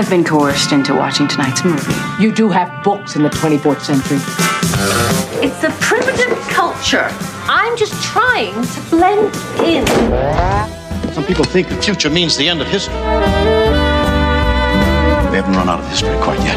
I've been coerced into watching tonight's movie. You do have books in the 24th century. It's a primitive culture. I'm just trying to blend in. Some people think the future means the end of history. We haven't run out of history quite yet.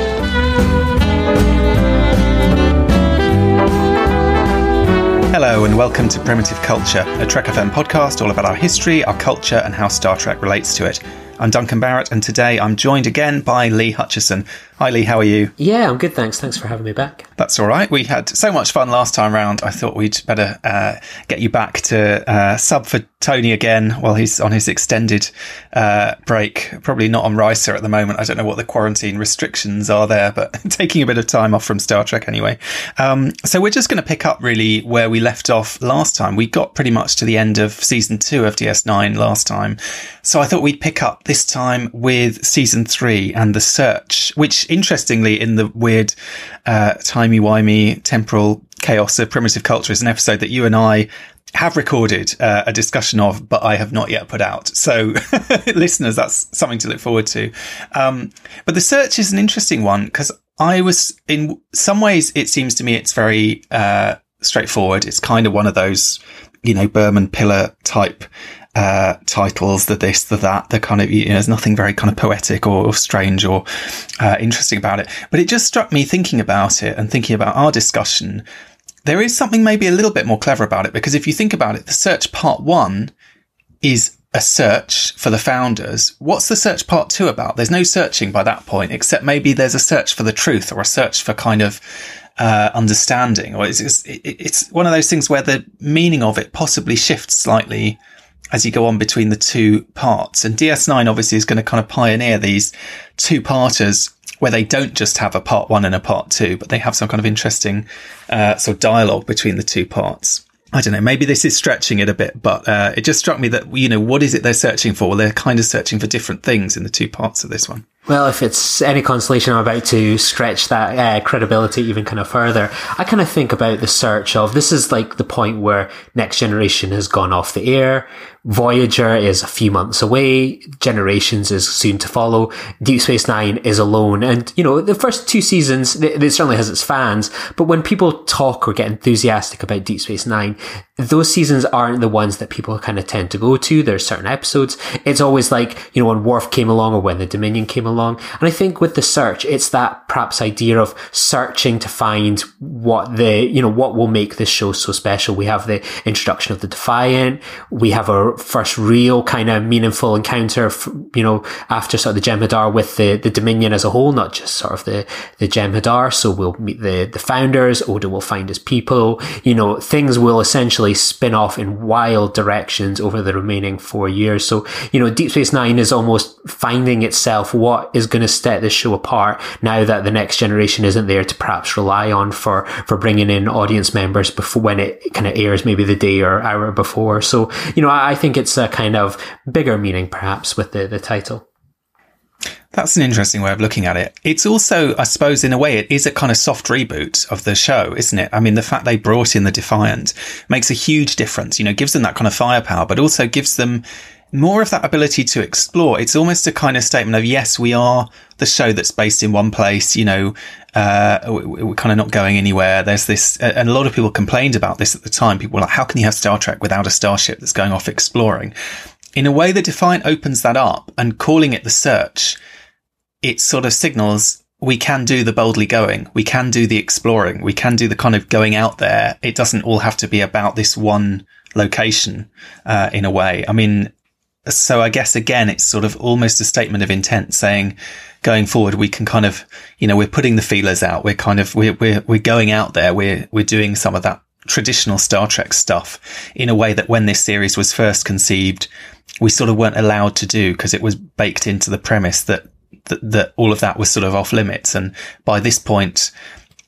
Hello and welcome to Primitive Culture, a Trek FM podcast all about our history, our culture, and how Star Trek relates to it. I'm Duncan Barrett, and today I'm joined again by Lee Hutchison. Hi, Lee, how are you? Yeah, I'm good, thanks. Thanks for having me back. That's all right. We had so much fun last time round. I thought we'd better uh, get you back to uh, sub for Tony again while he's on his extended uh, break. Probably not on Risa at the moment. I don't know what the quarantine restrictions are there, but taking a bit of time off from Star Trek anyway. Um, so we're just going to pick up really where we left off last time. We got pretty much to the end of season two of DS9 last time. So I thought we'd pick up this time with season three and the search, which interestingly in the weird, uh, timey-wimey temporal chaos of primitive culture is an episode that you and I have recorded uh, a discussion of, but I have not yet put out. So, listeners, that's something to look forward to. Um, but the search is an interesting one because I was, in some ways, it seems to me it's very uh, straightforward. It's kind of one of those, you know, Berman Piller type uh, titles, the this, the that, the kind of, you know, there's nothing very kind of poetic or, or strange or uh, interesting about it. But it just struck me thinking about it and thinking about our discussion there is something maybe a little bit more clever about it because if you think about it, the search part one is a search for the founders. What's the search part two about? There's no searching by that point, except maybe there's a search for the truth or a search for kind of uh, understanding, or it's, it's, it's one of those things where the meaning of it possibly shifts slightly as you go on between the two parts. And DS9 obviously is going to kind of pioneer these two parters where they don't just have a part one and a part two, but they have some kind of interesting uh, sort of dialogue between the two parts. I don't know. Maybe this is stretching it a bit, but uh, it just struck me that you know what is it they're searching for? Well, they're kind of searching for different things in the two parts of this one. Well, if it's any consolation, I'm about to stretch that uh, credibility even kind of further. I kind of think about the search of this is like the point where Next Generation has gone off the air. Voyager is a few months away. Generations is soon to follow. Deep Space Nine is alone. And, you know, the first two seasons, it, certainly has its fans. But when people talk or get enthusiastic about Deep Space Nine, those seasons aren't the ones that people kind of tend to go to. There's certain episodes. It's always like, you know, when Worf came along or when the Dominion came along. And I think with the search, it's that perhaps idea of searching to find what the, you know, what will make this show so special. We have the introduction of the Defiant. We have first real kind of meaningful encounter, you know, after sort of the Jem'Hadar with the, the Dominion as a whole, not just sort of the, the Jem'Hadar. So we'll meet the, the founders. Odo will find his people. You know, things will essentially spin off in wild directions over the remaining four years. So, you know, Deep Space Nine is almost finding itself what is going to set this show apart now that the next generation isn't there to perhaps rely on for, for bringing in audience members before when it kind of airs maybe the day or hour before. So, you know, I, I think it's a kind of bigger meaning perhaps with the, the title. That's an interesting way of looking at it. It's also, I suppose, in a way, it is a kind of soft reboot of the show, isn't it? I mean, the fact they brought in the Defiant makes a huge difference, you know, gives them that kind of firepower, but also gives them more of that ability to explore. It's almost a kind of statement of, yes, we are the show that's based in one place, you know, uh, we're kind of not going anywhere. There's this, and a lot of people complained about this at the time. People were like, how can you have Star Trek without a starship that's going off exploring? In a way, the Defiant opens that up and calling it the search it sort of signals we can do the boldly going. We can do the exploring. We can do the kind of going out there. It doesn't all have to be about this one location, uh, in a way. I mean, so I guess again, it's sort of almost a statement of intent saying going forward, we can kind of, you know, we're putting the feelers out. We're kind of, we're, we're, we're going out there. We're, we're doing some of that traditional Star Trek stuff in a way that when this series was first conceived, we sort of weren't allowed to do because it was baked into the premise that, that, that all of that was sort of off limits. And by this point,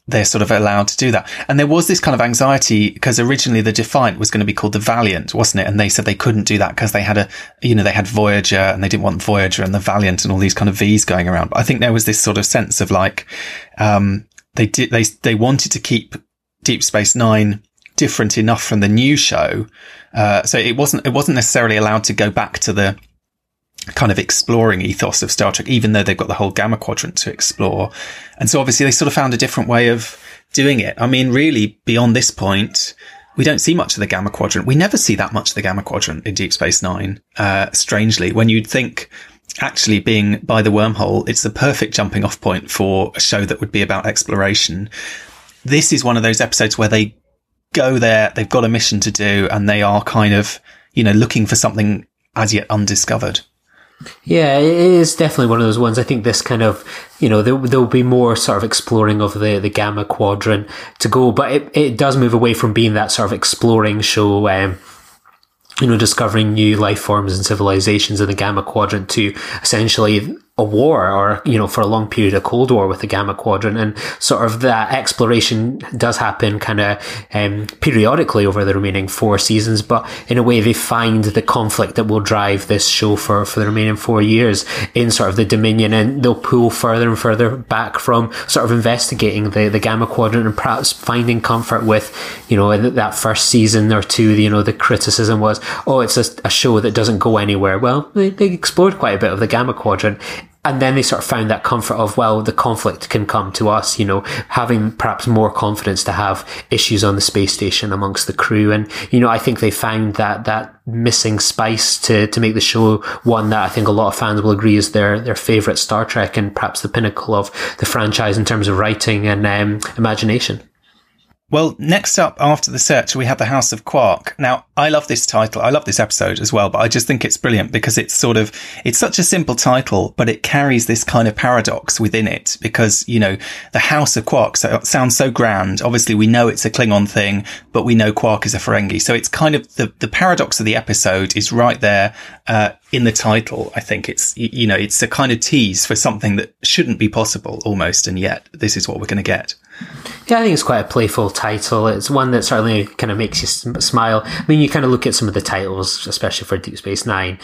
they're sort of allowed to do that. And there was this kind of anxiety because originally the Defiant was going to be called the Valiant, wasn't it? And they said they couldn't do that because they had a, you know, they had Voyager and they didn't want Voyager and the Valiant and all these kind of V's going around. But I think there was this sort of sense of like, um, they did, they, they wanted to keep Deep Space Nine different enough from the new show. Uh, so it wasn't, it wasn't necessarily allowed to go back to the, kind of exploring ethos of Star Trek, even though they've got the whole Gamma Quadrant to explore. And so obviously they sort of found a different way of doing it. I mean, really beyond this point, we don't see much of the Gamma Quadrant. We never see that much of the Gamma Quadrant in Deep Space Nine. Uh, strangely, when you'd think actually being by the wormhole, it's the perfect jumping off point for a show that would be about exploration. This is one of those episodes where they go there, they've got a mission to do, and they are kind of, you know, looking for something as yet undiscovered. Yeah, it is definitely one of those ones. I think this kind of, you know, there, there'll be more sort of exploring of the, the Gamma Quadrant to go, but it, it does move away from being that sort of exploring show, um, you know, discovering new life forms and civilizations in the Gamma Quadrant to essentially a war or, you know, for a long period, a Cold War with the Gamma Quadrant. And sort of that exploration does happen kind of um, periodically over the remaining four seasons. But in a way, they find the conflict that will drive this show for, for the remaining four years in sort of the Dominion. And they'll pull further and further back from sort of investigating the, the Gamma Quadrant and perhaps finding comfort with, you know, that first season or two, you know, the criticism was, oh, it's a, a show that doesn't go anywhere. Well, they, they explored quite a bit of the Gamma Quadrant and then they sort of found that comfort of well the conflict can come to us you know having perhaps more confidence to have issues on the space station amongst the crew. And you know i think they found that that missing spice to to make the show one that i think a lot of fans will agree is their their favorite star trek and perhaps the pinnacle of the franchise in terms of writing and um, imagination well, next up after the search, we have the House of Quark. Now, I love this title. I love this episode as well, but I just think it's brilliant because it's sort of, it's such a simple title, but it carries this kind of paradox within it because, you know, the House of Quark so, sounds so grand. Obviously, we know it's a Klingon thing, but we know Quark is a Ferengi. So it's kind of the, the paradox of the episode is right there, uh, in the title. I think it's, you know, it's a kind of tease for something that shouldn't be possible almost. And yet this is what we're going to get. Yeah, I think it's quite a playful title. It's one that certainly kind of makes you smile. I mean, you kind of look at some of the titles, especially for Deep Space Nine,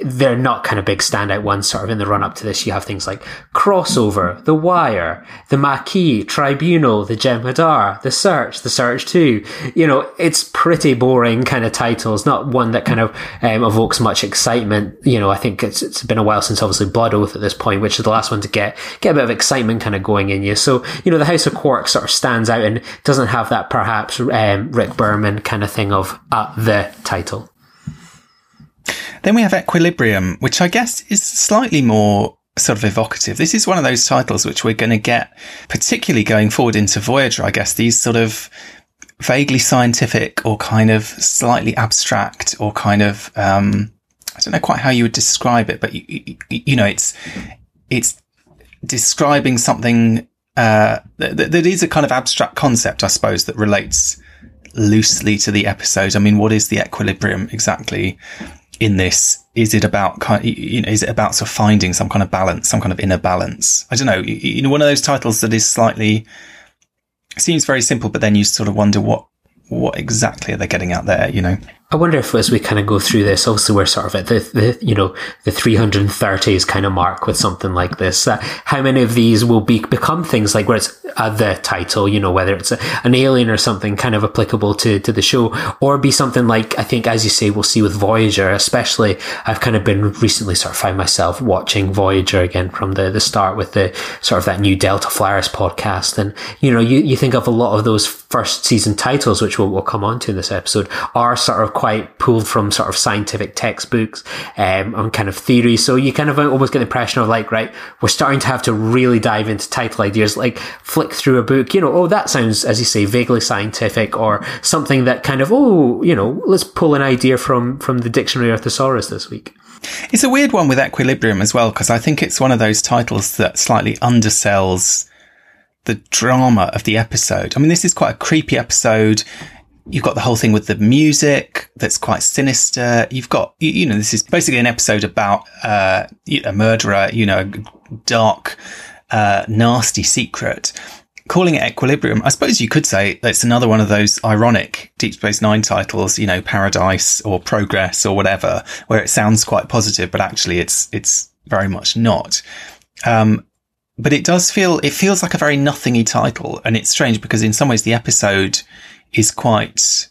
they're not kind of big standout ones sort of in the run up to this. You have things like Crossover, The Wire, The Maquis, Tribunal, The Jem'Hadar, The Search, The Search 2. You know, it's pretty boring kind of titles, not one that kind of um, evokes much excitement. You know, I think it's, it's been a while since obviously Blood Oath at this point, which is the last one to get, get a bit of excitement kind of going in you. So, you know, The House of Quark sort of stands out and doesn't have that perhaps um, Rick Berman kind of thing of uh, the title. Then we have Equilibrium, which I guess is slightly more sort of evocative. This is one of those titles which we're going to get, particularly going forward into Voyager, I guess, these sort of vaguely scientific or kind of slightly abstract or kind of, um, I don't know quite how you would describe it, but you, you, you know, it's, it's describing something, uh, that, that is a kind of abstract concept, I suppose, that relates loosely to the episode. I mean, what is the equilibrium exactly? In this? Is it about kind? You know, is it about sort of finding some kind of balance, some kind of inner balance? I don't know. You, you know, one of those titles that is slightly seems very simple, but then you sort of wonder what what exactly are they getting out there? You know. I wonder if as we kind of go through this, also we're sort of at the, the you know the 330s kind of mark with something like this. That how many of these will be become things like where it's uh, the title, you know, whether it's a, an alien or something kind of applicable to, to the show, or be something like, I think, as you say, we'll see with Voyager, especially, I've kind of been recently sort of find myself watching Voyager again from the, the start with the sort of that new Delta Flyers podcast. And, you know, you, you think of a lot of those first season titles, which we'll, we'll come on to in this episode, are sort of quite pulled from sort of scientific textbooks, um, and kind of theory. So you kind of almost get the impression of like, right, we're starting to have to really dive into title ideas, like flick through a book, you know, oh, that sounds, as you say, vaguely scientific or something that kind of, oh, you know, let's pull an idea from, from the dictionary of thesaurus this week. It's a weird one with Equilibrium as well, because I think it's one of those titles that slightly undersells the drama of the episode. I mean, this is quite a creepy episode. You've got the whole thing with the music that's quite sinister. You've got, you, you know, this is basically an episode about uh, a murderer, you know, dark, uh, nasty secret. Calling it Equilibrium, I suppose you could say it's another one of those ironic Deep Space Nine titles, you know, Paradise or Progress or whatever, where it sounds quite positive, but actually it's, it's very much not. Um, but it does feel, it feels like a very nothingy title. And it's strange because in some ways the episode is quite,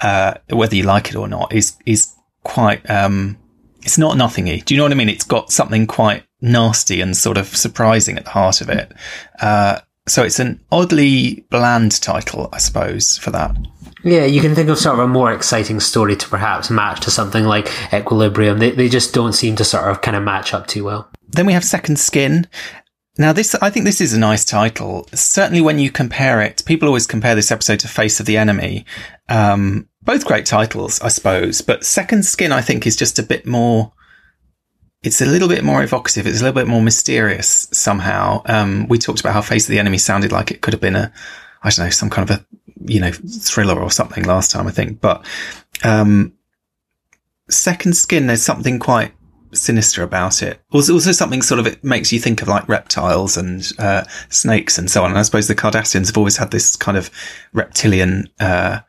uh, whether you like it or not, is, is quite, um, it's not nothingy. Do you know what I mean? It's got something quite nasty and sort of surprising at the heart of it. Uh, so it's an oddly bland title, I suppose, for that. Yeah, you can think of sort of a more exciting story to perhaps match to something like Equilibrium. They, they just don't seem to sort of kind of match up too well. Then we have Second Skin. Now, this, I think this is a nice title. Certainly when you compare it, people always compare this episode to Face of the Enemy. Um, both great titles, I suppose, but Second Skin, I think, is just a bit more, it's a little bit more evocative. It's a little bit more mysterious somehow. Um, we talked about how Face of the Enemy sounded like it could have been a, I don't know, some kind of a, you know, thriller or something last time, I think. But, um, Second Skin, there's something quite sinister about it. Also, also something sort of it makes you think of like reptiles and uh, snakes and so on. And I suppose the Cardassians have always had this kind of reptilian uh,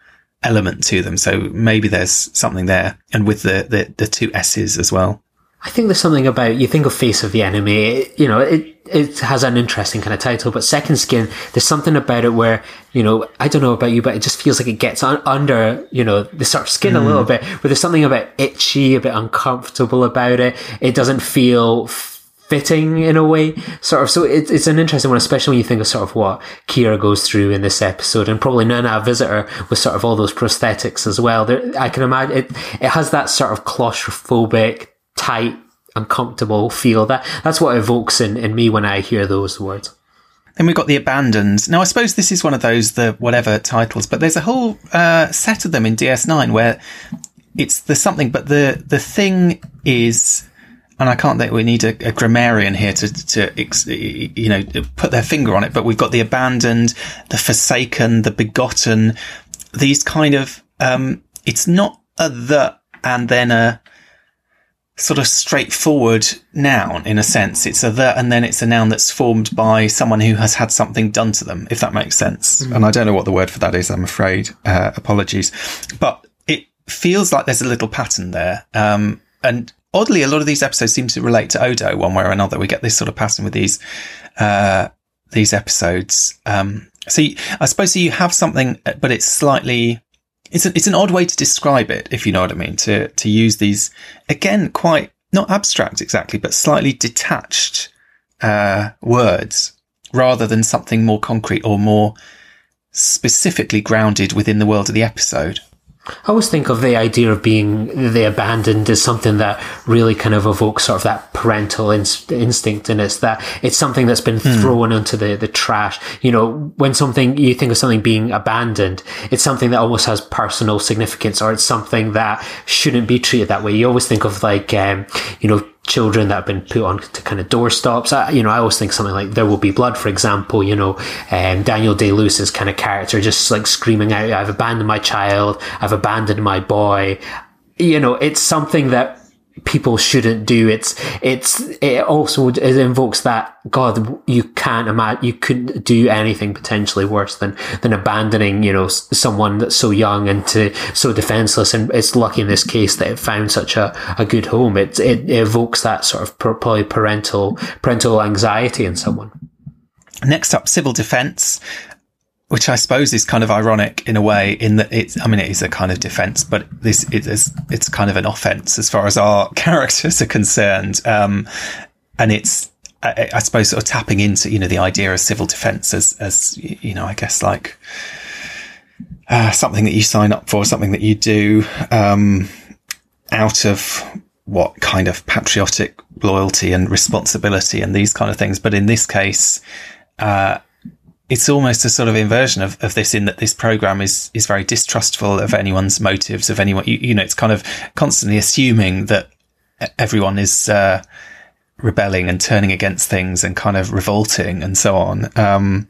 element to them, so maybe there's something there. And with the the, the two S's as well. I think there's something about you think of Face of the Enemy. You know, it it has an interesting kind of title, but Second Skin, there's something about it where you know I don't know about you, but it just feels like it gets un- under you know the sort of skin mm. a little bit. Where there's something about itchy, a bit uncomfortable about it. It doesn't feel fitting in a way, sort of. So it, it's an interesting one, especially when you think of sort of what Kira goes through in this episode, and probably Nana Visitor with sort of all those prosthetics as well. There, I can imagine it. It has that sort of claustrophobic tight, uncomfortable feel. That that's what evokes in, in me when I hear those words. Then we've got the abandoned. Now I suppose this is one of those the whatever titles, but there's a whole uh, set of them in DS9 where it's the something, but the the thing is. And I can't think we need a, a grammarian here to, to, you know, put their finger on it. But we've got the abandoned, the forsaken, the begotten. These kind of, um, it's not a the and then a sort of straightforward noun in a sense. It's a the and then it's a noun that's formed by someone who has had something done to them, if that makes sense. Mm-hmm. And I don't know what the word for that is, I'm afraid. Uh, apologies. But it feels like there's a little pattern there. Um, and oddly, a lot of these episodes seem to relate to Odo one way or another. We get this sort of pattern with these, uh, these episodes. Um, so you, I suppose you have something, but it's slightly it's an, it's an odd way to describe it, if you know what I mean, to, to use these, again, quite, not abstract exactly, but slightly detached, uh, words rather than something more concrete or more specifically grounded within the world of the episode. I always think of the idea of being the abandoned as something that really kind of evokes sort of that parental instinct and it's that it's something that's been mm. thrown into the, the trash. You know, when something, you think of something being abandoned, it's something that almost has personal significance or it's something that shouldn't be treated that way. You always think of like, um, you know, children that have been put on to kind of doorstops. I, you know, I always think something like There Will Be Blood, for example, you know, um, Daniel Day Lewis's kind of character just like screaming out, I've abandoned my child, I've abandoned my boy. You know, it's something that people shouldn't do. It's, it's, it also it invokes that, God, you can't imagine, you couldn't do anything potentially worse than, than abandoning, you know, someone that's so young and to, so defenseless. And it's lucky in this case that it found such a, a good home. It, it evokes that sort of probably parental, parental anxiety in someone. next up, civil defense, which I suppose is kind of ironic in a way, in that it's, I mean, it is a kind of defense, but this it is, it's kind of an offense as far as our characters are concerned. Um, and it's, I, I suppose sort of tapping into, you know, the idea of civil defense as, as, you know, I guess like, uh, something that you sign up for, something that you do, um, out of what kind of patriotic loyalty and responsibility and these kind of things. But in this case, uh, it's almost a sort of inversion of, of this in that this program is, is very distrustful of anyone's motives, of anyone, you, you know, it's kind of constantly assuming that everyone is, uh, rebelling and turning against things and kind of revolting and so on. Um,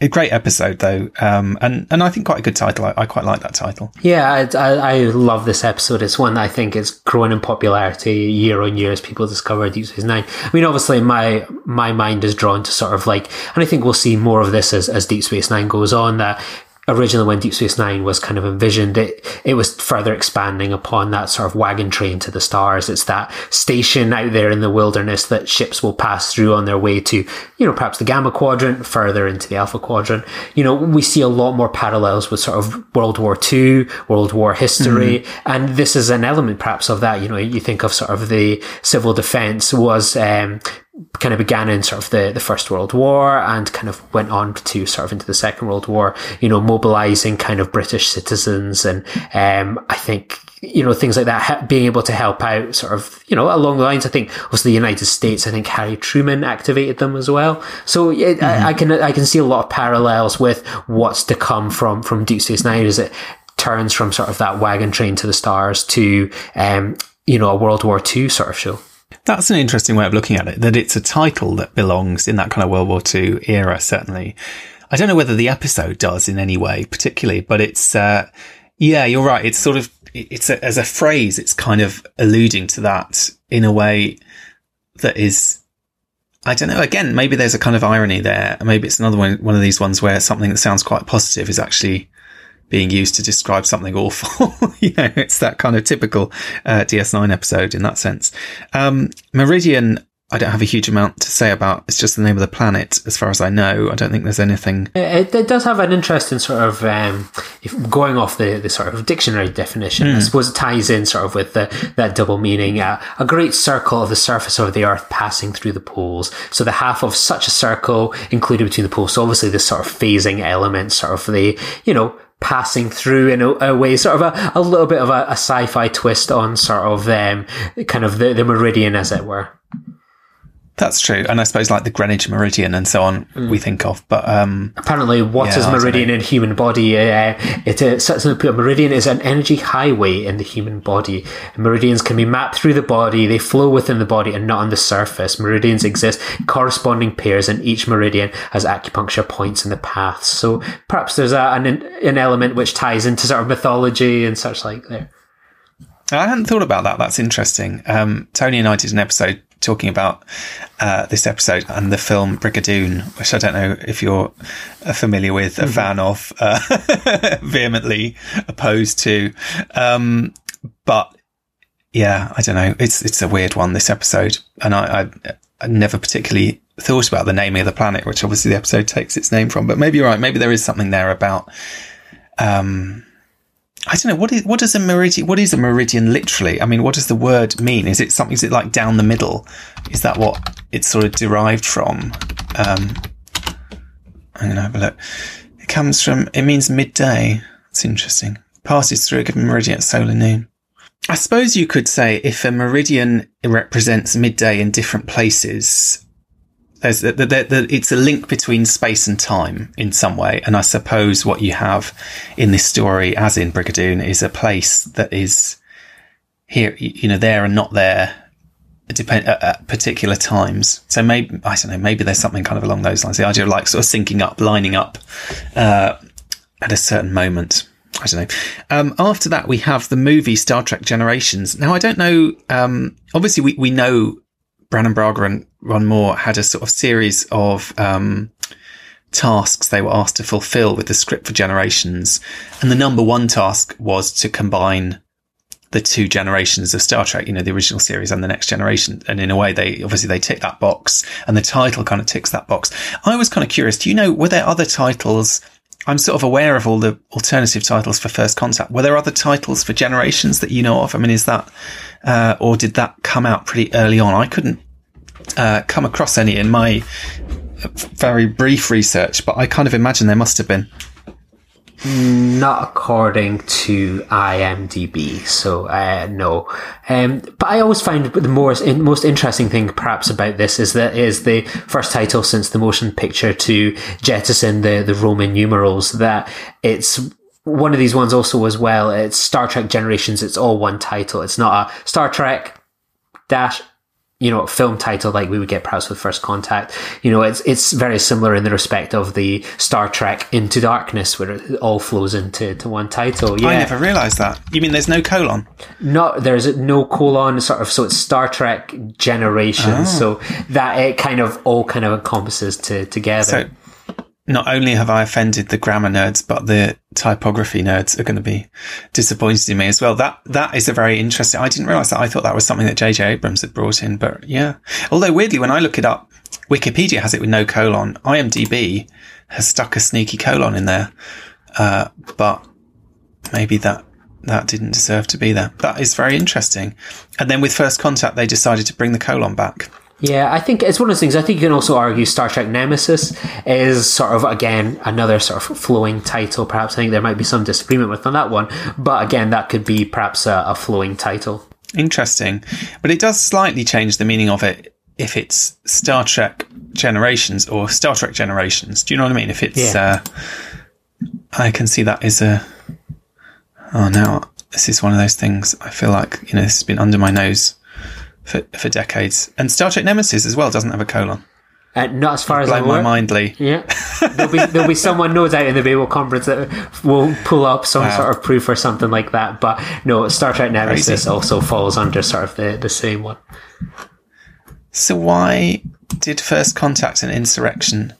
a great episode though, um, and and I think quite a good title. I, I quite like that title. Yeah, I, I, I, love this episode. It's one that I think is growing in popularity year on year as people discover Deep Space Nine. I mean, obviously, my my mind is drawn to sort of like, and I think we'll see more of this as as Deep Space Nine goes on. That originally when Deep Space Nine was kind of envisioned, it it was further expanding upon that sort of wagon train to the stars. It's that station out there in the wilderness that ships will pass through on their way to, you know, perhaps the Gamma Quadrant, further into the Alpha Quadrant. You know, we see a lot more parallels with sort of World War II, World War history, mm-hmm. and this is an element perhaps of that. You know, you think of sort of the civil defense was um, kind of began in sort of the, the First World War and kind of went on to sort of into the Second World War, you know, mobilizing kind of British citizens and, um, I think, you know, things like that, being able to help out sort of, you know, along the lines, I think also the United States, I think Harry Truman activated them as well. So it, mm-hmm. I, I, can, I can see a lot of parallels with what's to come from, from Deep Space Nine as it turns from sort of that wagon train to the stars to, um, you know, a World War II sort of show. That's an interesting way of looking at it, that it's a title that belongs in that kind of World War II era, certainly. I don't know whether the episode does in any way, particularly, but it's, uh, yeah, you're right. It's sort of, it's a, as a phrase, it's kind of alluding to that in a way that is, I don't know. Again, maybe there's a kind of irony there. Maybe it's another one, one of these ones where something that sounds quite positive is actually being used to describe something awful. you know, it's that kind of typical uh, DS9 episode in that sense. Um, Meridian, I don't have a huge amount to say about. It's just the name of the planet, as far as I know. I don't think there's anything. It, it does have an interesting sort of um, going off the, the sort of dictionary definition. Mm. I suppose it ties in sort of with the, that double meaning. Uh, a great circle of the surface of the Earth passing through the poles. So the half of such a circle included between the poles. So obviously this sort of phasing element, sort of the you know passing through in a, a, way, sort of a, a little bit of a, a sci-fi twist on sort of um, kind of the, the meridian, as it were. That's true, and I suppose like the Greenwich Meridian and so on, mm. we think of. But um, apparently, what yeah, is meridian in human body? Uh, it uh, a meridian is an energy highway in the human body. Meridians can be mapped through the body; they flow within the body and not on the surface. Meridians exist corresponding pairs, and each meridian has acupuncture points in the paths. So perhaps there's a, an an element which ties into sort of mythology and such like there. I hadn't thought about that. That's interesting. Um, Tony and I did an episode talking about uh, this episode and the film Brigadoon, which I don't know if you're familiar with, mm-hmm. a fan of, uh, vehemently opposed to. Um, but yeah, I don't know. It's it's a weird one. This episode, and I, I, I never particularly thought about the naming of the planet, which obviously the episode takes its name from. But maybe you're right. Maybe there is something there about. Um, I don't know what is what does a meridian what is a meridian literally? I mean, what does the word mean? Is it something? Is it like down the middle? Is that what it's sort of derived from? Um, I'm gonna have a look. It comes from. It means midday. It's interesting. Passes through a given meridian at solar noon. I suppose you could say if a meridian represents midday in different places, there's the, the, the, it's a link between space and time in some way. And I suppose what you have in this story, as in Brigadoon, is a place that is here, you know, there and not there depend at, at, particular times. So maybe I don't know. Maybe there's something kind of along those lines. The idea of like sort of syncing up, lining up uh, at a certain moment. I don't know. Um, after that, we have the movie Star Trek Generations. Now, I don't know. Um, obviously, we, we know Brannon Braga and Ron Moore had a sort of series of um, tasks they were asked to fulfill with the script for Generations. And the number one task was to combine the two generations of Star Trek, you know, the original series and the next generation. And in a way, they obviously they tick that box and the title kind of ticks that box. I was kind of curious. Do you know, were there other titles? I'm sort of aware of all the alternative titles for First Contact. Were there other titles for generations that you know of? I mean, is that, uh, or did that come out pretty early on? I couldn't, uh, come across any in my very brief research, but I kind of imagine there must have been. Not according to IMDb, so uh, no. Um, but I always find the more, most interesting thing, perhaps, about this is that is the first title since the motion picture to jettison the the Roman numerals. That it's one of these ones also as well. It's Star Trek Generations. It's all one title. It's not a Star Trek dash you know, film title like we would get perhaps with First Contact. You know, it's it's very similar in the respect of the Star Trek Into Darkness, where it all flows into to one title. Yeah. I never realised that. You mean there's no colon? No, there's no colon. Sort of, so it's Star Trek Generations. Oh. So that it kind of all kind of encompasses to together. So not only have I offended the grammar nerds, but the typography nerds are going to be disappointed in me as well. That, that is a very interesting, I didn't realize that. I thought that was something that JJ Abrams had brought in, but yeah. Although weirdly, when I look it up, Wikipedia has it with no colon. IMDb has stuck a sneaky colon in there. Uh, but maybe that, that didn't deserve to be there. That is very interesting. And then with First Contact, they decided to bring the colon back. Yeah, I think it's one of those things. I think you can also argue Star Trek Nemesis is sort of, again, another sort of flowing title. Perhaps I think there might be some disagreement with on that one. But again, that could be perhaps a, a flowing title. Interesting. But it does slightly change the meaning of it if it's Star Trek Generations or Star Trek Generations. Do you know what I mean? If it's, Yeah. uh, I can see that is a, oh, now this is one of those things I feel like, you know, this has been under my nose for, for decades. And Star Trek Nemesis as well doesn't have a colon. Uh, not as far as I'm my aware. mind, Lee. Yeah, there'll be there'll be someone no doubt in the Babel conference that will pull up some Wow. sort of proof or something like that. But no, Star Trek Nemesis Crazy. also falls under sort of the, the same one. So why did First Contact and Insurrection?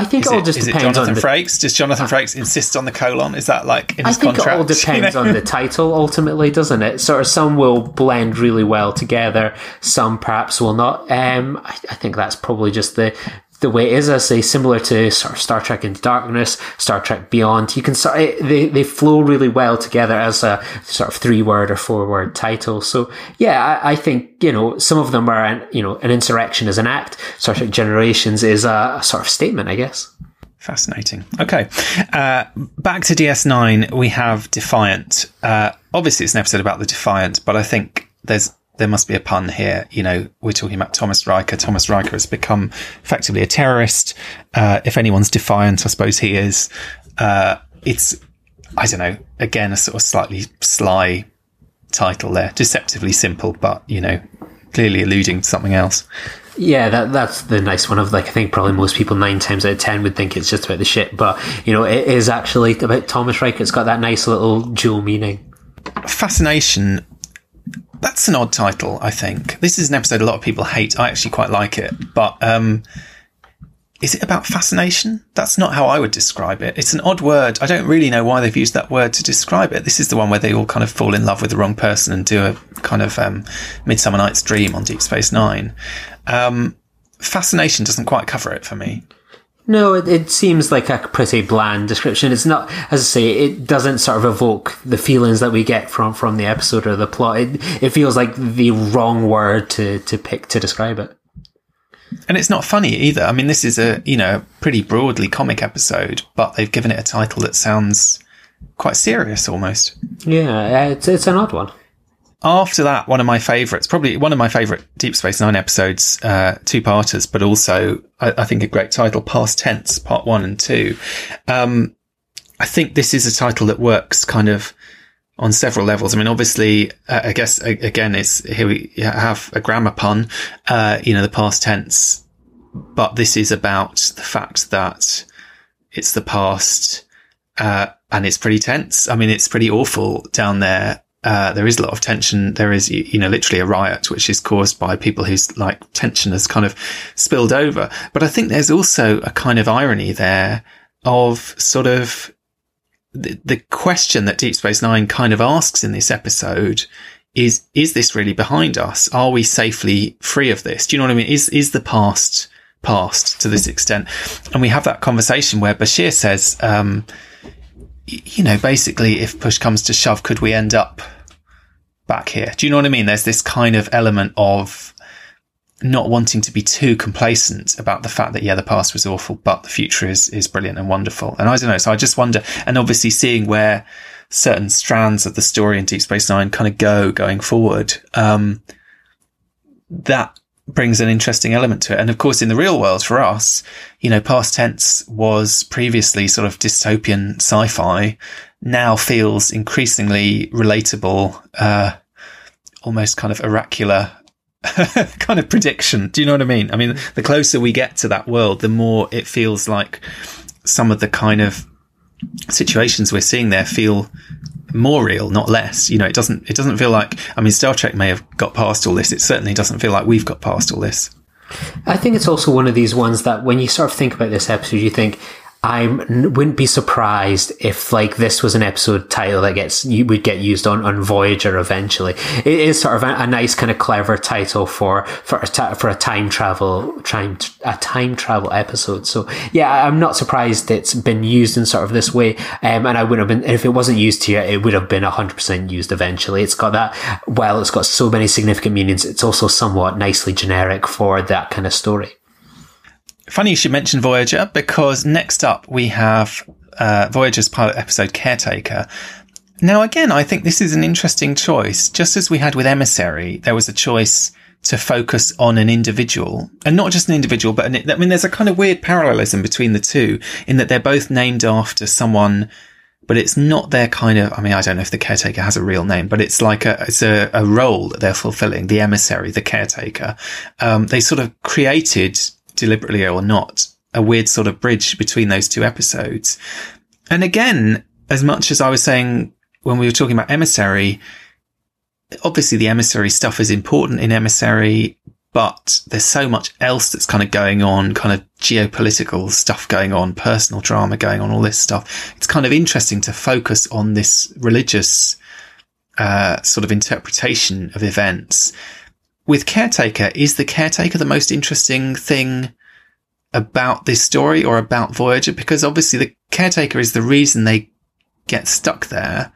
I think Is it all it, just is it depends Jonathan on the, Frakes? Does Jonathan Frakes insist on the colon? Is that like in I his think contract? it all you depends know? on the title ultimately, doesn't it? Sort of some will blend really well together, some perhaps will not. Um, I, I think that's probably just the the way it is. I say similar to sort of Star Trek Into Darkness, Star Trek Beyond. You can sort of, they they flow really well together as a sort of three word or four word title. So yeah, I, I think you know some of them are an, you know an insurrection is an act. Star Trek Generations is a, a sort of statement, I guess. Fascinating. Okay. Uh, back to DS9, we have Defiant. Uh, obviously, it's an episode about the Defiant, but I think there's there must be a pun here. You know, we're talking about Thomas Riker. Thomas Riker has become effectively a terrorist. Uh, if anyone's defiant, I suppose he is. Uh, it's, I don't know, again, a sort of slightly sly title there. Deceptively simple, but, you know, clearly alluding to something else. Yeah, that that's the nice one of like I think probably most people nine times out of ten would think it's just about the ship, but you know it is actually about Thomas Riker. It's got that nice little dual meaning. Fascination. That's an odd title, I think. This is an episode a lot of people hate. I actually quite like it, but um, is it about fascination? That's not how I would describe it. It's an odd word. I don't really know why they've used that word to describe it. This is the one where they all kind of fall in love with the wrong person and do a kind of um, Midsummer Night's Dream on Deep Space Nine. Um, fascination doesn't quite cover it for me. No, it, it seems like a pretty bland description. It's not, as I say, it doesn't sort of evoke the feelings that we get from from the episode or the plot. It it feels like the wrong word to to pick to describe it. And it's not funny either. I mean, this is a, you know, pretty broadly comic episode, but they've given it a title that sounds quite serious almost. Yeah, it's it's an odd one. After that, one of my favourites, probably one of my favourite Deep Space Nine episodes, uh, two parters, but also I, I think a great title, Past Tense, part one and two. Um, I think this is a title that works kind of on several levels. I mean, obviously, uh, I guess again, it's here we have a grammar pun, uh, you know, the past tense, but this is about the fact that it's the past, uh, and it's pretty tense. I mean, it's pretty awful down there. Uh, there is a lot of tension. There is, you know, literally a riot, which is caused by people whose like tension has kind of spilled over. But I think there's also a kind of irony there of sort of the, the question that Deep Space Nine kind of asks in this episode is is this really behind us? Are we safely free of this? Do you know what I mean? Is is the past past to this extent? And we have that conversation where Bashir says, um, you know, basically, if push comes to shove, could we end up back here? Do you know what I mean? There's this kind of element of not wanting to be too complacent about the fact that yeah the past was awful but the future is is brilliant and wonderful and i don't know so i just wonder and obviously seeing where certain strands of the story in deep space nine kind of go going forward um, that brings an interesting element to it and of course in the real world for us you know past tense was previously sort of dystopian sci-fi now feels increasingly relatable uh, almost kind of oracular kind of prediction. Do you know what I mean? I mean, the closer we get to that world, the more it feels like some of the kind of situations we're seeing there feel more real, not less. You know, it doesn't, it doesn't feel like, I mean, Star Trek may have got past all this. It certainly doesn't feel like we've got past all this. I think it's also one of these ones that when you sort of think about this episode, you think, I wouldn't be surprised if like this was an episode title that gets you would get used on, on Voyager eventually. It is sort of a, a nice kind of clever title for for a ta- for a time travel time a time travel episode. So yeah, I'm not surprised it's been used in sort of this way. Um, and I wouldn't have been if it wasn't used here, it would have been hundred percent used eventually. It's got that. Well, it's got so many significant meanings. It's also somewhat nicely generic for that kind of story. Funny you should mention Voyager because next up we have uh, Voyager's pilot episode Caretaker. Now, again, I think this is an interesting choice. Just as we had with Emissary, there was a choice to focus on an individual and not just an individual, but an, I mean, there's a kind of weird parallelism between the two in that they're both named after someone, but it's not their kind of, I mean, I don't know if the caretaker has a real name, but it's like a, it's a, a role that they're fulfilling, the emissary, the caretaker. Um, they sort of created deliberately or not, a weird sort of bridge between those two episodes. And again, as much as I was saying when we were talking about Emissary, obviously the Emissary stuff is important in Emissary, but there's so much else that's kind of going on, kind of geopolitical stuff going on, personal drama going on, all this stuff. It's kind of interesting to focus on this religious, uh, sort of interpretation of events with Caretaker, is the Caretaker the most interesting thing about this story or about Voyager? Because obviously the Caretaker is the reason they get stuck there.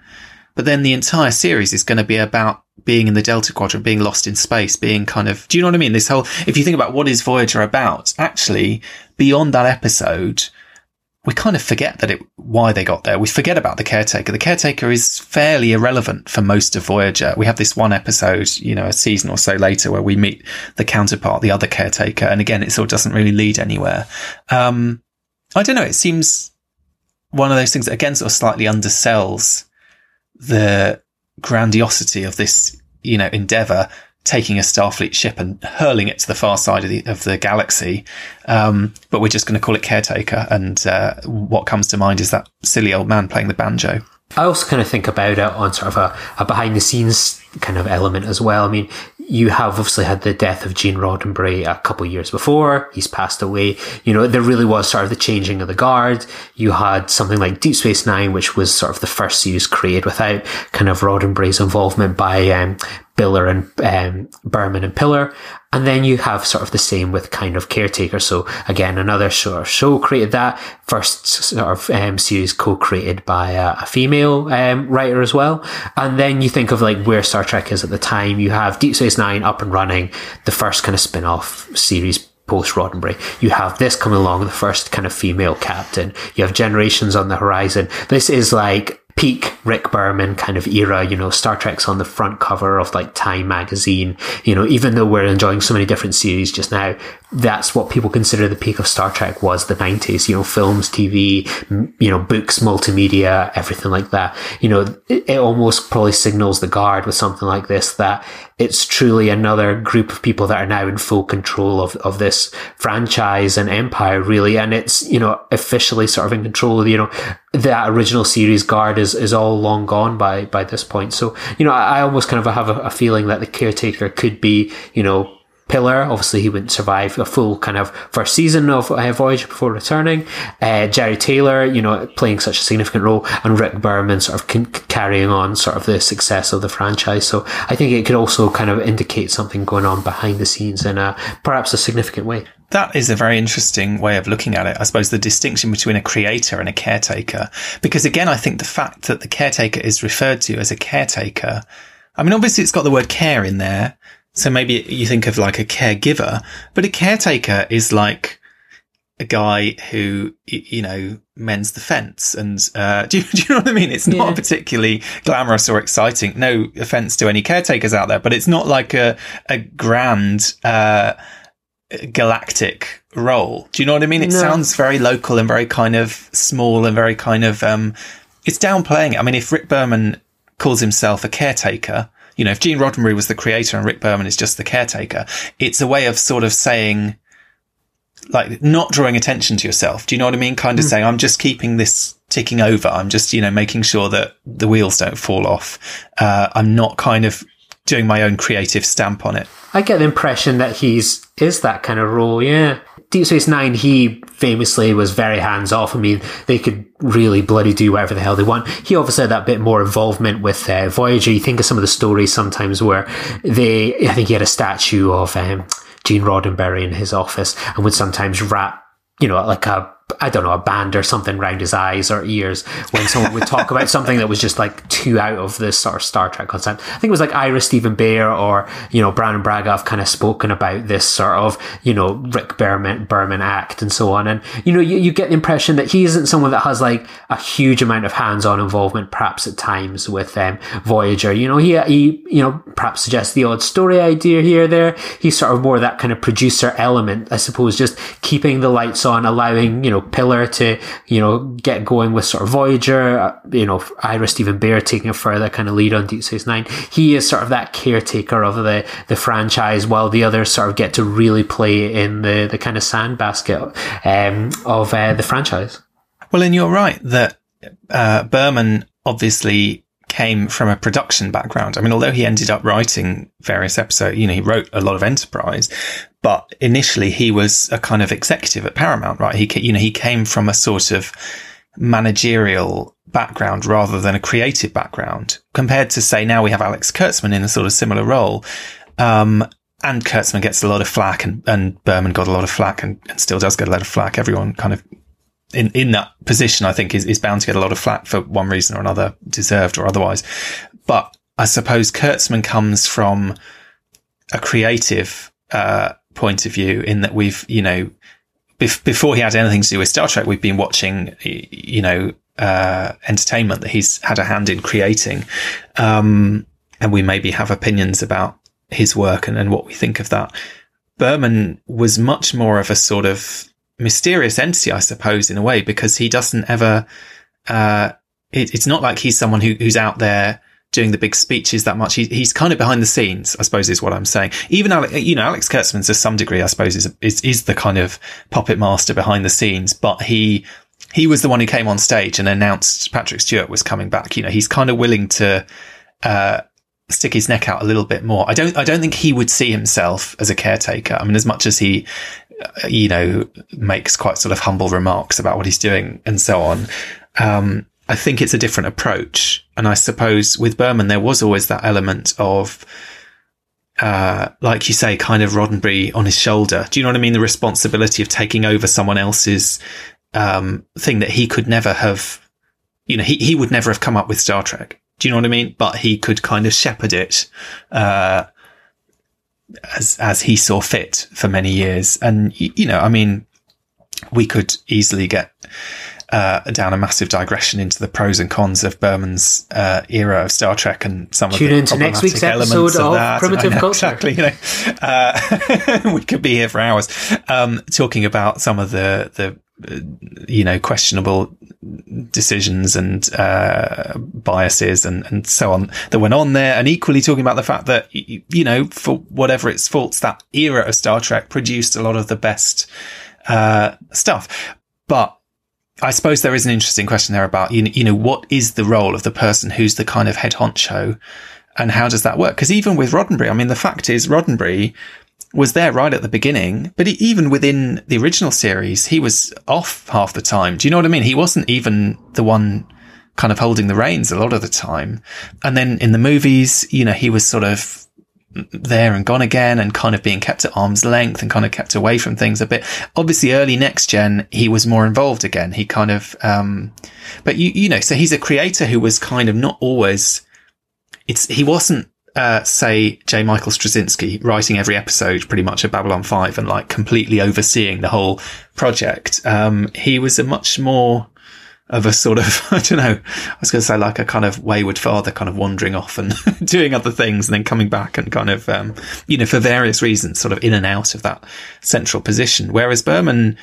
But then the entire series is going to be about being in the Delta Quadrant, being lost in space, being kind of, do you know what I mean? This whole, if you think about what is Voyager about, actually, beyond that episode, we kind of forget that it, why they got there. We forget about the caretaker. The caretaker is fairly irrelevant for most of Voyager. We have this one episode, you know, a season or so later where we meet the counterpart, the other caretaker. And again, it sort of doesn't really lead anywhere. Um, I don't know. It seems one of those things that again sort of slightly undersells the grandiosity of this, you know, endeavor taking a Starfleet ship and hurling it to the far side of the of the galaxy. Um, but we're just going to call it Caretaker, and uh, what comes to mind is that silly old man playing the banjo. I also kind of think about it on sort of a, a behind the scenes kind of element as well. I mean, you have obviously had the death of Gene Roddenberry a couple years before. He's passed away. You know, there really was sort of the changing of the guard. You had something like Deep Space Nine, which was sort of the first series created without kind of Roddenberry's involvement by um, Biller and um, Berman and Piller. And then you have sort of the same with kind of Caretaker. So again, another sort of show created that first sort of um, series co-created by a, a female um, writer as well. And then you think of like where Star Trek is at the time. You have Deep Space Nine up and running, the first kind of spin-off series post Roddenberry. You have this coming along, the first kind of female captain. You have Generations on the horizon. This is like peak Rick Berman kind of era, you know, Star Trek's on the front cover of like Time magazine, you know, even though we're enjoying so many different series just now, that's what people consider the peak of Star Trek was the 90s, you know, films, TV, you know, books, multimedia, everything like that. You know, it, it almost probably signals the guard with something like this that it's truly another group of people that are now in full control of, of this franchise and empire, really. And it's, you know, officially sort of in control of, you know, that original series guard is, is all long gone by, by this point. So, you know, I, I almost kind of have a, a feeling that the caretaker could be, you know, Piller, obviously he wouldn't survive a full kind of first season of uh, Voyager before returning. Uh, Jeri Taylor, you know, playing such a significant role, and Rick Berman sort of con- carrying on sort of the success of the franchise. So I think it could also kind of indicate something going on behind the scenes in a perhaps a significant way. That is a very interesting way of looking at it. I suppose the distinction between a creator and a caretaker. Because again, I think the fact that the caretaker is referred to as a caretaker, I mean, obviously it's got the word care in there. So maybe you think of like a caregiver, but a caretaker is like a guy who, you know, mends the fence. And, uh, do you, do you know what I mean? It's not Yeah. particularly glamorous or exciting. No offense to any caretakers out there, but it's not like a, a grand, uh, galactic role. Do you know what I mean? It No. sounds very local and very kind of small and very kind of, um, it's downplaying it. I mean, if Rick Berman calls himself a caretaker, you know, if Gene Roddenberry was the creator and Rick Berman is just the caretaker, it's a way of sort of saying, like, not drawing attention to yourself. Do you know what I mean? Kind of saying, I'm just keeping this ticking over. I'm just, you know, making sure that the wheels don't fall off. Uh, I'm not kind of doing my own creative stamp on it. I get the impression that he's is that kind of role, yeah. Deep Space Nine, he famously was very hands off. I mean, they could really bloody do whatever the hell they want. He obviously had that bit more involvement with uh, Voyager. You think of some of the stories sometimes where they, I think he had a statue of um, Gene Roddenberry in his office and would sometimes wrap, you know, like a I don't know, a band or something round his eyes or ears when someone would talk about something that was just like too out of this sort of Star Trek concept. I think it was like Iris Steven Behr or, you know, Brannon have kind of spoken about this sort of, you know, Rick Berman, Berman act and so on. And, you know, you, you get the impression that he isn't someone that has like a huge amount of hands-on involvement, perhaps at times with um, Voyager. You know, he, he, you know, perhaps suggests the odd story idea here, there. He's sort of more that kind of producer element, I suppose, just keeping the lights on, allowing, you know, Piller to, you know, get going with sort of Voyager, uh, you know, Ira Steven Behr taking a further kind of lead on Deep Space Nine. He is sort of that caretaker of the, the franchise while the others sort of get to really play in the, the kind of sandbasket um, of uh, the franchise. Well, and you're right that uh, Berman obviously came from a production background. I mean, although he ended up writing various episodes, you know, he wrote a lot of Enterprise, but initially he was a kind of executive at Paramount, right? He, you know, he came from a sort of managerial background rather than a creative background compared to say now we have Alex Kurtzman in a sort of similar role. Um, and Kurtzman gets a lot of flack and, and Berman got a lot of flack and, and still does get a lot of flack. Everyone kind of in, in that position, I think is, is bound to get a lot of flack for one reason or another, deserved or otherwise. But I suppose Kurtzman comes from a creative, uh, point of view in that we've, you know, bef- before he had anything to do with Star Trek, we've been watching, you know, uh, entertainment that he's had a hand in creating. Um, and we maybe have opinions about his work and, and what we think of that. Berman was much more of a sort of mysterious entity, I suppose, in a way, because he doesn't ever, uh, it, it's not like he's someone who, who's out there doing the big speeches that much. He, he's kind of behind the scenes, I suppose, is what I'm saying. Even Alex, you know, Alex Kurtzman to some degree, I suppose, is, is, is the kind of puppet master behind the scenes, but he, he was the one who came on stage and announced Patrick Stewart was coming back. You know, he's kind of willing to, uh, stick his neck out a little bit more. I don't, I don't think he would see himself as a caretaker. I mean, as much as he, you know, makes quite sort of humble remarks about what he's doing and so on. Um, I think it's a different approach. And I suppose with Berman, there was always that element of, uh, like you say, kind of Roddenberry on his shoulder. Do you know what I mean? The responsibility of taking over someone else's, um, thing that he could never have, you know, he, he would never have come up with Star Trek. Do you know what I mean? But he could kind of shepherd it, uh, as, as he saw fit for many years. And, you know, I mean, we could easily get, uh, down a massive digression into the pros and cons of Berman's uh, era of Star Trek and some Tune of the into next week's episode of that. Primitive know, Culture. Exactly, you know, uh, we could be here for hours um, talking about some of the the you know questionable decisions and uh, biases and and so on that went on there, and equally talking about the fact that you know for whatever its faults, that era of Star Trek produced a lot of the best uh, stuff, but. I suppose there is an interesting question there about, you know, you know, what is the role of the person who's the kind of head honcho and how does that work? Because even with Roddenberry, I mean, the fact is Roddenberry was there right at the beginning, but he, even within the original series, he was off half the time. Do you know what I mean? He wasn't even the one kind of holding the reins a lot of the time. And then in the movies, you know, he was sort of there and gone again and kind of being kept at arm's length and kind of kept away from things a bit. Obviously, early next gen, he was more involved again. He kind of, um, but you, you know, so he's a creator who was kind of not always, it's, he wasn't, uh, say J. Michael Straczynski writing every episode pretty much of Babylon 5 and like completely overseeing the whole project. Um, he was a much more, of a sort of, I don't know, I was going to say like a kind of wayward father kind of wandering off and doing other things and then coming back and kind of, um, you know, for various reasons, sort of in and out of that central position. Whereas Berman,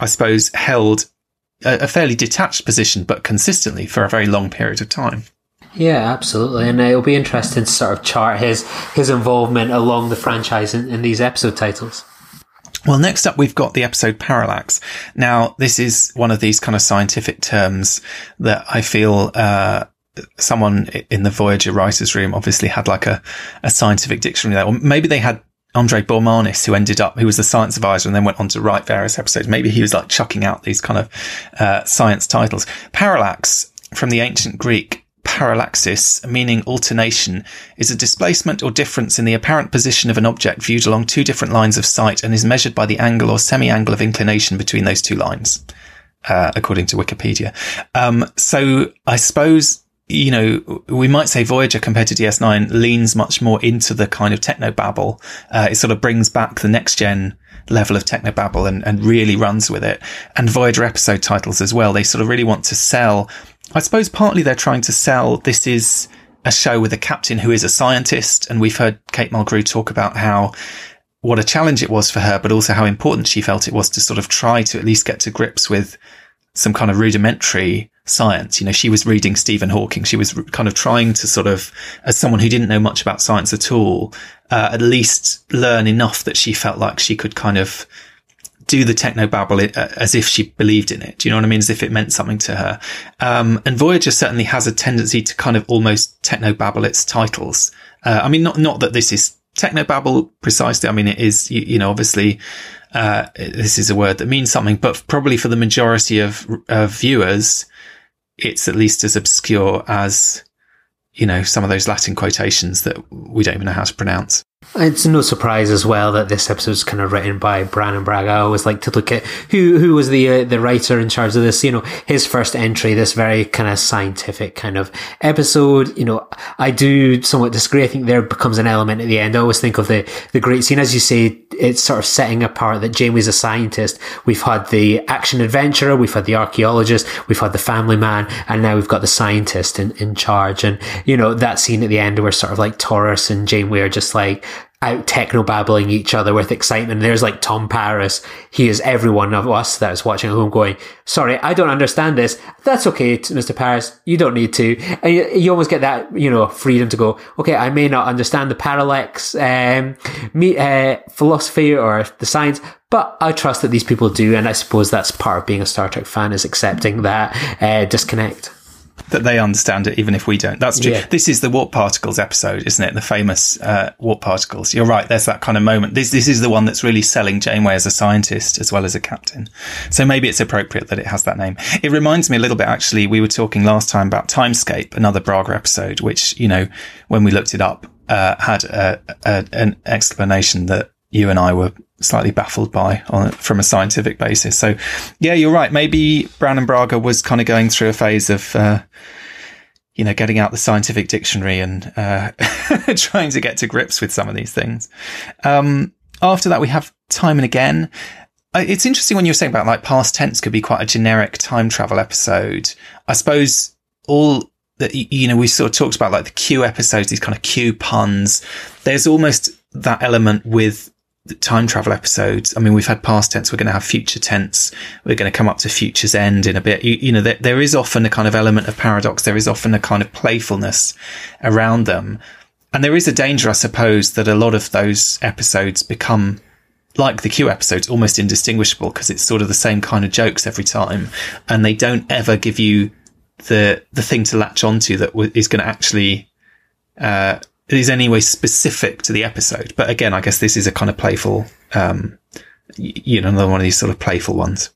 I suppose, held a, a fairly detached position, but consistently for a very long period of time. Yeah, absolutely, and it'll be interesting to sort of chart his his involvement along the franchise in, in these episode titles. Well, next up, we've got the episode parallax. Now, this is one of these kind of scientific terms that I feel, uh, someone in the Voyager writers room obviously had like a, a scientific dictionary there, or maybe they had Andre Bormanis, who ended up, who was the science advisor and then went on to write various episodes. Maybe he was like chucking out these kind of, uh, science titles. Parallax from the ancient Greek parallaxis, meaning alternation, is a displacement or difference in the apparent position of an object viewed along two different lines of sight and is measured by the angle or semi-angle of inclination between those two lines, uh, according to Wikipedia. Um, so I suppose you know, we might say Voyager compared to DS9 leans much more into the kind of techno babble. Uh, it sort of brings back the next gen level of techno babble and, and really runs with it. And Voyager episode titles as well. They sort of really want to sell I suppose partly they're trying to sell this is a show with a captain who is a scientist. And we've heard Kate Mulgrew talk about how what a challenge it was for her, but also how important she felt it was to sort of try to at least get to grips with some kind of rudimentary science. You know, she was reading Stephen Hawking. She was kind of trying to sort of, as someone who didn't know much about science at all, uh, at least learn enough that she felt like she could kind of do the techno babble uh, as if she believed in it. Do you know what I mean? As if it meant something to her. Um, and Voyager certainly has a tendency to kind of almost techno babble its titles. Uh, I mean, not, not that this is techno babble precisely. I mean, it is, you, you know, obviously, uh, this is a word that means something, but probably for the majority of, of viewers, it's at least as obscure as, you know, some of those Latin quotations that we don't even know how to pronounce. It's no surprise as well that this episode is kind of written by Brannon Braga. I always like to look at who who was the uh, the writer in charge of this. You know, his first entry, this very kind of scientific kind of episode. You know, I do somewhat disagree. I think there becomes an element at the end. I always think of the the great scene, as you say, it's sort of setting apart that Jamie's a scientist. We've had the action adventurer, we've had the archaeologist, we've had the family man, and now we've got the scientist in in charge. And you know that scene at the end where sort of like Torres and Janeway are just like out techno babbling each other with excitement. There's like Tom Paris. He is every one of us that is watching at home going, sorry, I don't understand this. That's okay, Mr. Paris. You don't need to. And you, you almost get that, you know, freedom to go, okay, I may not understand the parallax, um, me, uh, philosophy or the science, but I trust that these people do. And I suppose that's part of being a Star Trek fan is accepting that, uh, disconnect that they understand it, even if we don't. That's true. Yeah. This is the warp particles episode, isn't it? The famous uh, warp particles. You're right. There's that kind of moment. This this is the one that's really selling Janeway as a scientist as well as a captain. So maybe it's appropriate that it has that name. It reminds me a little bit. Actually, we were talking last time about Timescape, another Braga episode, which you know when we looked it up uh, had a, a, an explanation that you and I were slightly baffled by on from a scientific basis. So yeah, you're right. Maybe Brannon Braga was kind of going through a phase of, uh, you know, getting out the scientific dictionary and, uh, trying to get to grips with some of these things. Um, after that, we have time and again. Uh, it's interesting when you're saying about like past tense could be quite a generic time travel episode. I suppose all that, you know, we sort of talked about like the Q episodes, these kind of Q puns. There's almost that element with time travel episodes. I mean, we've had past tense. We're going to have future tense. We're going to come up to future's end in a bit. You, you know, there, there is often a kind of element of paradox. There is often a kind of playfulness around them. And there is a danger, I suppose, that a lot of those episodes become like the Q episodes, almost indistinguishable because it's sort of the same kind of jokes every time. And they don't ever give you the, the thing to latch onto that is going to actually, uh, is anyway specific to the episode. But again, I guess this is a kind of playful, um, you know, another one of these sort of playful ones.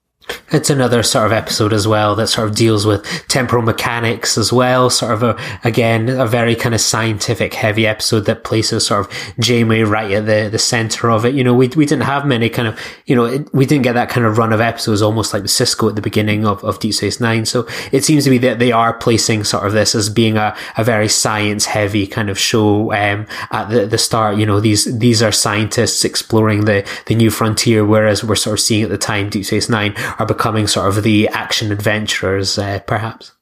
It's another sort of episode as well that sort of deals with temporal mechanics as well. Sort of a, again, a very kind of scientific heavy episode that places sort of Janeway right at the, the center of it. You know, we, we didn't have many kind of, you know, it, we didn't get that kind of run of episodes almost like the Sisko at the beginning of, of Deep Space Nine. So it seems to be that they are placing sort of this as being a, a very science heavy kind of show, um, at the, the start. You know, these, these are scientists exploring the, the new frontier, whereas we're sort of seeing at the time Deep Space Nine are becoming sort of the action adventurers, uh, perhaps.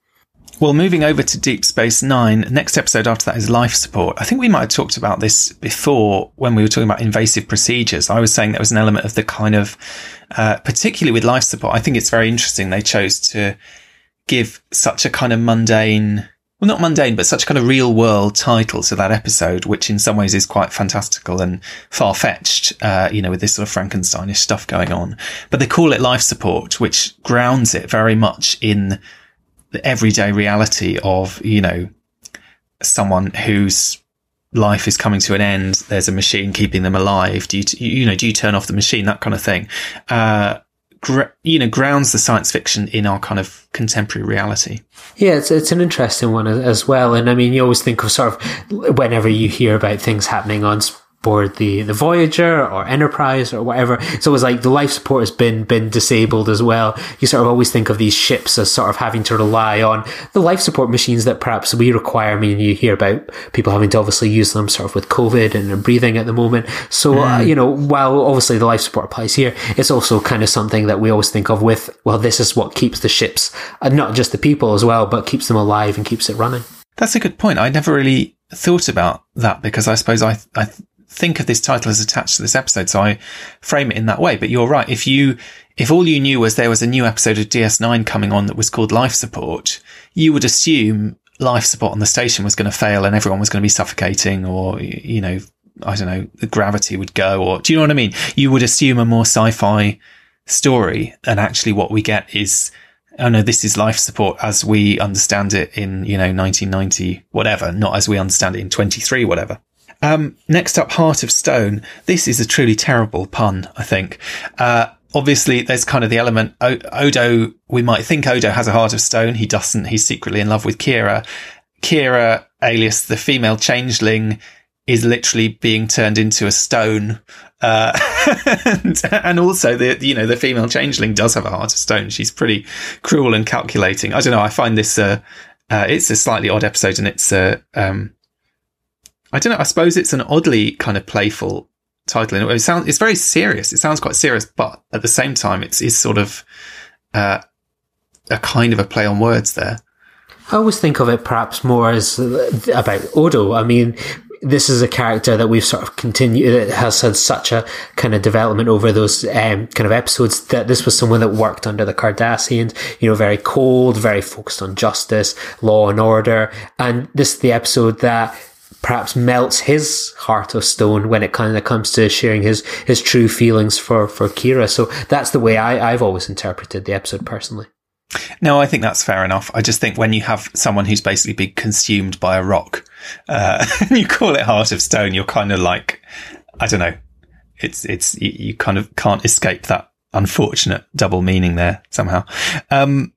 Well, moving over to Deep Space Nine, next episode after that is life support. I think we might have talked about this before when we were talking about invasive procedures. I was saying there was an element of the kind of, uh, particularly with life support, I think it's very interesting they chose to give such a kind of mundane, well, not mundane, but such kind of real world title to that episode, which in some ways is quite fantastical and far fetched, uh, you know, with this sort of Frankensteinish stuff going on. But they call it life support, which grounds it very much in the everyday reality of, you know, someone whose life is coming to an end. There's a machine keeping them alive. Do you, you know, do you turn off the machine? That kind of thing. Uh, gra- you know, grounds the science fiction in our kind of contemporary reality. Yeah, it's, it's an interesting one as well. And I mean, you always think of sort of whenever you hear about things happening on board the, the Voyager or Enterprise or whatever. So it's like the life support has been, been disabled as well. You sort of always think of these ships as sort of having to rely on the life support machines that perhaps we require. I mean, you hear about people having to obviously use them sort of with COVID and breathing at the moment. So, mm. uh, you know, while obviously the life support applies here, it's also kind of something that we always think of with, well, this is what keeps the ships, and not just the people as well, but keeps them alive and keeps it running. That's a good point. I never really thought about that because I suppose I, I think of this title as attached to this episode, so I frame it in that way. But you're right. If you, if all you knew was there was a new episode of DS9 coming on that was called Life Support, you would assume life support on the station was going to fail and everyone was going to be suffocating or, you know, I don't know, the gravity would go or, do you know what I mean? You would assume a more sci-fi story and actually what we get is, oh no, this is life support as we understand it in, you know, 1990, whatever, not as we understand it in 23, whatever. Um, next up, Heart of Stone. This is a truly terrible pun, I think. Uh, obviously there's kind of the element o- Odo, we might think Odo has a heart of stone. He doesn't. He's secretly in love with Kira. Kira, alias the female changeling, is literally being turned into a stone. Uh, and, and, also the, you know, the female changeling does have a heart of stone. She's pretty cruel and calculating. I don't know. I find this, uh, uh, it's a slightly odd episode and it's, uh, um, I don't know. I suppose it's an oddly kind of playful title. It sounds it's very serious. It sounds quite serious, but at the same time, it's is sort of uh, a kind of a play on words there. I always think of it perhaps more as uh, about Odo. I mean, this is a character that we've sort of continued, it has had such a kind of development over those um, kind of episodes that this was someone that worked under the Cardassians, you know, very cold, very focused on justice, law and order. And this is the episode that perhaps melts his heart of stone when it kind of comes to sharing his his true feelings for for Kira. So that's the way I, I've always interpreted the episode personally. No, I think that's fair enough. I just think when you have someone who's basically been consumed by a rock, uh, you call it Heart of Stone, you're kind of like, I don't know, it's it's you, kind of can't escape that unfortunate double meaning there somehow. Um,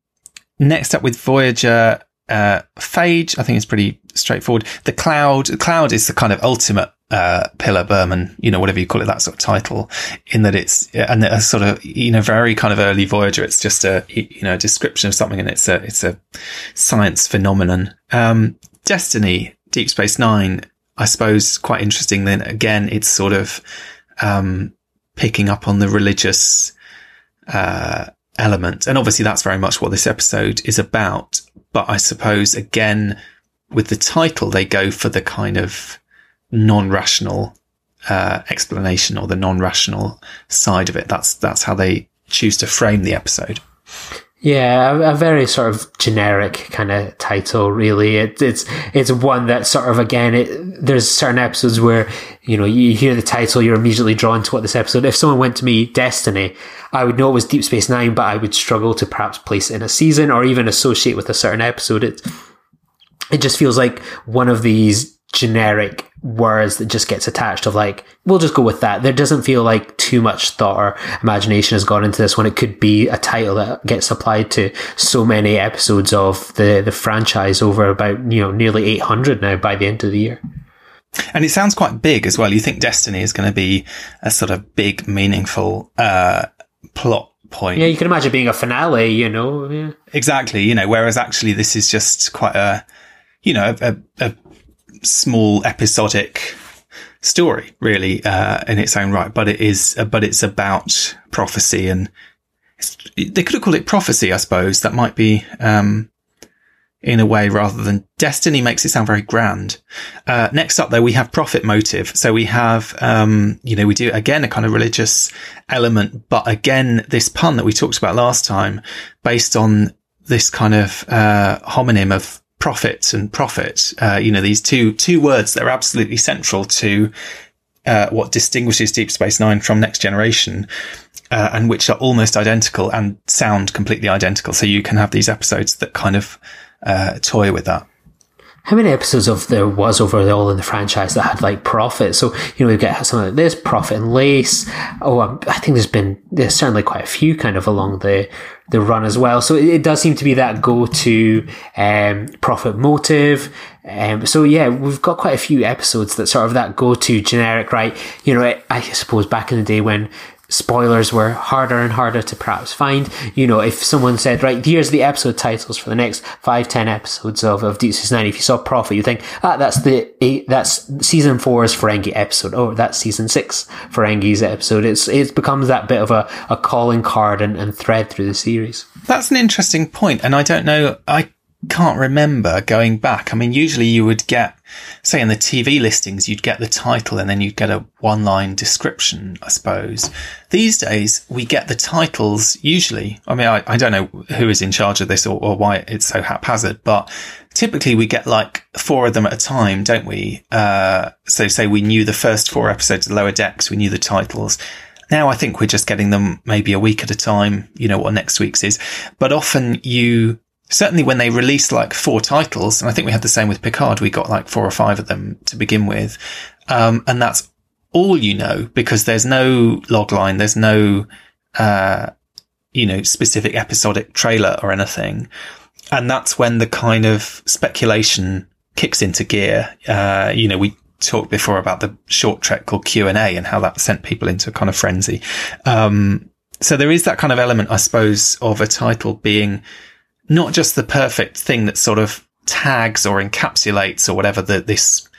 next up with Voyager, uh, Phage, I think is pretty straightforward. The Cloud, the Cloud is the kind of ultimate uh, Piller Berman, you know, whatever you call it, that sort of title, in that it's, and a sort of, you know, very kind of early Voyager. It's just a, you know, a description of something and it's a, it's a science phenomenon. Um, Destiny, Deep Space Nine, I suppose quite interesting. Then again, it's sort of, um, picking up on the religious, uh, element. And obviously that's very much what this episode is about. But I suppose again, with the title, they go for the kind of non-rational uh, explanation or the non-rational side of it. That's that's how they choose to frame the episode. Yeah, a, a, very sort of generic kind of title, really. It, it's it's one that sort of again, it, there's certain episodes where you know you hear the title, you're immediately drawn to what this episode. If someone went to me Destiny, I would know it was Deep Space Nine, but I would struggle to perhaps place it in a season or even associate with a certain episode. It just feels like one of these generic words that just gets attached of like, we'll just go with that. There doesn't feel like too much thought or imagination has gone into this when it could be a title that gets applied to so many episodes of the, the franchise over about, you know, nearly 800 now by the end of the year. And it sounds quite big as well. You think Destiny is going to be a sort of big, meaningful, uh, plot point. Yeah, you can imagine being a finale, you know. Yeah. Exactly. You know, whereas actually this is just quite a, you know, a, a small episodic story, really, uh, in its own right. But it is, uh, but it's about prophecy, and they could have called it prophecy, I suppose. That might be, um, in a way, rather than destiny, makes it sound very grand. Uh, next up, though, we have profit motive. So we have, um, you know, we do again a kind of religious element, but again, this pun that we talked about last time, based on this kind of uh, homonym of prophets and prophet. Uh, you know, these two two words that are absolutely central to uh, what distinguishes Deep Space Nine from Next Generation, uh, and which are almost identical and sound completely identical. So you can have these episodes that kind of uh, toy with that how many episodes of there was overall in the franchise that had like profit? So you know we get something like this, profit and Lace. Oh, um, I think there's been there's certainly quite a few kind of along the the run as well. So it, it does seem to be that go to um, Prophet motive. Um, so yeah, we've got quite a few episodes that sort of that go to generic, right? You know, I suppose back in the day when spoilers were harder and harder to perhaps find. You know, if someone said, right, here's the episode titles for the next five, ten episodes of, of Deep Space Nine, if you saw Prophet, you think, ah, that's the eight, that's season four's Ferengi episode, or that's season six Ferengi's episode. It's, it becomes that bit of a, a calling card and, and thread through the series. That's an interesting point, and I don't know, I can't remember going back. I mean, usually you would get, say in the TV listings, you'd get the title and then you'd get a one line description, I suppose. These days we get the titles usually. I mean, I, I don't know who is in charge of this or, or, why it's so haphazard, but typically we get like four of them at a time, don't we? Uh, so say we knew the first four episodes of Lower Decks, we knew the titles. Now I think we're just getting them maybe a week at a time. You know what next week's is, but often you certainly when they released like four titles, and I think we had the same with Picard, we got like four or five of them to begin with. Um, and that's all you know because there's no logline, there's no, uh, you know, specific episodic trailer or anything. And that's when the kind of speculation kicks into gear. Uh, you know, we talked before about the short trek called Q and A and how that sent people into a kind of frenzy. Um, so there is that kind of element, I suppose, of a title being not just the perfect thing that sort of tags or encapsulates or whatever the, this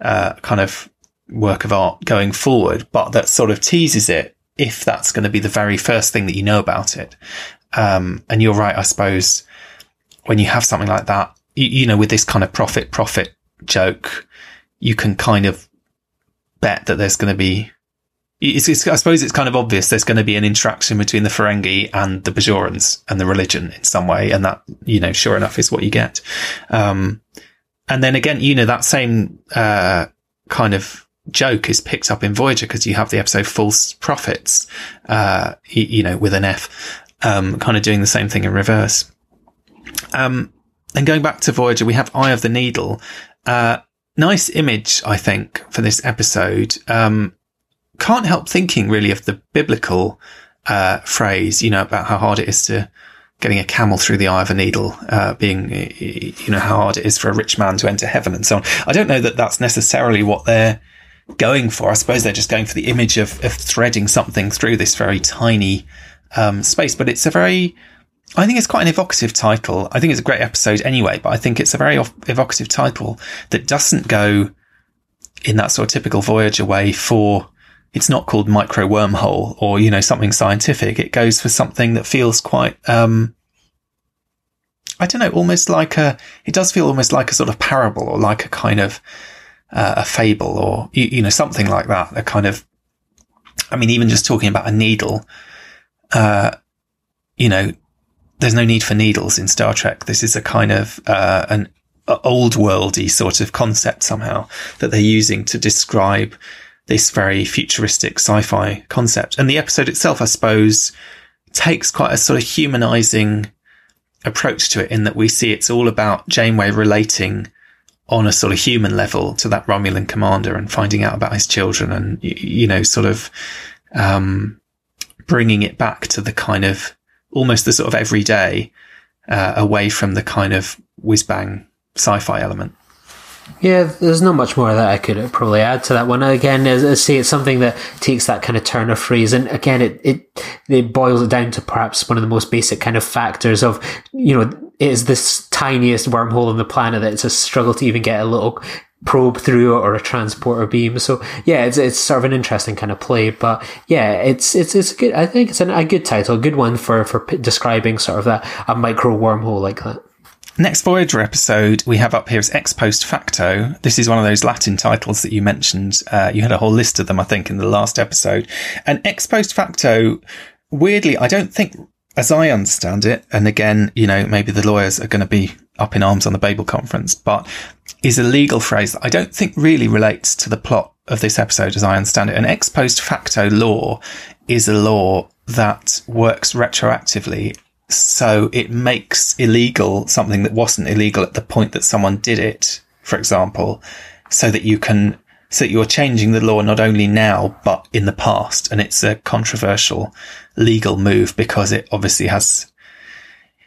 uh, kind of work of art going forward, but that sort of teases it if that's going to be the very first thing that you know about it. Um, and you're right, I suppose, when you have something like that, you, you know, with this kind of profit profit joke, you can kind of bet that there's going to be it's, it's, I suppose it's kind of obvious there's going to be an interaction between the Ferengi and the Bajorans and the religion in some way. And that, you know, sure enough is what you get. Um, and then again, you know, that same, uh, kind of joke is picked up in Voyager because you have the episode False Prophets, uh, you, know, with an F, um, kind of doing the same thing in reverse. Um, and going back to Voyager, we have Eye of the Needle. Uh, nice image, I think, for this episode. Um, can't help thinking really of the biblical uh, phrase, you know, about how hard it is to getting a camel through the eye of a needle, uh, being, you know, how hard it is for a rich man to enter heaven and so on. I don't know that that's necessarily what they're going for. I suppose they're just going for the image of, of threading something through this very tiny um, space, but it's a very, I think it's quite an evocative title. I think it's a great episode anyway, but I think it's a very evocative title that doesn't go in that sort of typical Voyager way for it's not called micro wormhole or, you know, something scientific. It goes for something that feels quite, um, I don't know, almost like a, it does feel almost like a sort of parable or like a kind of, uh, a fable or, you, you, know, something like that. A kind of, I mean, even just talking about a needle, uh, you know, there's no need for needles in Star Trek. This is a kind of, uh, an old worldy sort of concept somehow that they're using to describe this very futuristic sci-fi concept. And the episode itself, I suppose, takes quite a sort of humanizing approach to it in that we see it's all about Janeway relating on a sort of human level to that Romulan commander and finding out about his children and, you know, sort of, um, bringing it back to the kind of almost the sort of everyday, uh, away from the kind of whiz bang sci-fi element. Yeah, there's not much more that I could probably add to that one. Again, as I say, it's something that takes that kind of turn of phrase, and again, it, it it boils it down to perhaps one of the most basic kind of factors of you know it is this tiniest wormhole on the planet that it's a struggle to even get a little probe through or a transporter beam. So yeah, it's it's sort of an interesting kind of play, but yeah, it's it's it's good. I think it's an, a good title, a good one for for describing sort of that a micro wormhole like that. Next Voyager episode we have up here is Ex Post Facto. This is one of those Latin titles that you mentioned. Uh, you had a whole list of them, I think, in the last episode. And Ex Post Facto, weirdly, I don't think, as I understand it, and again, you know, maybe the lawyers are going to be up in arms on the Babel conference, but is a legal phrase that I don't think really relates to the plot of this episode as I understand it. An ex post facto law is a law that works retroactively so it makes illegal something that wasn't illegal at the point that someone did it, for example, so that you can, so that you're changing the law not only now, but in the past. And it's a controversial legal move because it obviously has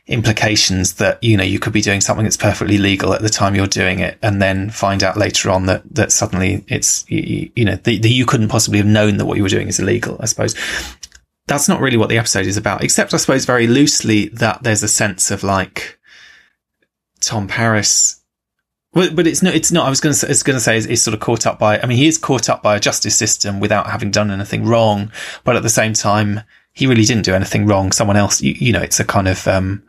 implications that, you know, you could be doing something that's perfectly legal at the time you're doing it and then find out later on that, that suddenly it's, you, you know, that you couldn't possibly have known that what you were doing is illegal, I suppose that's not really what the episode is about, except I suppose very loosely that there's a sense of like Tom Paris. But, but it's no, it's not. I was going to, it's going to say is sort of caught up by. I mean, he is caught up by a justice system without having done anything wrong, but at the same time, he really didn't do anything wrong. Someone else, you, you know, it's a kind of um,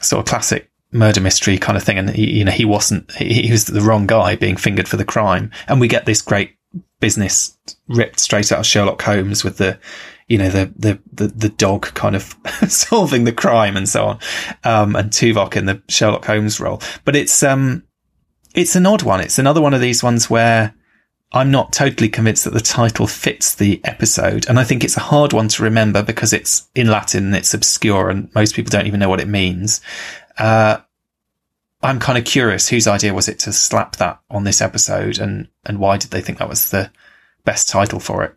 sort of classic murder mystery kind of thing, and he, you know, he wasn't. He, he was the wrong guy being fingered for the crime, and we get this great business ripped straight out of Sherlock Holmes with the you know, the, the, the, the dog kind of solving the crime and so on. Um, and Tuvok in the Sherlock Holmes role. But it's, um, it's an odd one. It's another one of these ones where I'm not totally convinced that the title fits the episode. And I think it's a hard one to remember because it's in Latin and it's obscure and most people don't even know what it means. Uh, I'm kind of curious whose idea was it to slap that on this episode and, and why did they think that was the best title for it?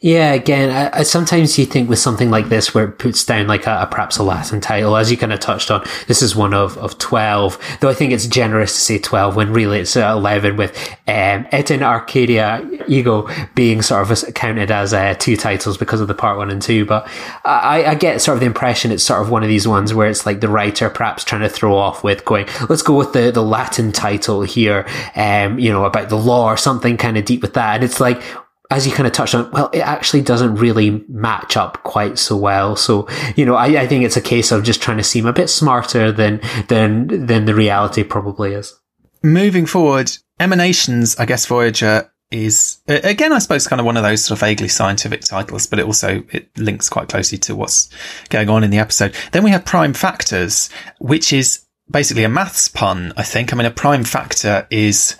Yeah, again, I, I, sometimes you think with something like this where it puts down like a, a, perhaps a Latin title, as you kind of touched on, this is one of, of 12, though I think it's generous to say 12 when really it's uh, 11 with um, Et in Arcadia Ego being sort of counted as uh, two titles because of the part one and two. But I, I get sort of the impression it's sort of one of these ones where it's like the writer perhaps trying to throw off with going, let's go with the, the Latin title here, um, you know, about the law or something kind of deep with that. And it's like, as you kind of touched on, well, it actually doesn't really match up quite so well. So, you know, I, I think it's a case of just trying to seem a bit smarter than, than, than the reality probably is. Moving forward, Emanations, I guess Voyager is again, I suppose, kind of one of those sort of vaguely scientific titles, but it also it links quite closely to what's going on in the episode. Then we have prime factors, which is basically a maths pun. I think. I mean, a prime factor is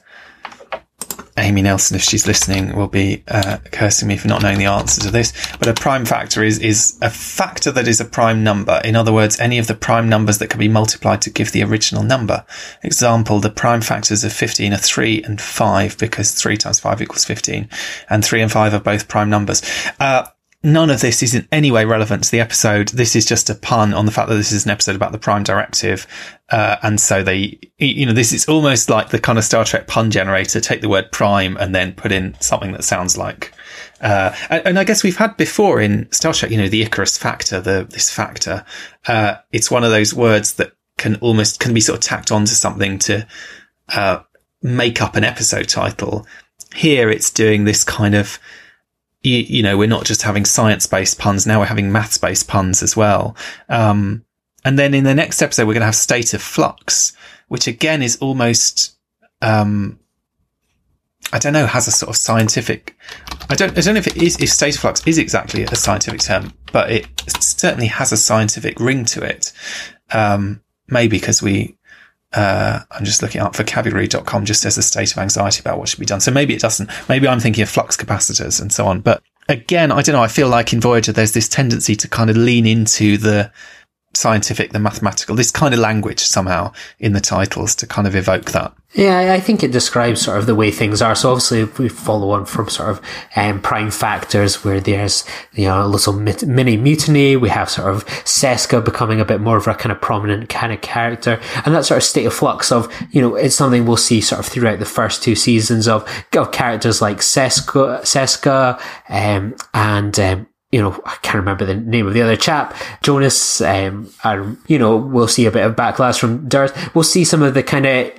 Amy Nelson, if she's listening, will be uh, cursing me for not knowing the answer to this. But a prime factor is is a factor that is a prime number. In other words, any of the prime numbers that can be multiplied to give the original number. Example: the prime factors of fifteen are three and five because three times five equals fifteen, and three and five are both prime numbers. Uh, none of this is in any way relevant to the episode. This is just a pun on the fact that this is an episode about the Prime Directive. Uh, and so they, you know, this is almost like the kind of Star Trek pun generator. Take the word prime and then put in something that sounds like, uh, and, and, I guess we've had before in Star Trek, you know, the Icarus factor, the, this factor. Uh, it's one of those words that can almost, can be sort of tacked onto something to, uh, make up an episode title. Here it's doing this kind of, you, you, know, we're not just having science based puns. Now we're having maths based puns as well. Um, and then in the next episode, we're going to have state of flux, which again is almost, um, I don't know, has a sort of scientific, I don't, I don't know if it is, if state of flux is exactly a scientific term, but it certainly has a scientific ring to it. Um, maybe because we, uh, I'm just looking up vocabulary.com just says a state of anxiety about what should be done. So maybe it doesn't. Maybe I'm thinking of flux capacitors and so on. But again, I don't know. I feel like in Voyager, there's this tendency to kind of lean into the scientific, the mathematical, this kind of language somehow in the titles to kind of evoke that. Yeah, I think it describes sort of the way things are. So obviously, if we follow on from sort of um, prime factors where there's you know a little mit- mini mutiny, we have sort of Seska becoming a bit more of a kind of prominent kind of character, and that sort of state of flux of you know it's something we'll see sort of throughout the first two seasons of, of characters like Seska, Seska, um, and um, you know, I can't remember the name of the other chap, Jonas, um, and, you know, we'll see a bit of backlash from Darth. We'll see some of the kind of,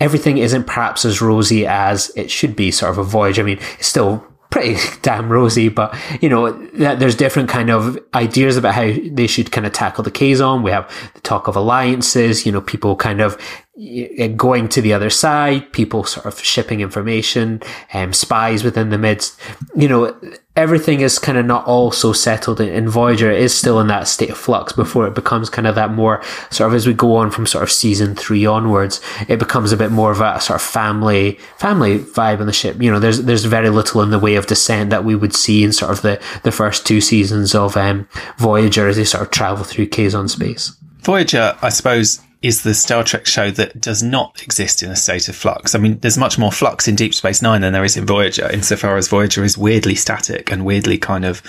everything isn't perhaps as rosy as it should be, sort of a voyage. I mean, it's still pretty damn rosy, but you know, there's different kind of ideas about how they should kind of tackle the Kazon. We have the talk of alliances, you know, people kind of going to the other side, people sort of shipping information, um, spies within the midst. You know, everything is kind of not all so settled in, Voyager. Is still in that state of flux before it becomes kind of that more sort of as we go on from sort of season three onwards, it becomes a bit more of a sort of family, family vibe on the ship. You know, there's, there's very little in the way of dissent that we would see in sort of the, the first two seasons of, um, Voyager as they sort of travel through Kazon space. Voyager, I suppose, is the Star Trek show that does not exist in a state of flux. I mean, there's much more flux in Deep Space Nine than there is in Voyager, insofar as Voyager is weirdly static and weirdly kind of,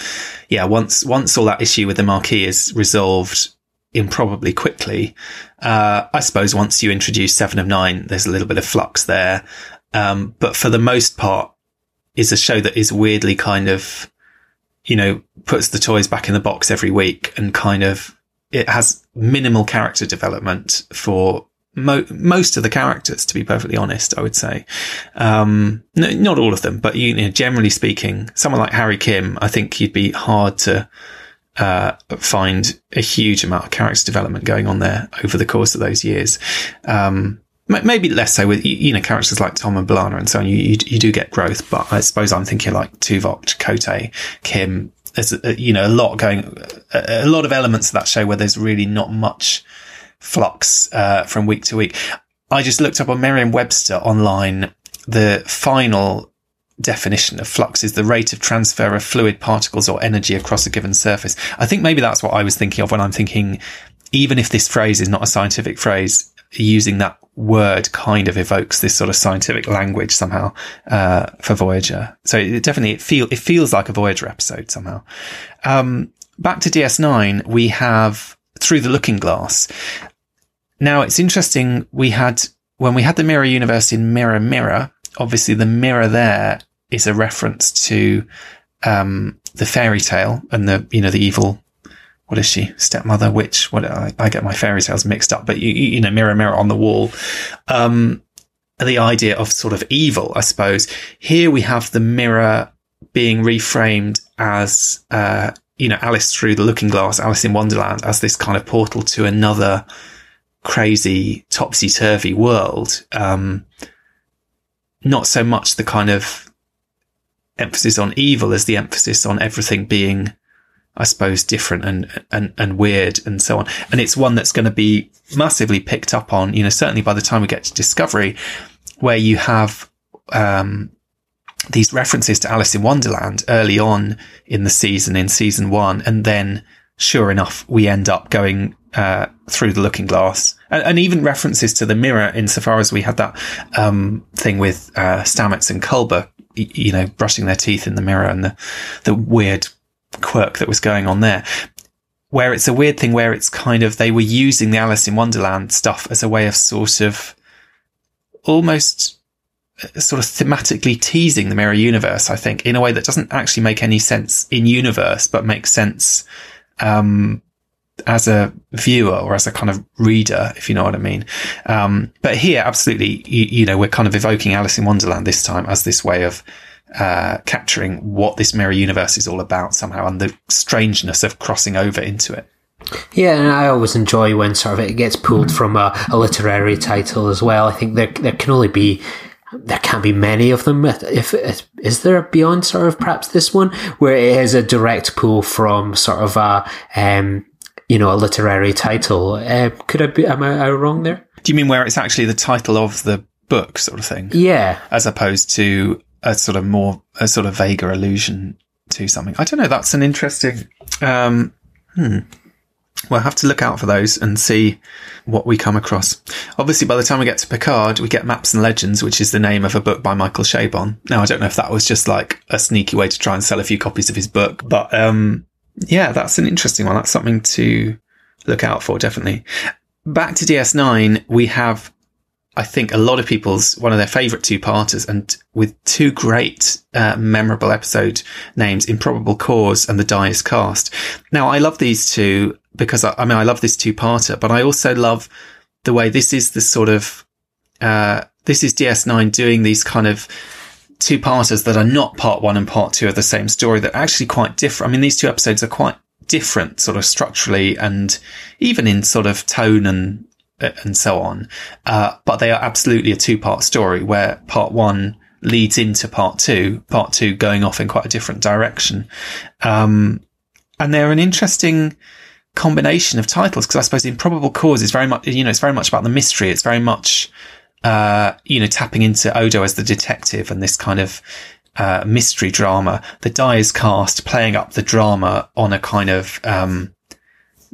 yeah, once, once all that issue with the Maquis is resolved improbably quickly, uh, I suppose once you introduce Seven of Nine, there's a little bit of flux there. Um, but for the most part, is a show that is weirdly kind of, you know, puts the toys back in the box every week and kind of it has minimal character development for mo- most of the characters, to be perfectly honest, I would say. Um, no, not all of them, but you know, generally speaking, someone like Harry Kim, I think you'd be hard to, uh, find a huge amount of character development going on there over the course of those years. Um, maybe less so with you know characters like Tom and B'Elanna and so on. You, you, you do get growth, but I suppose I'm thinking like Tuvok, Chakotay, Kim, there's a, you know a lot going, a, a, lot of elements of that show where there's really not much flux uh, from week to week. I just looked up on Merriam-Webster online. The final definition of flux is the rate of transfer of fluid particles or energy across a given surface. I think maybe that's what I was thinking of when I'm thinking, even if this phrase is not a scientific phrase, using that word kind of evokes this sort of scientific language somehow uh, for Voyager. So it definitely it feel it feels like a Voyager episode somehow. Um, back to DS9, we have through the Looking Glass. Now it's interesting. We had when we had the Mirror Universe in Mirror Mirror. Obviously, the mirror there is a reference to um, the fairy tale and the you know the evil what is she? Stepmother, witch? What I, I get my fairy tales mixed up, but you, you know, mirror, mirror on the wall. Um, the idea of sort of evil, I suppose. Here we have the mirror being reframed as, uh, you know, Alice through the looking glass, Alice in Wonderland as this kind of portal to another crazy topsy turvy world. Um, not so much the kind of emphasis on evil as the emphasis on everything being I suppose, different and, and, and weird and so on. And it's one that's going to be massively picked up on, you know, certainly by the time we get to Discovery, where you have, um, these references to Alice in Wonderland early on in the season, in season one. And then sure enough, we end up going, uh, through the looking glass and, and, even references to the mirror insofar as we had that, um, thing with, uh, Stamets and Culber, you know, brushing their teeth in the mirror and the, the weird quirk that was going on there. Where it's a weird thing where it's kind of, they were using the Alice in Wonderland stuff as a way of sort of almost uh, sort of thematically teasing the mirror universe, I think, in a way that doesn't actually make any sense in universe, but makes sense, um, as a viewer or as a kind of reader, if you know what I mean. Um, but here, absolutely, you, you, know, we're kind of evoking Alice in Wonderland this time as this way of uh, capturing what this mirror universe is all about somehow and the strangeness of crossing over into it. Yeah, and I always enjoy when sort of it gets pulled from a, a literary title as well. I think there there can only be there can't be many of them. If, if is there a beyond sort of perhaps this one where it is a direct pull from sort of a um, you know a literary title? Uh, could I be? Am I, wrong there? Do you mean where it's actually the title of the book, sort of thing? Yeah, as opposed to a sort of more a sort of vaguer allusion to something. I don't know. That's an interesting. Um, hmm. we'll have to look out for those and see what we come across. Obviously, by the time we get to Picard, we get Maps and Legends, which is the name of a book by Michael Chabon. Now, I don't know if that was just like a sneaky way to try and sell a few copies of his book, but um, yeah, that's an interesting one. That's something to look out for, definitely. Back to DS9, we have, I think, a lot of people's one of their favourite two parters, and with two great, uh, memorable episode names, Improbable Cause and The Die Is Cast. Now, I love these two because I, I mean, I love this two parter, but I also love the way this is the sort of, uh, this is DS9 doing these kind of two parters that are not part one and part two of the same story that are actually quite different. I mean, these two episodes are quite different sort of structurally and even in sort of tone and, and so on. Uh, but they are absolutely a two part story where part one leads into part two, part two going off in quite a different direction. Um, and they're an interesting, combination of titles because I suppose Improbable Cause is very much, you know, it's very much about the mystery. It's very much, uh, you know, tapping into Odo as the detective and this kind of, uh, mystery drama. The die is cast playing up the drama on a kind of, um,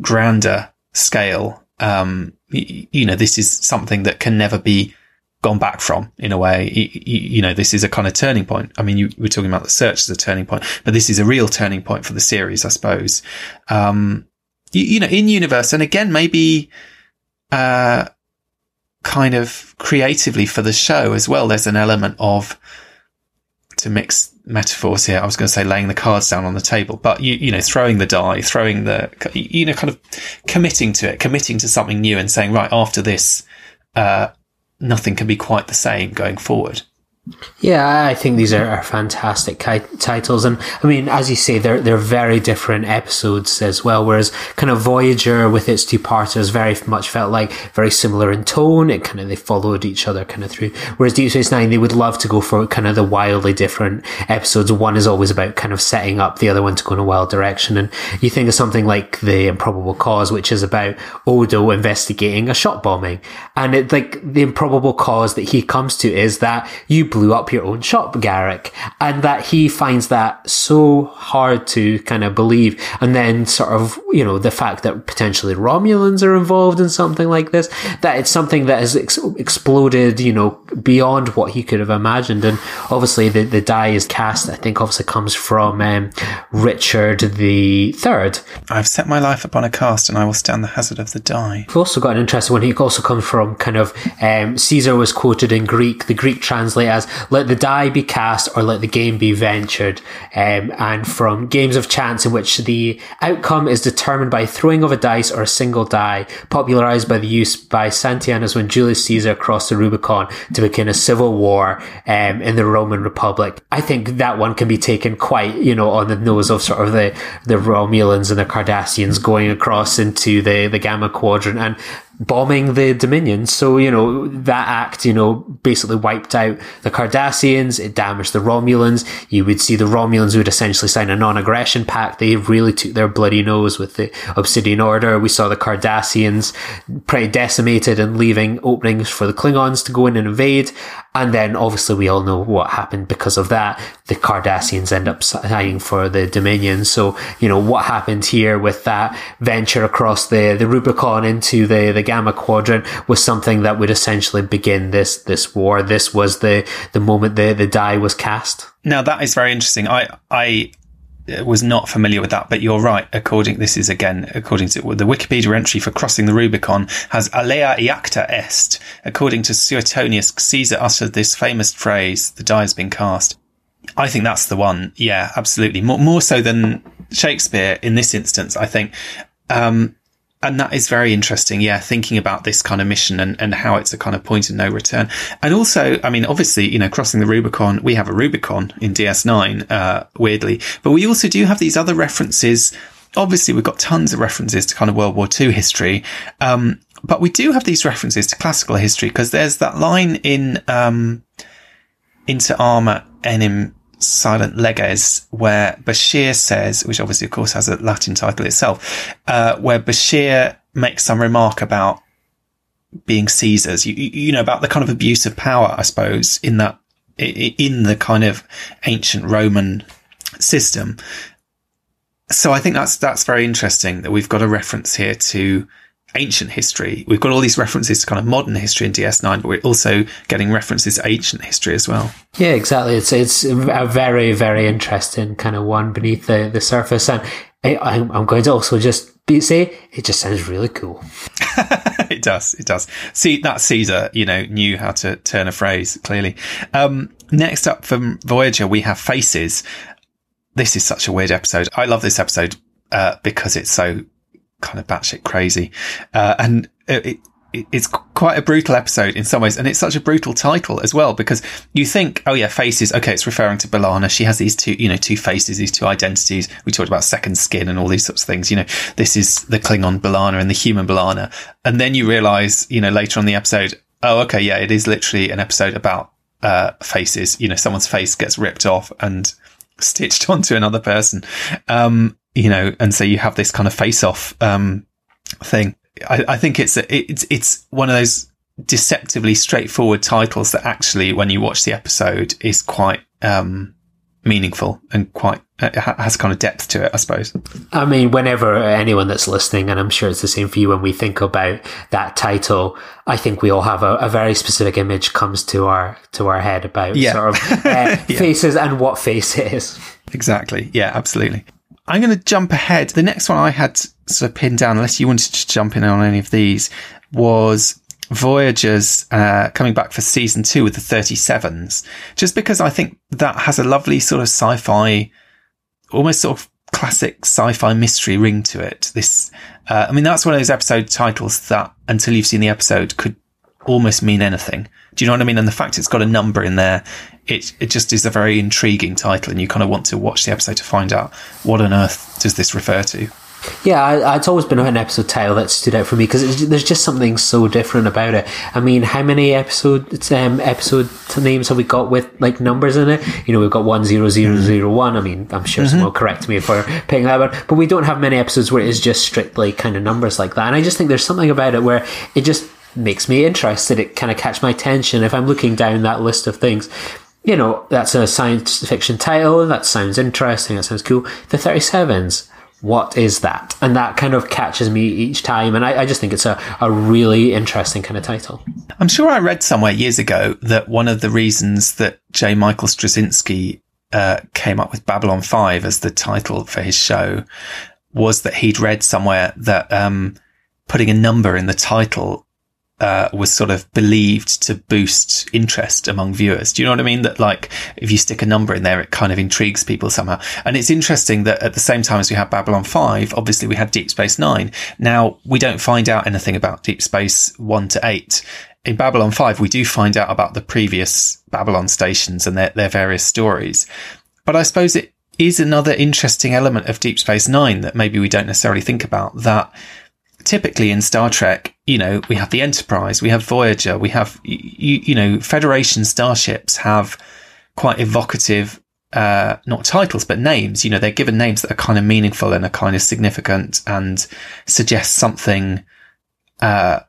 grander scale. Um, you know, this is something that can never be gone back from in a way. Y- y- you know, this is a kind of turning point. I mean, you were talking about the search as a turning point, but this is a real turning point for the series, I suppose. Um, you, you know, in universe, and again, maybe, uh, kind of creatively for the show as well. There's an element of, to mix metaphors here, I was going to say laying the cards down on the table, but you, you know, throwing the die, throwing the, you know, kind of committing to it, committing to something new and saying, right, after this, uh, nothing can be quite the same going forward. Yeah, I think these are, are fantastic ki- titles, and I mean, as you say, they're they're very different episodes as well. Whereas, kind of Voyager with its two parters very much felt like very similar in tone. It kind of they followed each other kind of through. Whereas Deep Space Nine, they would love to go for kind of the wildly different episodes. One is always about kind of setting up the other one to go in a wild direction. And you think of something like the Improbable Cause, which is about Odo investigating a shot bombing, and it like the improbable cause that he comes to is that you blew up your own shop, Garak. and that he finds that so hard to kind of believe. And then sort of, you know, the fact that potentially Romulans are involved in something like this, that it's something that has ex- exploded, you know, beyond what he could have imagined. And obviously the, the die is cast, I think obviously comes from um, Richard the Third. I've set my life upon a cast and I will stand the hazard of the die. We've also got an interesting one. He also comes from kind of um, Caesar was quoted in Greek. The Greek translate as "Let the die be cast, or let the game be ventured," um, and from games of chance in which the outcome is determined by throwing of a dice or a single die, popularized by the use by Suetonius when Julius Caesar crossed the Rubicon to begin a civil war um, in the Roman Republic. I think that one can be taken quite, you know, on the nose of sort of the the Romulans and the Cardassians going across into the the Gamma Quadrant and bombing the Dominion. So, you know, that act, you know, basically wiped out the Cardassians, it damaged the Romulans. You would see the Romulans would essentially sign a non-aggression pact. They really took their bloody nose with the Obsidian Order. We saw the Cardassians pretty decimated and leaving openings for the Klingons to go in and invade. And then obviously we all know what happened because of that. The Cardassians end up signing for the Dominion. So, you know, what happened here with that venture across the, the Rubicon into the, the Gamma Quadrant was something that would essentially begin this, this war. This was the, the moment the, the die was cast. Now that is very interesting. I, I, was not familiar with that, but you're right. According, this is again, according to the Wikipedia entry for crossing the Rubicon has alea iacta est. According to Suetonius, Caesar uttered this famous phrase, the die has been cast. I think that's the one. Yeah, absolutely. More, more so than Shakespeare in this instance, I think. Um, and that is very interesting. Yeah, thinking about this kind of mission and, and how it's a kind of point of no return. And also, I mean, obviously, you know, crossing the Rubicon, we have a Rubicon in DS9, uh, weirdly, but we also do have these other references. Obviously, we've got tons of references to kind of World War II history. Um, but we do have these references to classical history because there's that line in, um, Inter Arma Enim Silent Leges, where Bashir says, which obviously, of course, has a Latin title itself, uh, where Bashir makes some remark about being Caesars, you, you know, about the kind of abuse of power, I suppose, in that, in the kind of ancient Roman system. so I think that's that's very interesting that we've got a reference here to ancient history. We've got all these references to kind of modern history in DS9, but we're also getting references to ancient history as well. Yeah, exactly. It's it's a very very interesting kind of one beneath the, the surface, and I, I'm I'm going to also just be, say it just sounds really cool. it does. It does. See that Caesar, you know, knew how to turn a phrase clearly. Um, next up from Voyager, we have Faces. This is such a weird episode. I love this episode uh, because it's so kind of batshit crazy, uh, and it, it, it's quite a brutal episode in some ways, and it's such a brutal title as well because you think, oh yeah, faces. Okay, it's referring to B'Elanna. She has these two, you know, two faces, these two identities. We talked about second skin and all these sorts of things. You know, this is the Klingon B'Elanna and the human B'Elanna, and then you realize, you know, later on the episode, oh okay, yeah, it is literally an episode about uh, faces. You know, someone's face gets ripped off and stitched onto another person. Um, you know, and so you have this kind of face off, um, thing. I, I think it's, a, it's, it's one of those deceptively straightforward titles that actually, when you watch the episode, is quite, um, meaningful and quite uh, has kind of depth to it, I suppose. I mean, whenever anyone that's listening, and I'm sure it's the same for you, when we think about that title, I think we all have a, a very specific image comes to our to our head about Yeah. sort of uh, Yeah. faces and what face is. Exactly. Yeah, absolutely. I'm going to jump ahead. The next one I had sort of pinned down, unless you wanted to jump in on any of these, was Voyagers uh, coming back for season two with the 37s. Just because I think that has a lovely sort of sci-fi, almost sort of classic sci-fi mystery ring to it. This, uh, I mean, that's one of those episode titles that until you've seen the episode could almost mean anything. Do you know what I mean? And the fact it's got a number in there, it it just is a very intriguing title, and you kind of want to watch the episode to find out what on earth does this refer to. Yeah, I, it's always been an episode title that stood out for me because there's just something so different about it. I mean, how many episode um, episode names have we got with like numbers in it? You know, we've got one zero zero zero one. I mean, I'm sure someone will correct me if we're picking that one, but we don't have many episodes where it is just strictly kind of numbers like that. And I just think there's something about it where it just makes me interested. It kind of catch my attention if I'm looking down that list of things. You know, that's a science fiction title. And that sounds interesting. That sounds cool. The 37s what is that? And that kind of catches me each time. And I, I just think it's a, a really interesting kind of title. I'm sure I read somewhere years ago that one of the reasons that J. Michael Straczynski uh, came up with Babylon 5 as the title for his show was that he'd read somewhere that um, putting a number in the title uh, was sort of believed to boost interest among viewers. Do you know what I mean? That like if you stick a number in there, it kind of intrigues people somehow. And it's interesting that at the same time as we had Babylon 5, obviously we had Deep Space Nine. Now we don't find out anything about Deep Space 1 to 8. In Babylon 5, we do find out about the previous Babylon stations and their, their various stories. But I suppose it is another interesting element of Deep Space Nine that maybe we don't necessarily think about that typically in Star Trek, you know, we have the Enterprise, we have Voyager, we have, you, you know, Federation starships have quite evocative, uh, not titles, but names. You know, they're given names that are kind of meaningful and are kind of significant and suggest something, uh,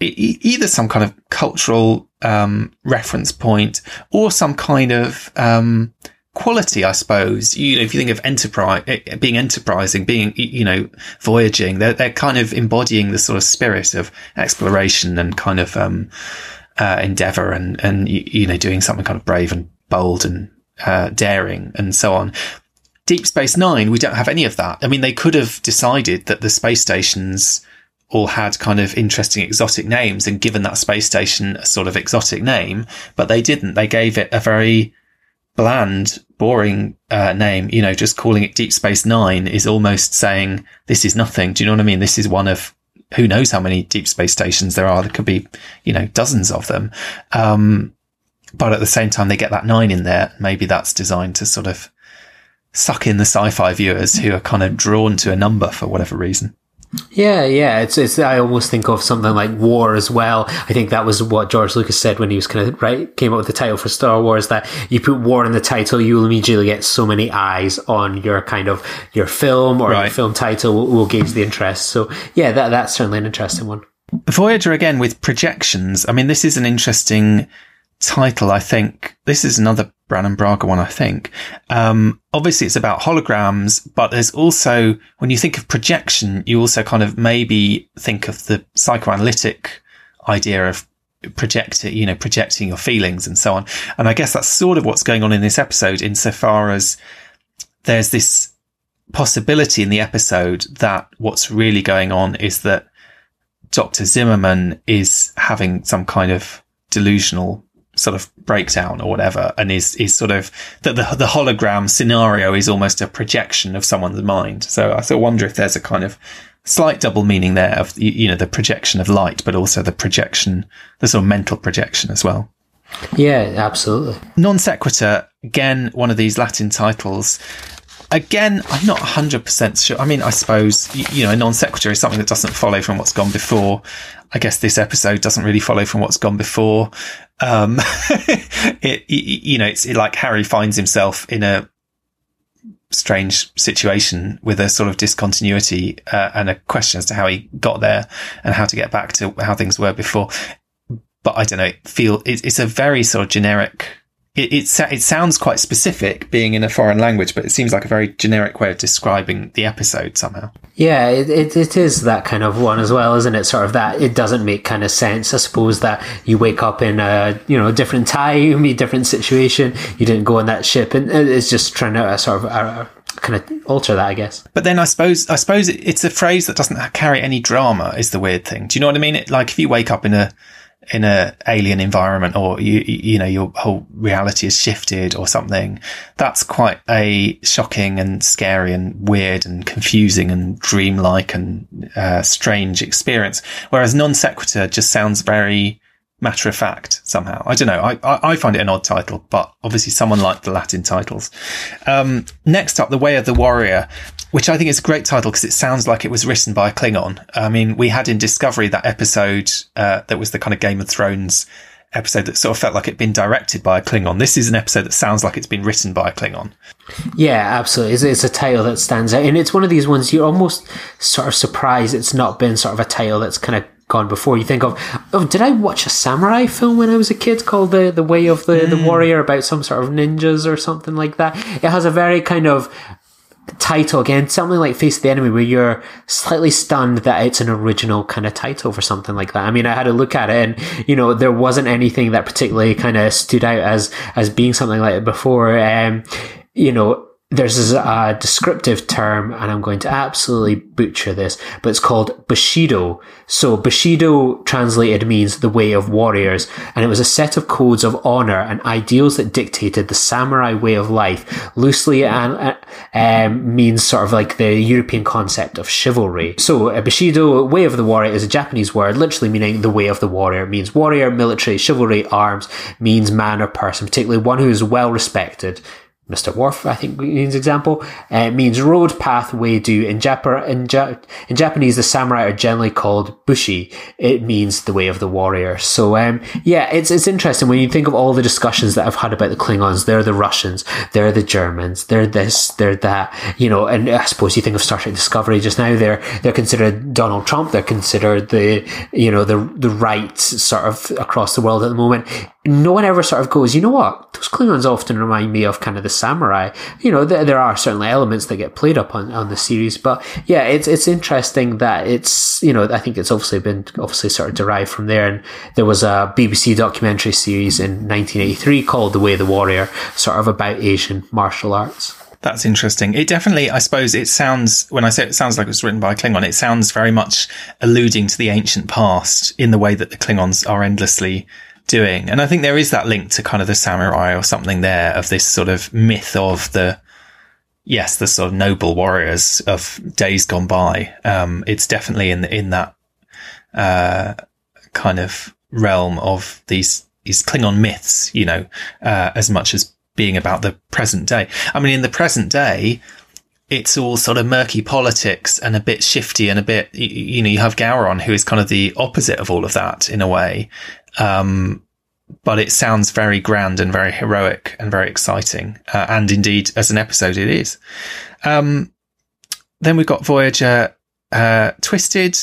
either some kind of cultural, um, reference point or some kind of, um, quality, I suppose. You know, if you think of enterprise, eh, being enterprising, being, you know, voyaging, they're, they're kind of embodying the sort of spirit of exploration and kind of, um, uh, endeavor and, and, you, you know, doing something kind of brave and bold and, uh, daring and so on. Deep Space Nine, we don't have any of that. I mean, they could have decided that the space stations all had kind of interesting exotic names and given that space station a sort of exotic name, but they didn't. They gave it a very, bland, boring uh, name, you know, just calling it Deep Space Nine is almost saying this is nothing. Do you know what I mean? This is one of who knows how many deep space stations there are. There could be, you know, dozens of them. Um, but at the same time, they get that nine in there. Maybe that's designed to sort of suck in the sci-fi viewers who are kind of drawn to a number for whatever reason. Yeah, yeah. It's, it's, I almost think of something like War as well. I think that was what George Lucas said when he was kind of, right, came up with the title for Star Wars that you put War in the title, you'll immediately get so many eyes on your kind of, your film or your film title will, will gauge the interest. So yeah, that, that's certainly an interesting one. Voyager again with projections. I mean, this is an interesting title. I think this is another Brannon Braga one, I think. Um, obviously it's about holograms, but there's also, when you think of projection, you also kind of maybe think of the psychoanalytic idea of project you know, projecting your feelings and so on. And I guess that's sort of what's going on in this episode insofar as there's this possibility in the episode that what's really going on is that Dr. Zimmerman is having some kind of delusional sort of breakdown or whatever and is is sort of that the the hologram scenario is almost a projection of someone's mind so i sort of wonder if there's a kind of slight double meaning there of you know the projection of light but also the projection the sort of mental projection as well yeah absolutely non sequitur again one of these latin titles again, I'm not 100% sure. I mean, I suppose, you, you know, a non sequitur is something that doesn't follow from what's gone before. I guess this episode doesn't really follow from what's gone before. Um, it, you know, it's like Harry finds himself in a strange situation with a sort of discontinuity uh, and a question as to how he got there and how to get back to how things were before. But I don't know, feel it, it's a very sort of generic it, it, it sounds quite specific being in a foreign language, but it seems like a very generic way of describing the episode somehow. Yeah, it, it, it is that kind of one as well, isn't it? Sort of that it doesn't make kind of sense. I suppose that you wake up in a you know different time, a different situation. You didn't go on that ship, and it's just trying to uh, sort of. Uh, kind of alter that, I guess. But then I suppose I suppose it's a phrase that doesn't carry any drama. Is the weird thing. Do you know what I mean? It, like if you wake up in a in a alien environment or you you know your whole reality is shifted or something that's quite a shocking and scary and weird and confusing and dreamlike and uh, strange experience whereas non sequitur just sounds very matter of fact somehow. I don't know. I, I, I, find it an odd title, but obviously someone liked the Latin titles. Um, next up, The Way of the Warrior, which I think is a great title because it sounds like it was written by a Klingon. I mean, we had in Discovery that episode, uh, that was the kind of Game of Thrones episode that sort of felt like it'd been directed by a Klingon. This is an episode that sounds like it's been written by a Klingon. Yeah, absolutely. It's, it's, a title that stands out. And it's one of these ones you're almost sort of surprised it's not been sort of a title that's kind of gone before. You think of, oh, did I watch a samurai film when I was a kid called the the Way of the, mm. the Warrior about some sort of ninjas or something like that? It has a very kind of title again, something like Face the Enemy, where you're slightly stunned that it's an original kind of title for something like that. I mean, I had a look at it, and you know, there wasn't anything that particularly kind of stood out as as being something like it before. Um, you know, there's a uh, descriptive term, and I'm going to absolutely butcher this, but it's called Bushido. So Bushido translated means the way of warriors, and it was a set of codes of honor and ideals that dictated the samurai way of life. Loosely and um, means sort of like the European concept of chivalry. So a Bushido, way of the warrior, is a Japanese word, literally meaning the way of the warrior. It means warrior, military, chivalry, arms, means man or person, particularly one who is well respected Mr. Worf, I think means example, uh, means road, path, way, do. In, Jap- in, ja- in, Japanese, the samurai are generally called bushi. It means the way of the warrior. So, um, yeah, it's, it's interesting when you think of all the discussions that I've had about the Klingons. They're the Russians, they're the Germans, they're this, they're that, you know, and I suppose you think of Star Trek Discovery just now, they're, they're considered Donald Trump, they're considered the, you know, the, the right sort of across the world at the moment no one ever sort of goes, you know what? Those Klingons often remind me of kind of the samurai. You know, there, there are certainly elements that get played up on, on the series, but yeah, it's it's interesting that it's you know I think it's obviously been obviously sort of derived from there. And there was a BBC documentary series in 1983 called The Way of the Warrior, sort of about Asian martial arts. That's interesting. It definitely, I suppose, it sounds, when I say it sounds like it was written by a Klingon, it sounds very much alluding to the ancient past in the way that the Klingons are endlessly doing. And I think there is that link to kind of the samurai or something there of this sort of myth of the, yes, the sort of noble warriors of days gone by. Um, it's definitely in, in that, uh, kind of realm of these, these Klingon myths, you know, uh, as much as being about the present day. I mean, in the present day, it's all sort of murky politics and a bit shifty and a bit, you, know, you have Gowron, who is kind of the opposite of all of that in a way. Um, but it sounds very grand and very heroic and very exciting. Uh, and indeed, as an episode, it is. Um, then we've got Voyager, uh, Twisted,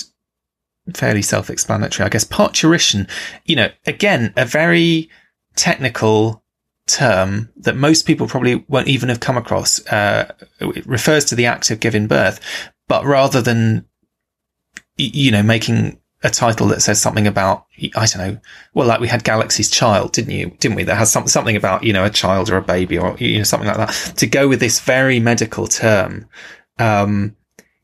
fairly self-explanatory, I guess. Parturition, you know, again, a very technical term that most people probably won't even have come across. Uh, it refers to the act of giving birth, but rather than, you know, making a title that says something about, I don't know, well, like we had Galaxy's Child, didn't you? Didn't we? That has some, something about, you know, a child or a baby or, you know, something like that. To go with this very medical term, um,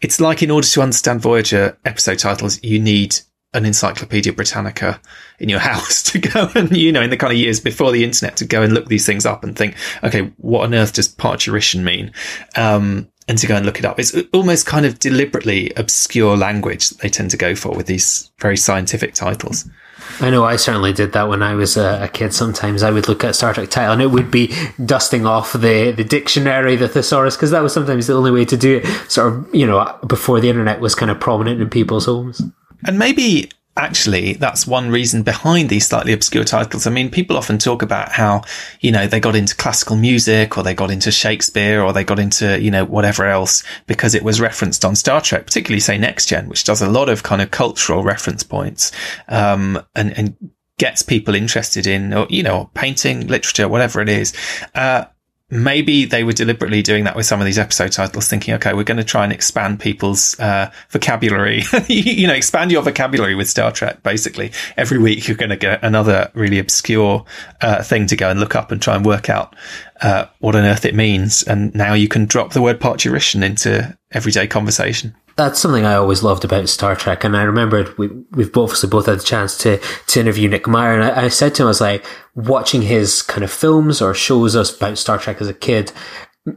it's like in order to understand Voyager episode titles, you need an Encyclopedia Britannica in your house to go and, you know, in the kind of years before the internet to go and look these things up and think, okay, what on earth does parturition mean? Um, and to go and look it up. It's almost kind of deliberately obscure language that they tend to go for with these very scientific titles. I know I certainly did that when I was a, a, kid. Sometimes I would look at a Star Trek title and it would be dusting off the, the dictionary, the thesaurus, because that was sometimes the only way to do it, sort of, you know, before the internet was kind of prominent in people's homes. And maybe actually that's one reason behind these slightly obscure titles. I mean, people often talk about how, you know, they got into classical music or they got into Shakespeare or they got into, you know, whatever else because it was referenced on Star Trek, particularly say Next Gen, which does a lot of kind of cultural reference points, um, and, and gets people interested in, or, you know, painting, literature, whatever it is. Uh, maybe they were deliberately doing that with some of these episode titles, thinking, okay, we're going to try and expand people's uh, vocabulary. you know, expand your vocabulary with Star Trek. Basically, every week you're going to get another really obscure uh, thing to go and look up and try and work out uh, what on earth it means. And now you can drop the word parturition into everyday conversation that's something I always loved about Star Trek. And I remembered we, we've both, so both had the chance to, to interview Nick Meyer. And I, I, said to him, I was like, watching his kind of films or shows us about Star Trek as a kid,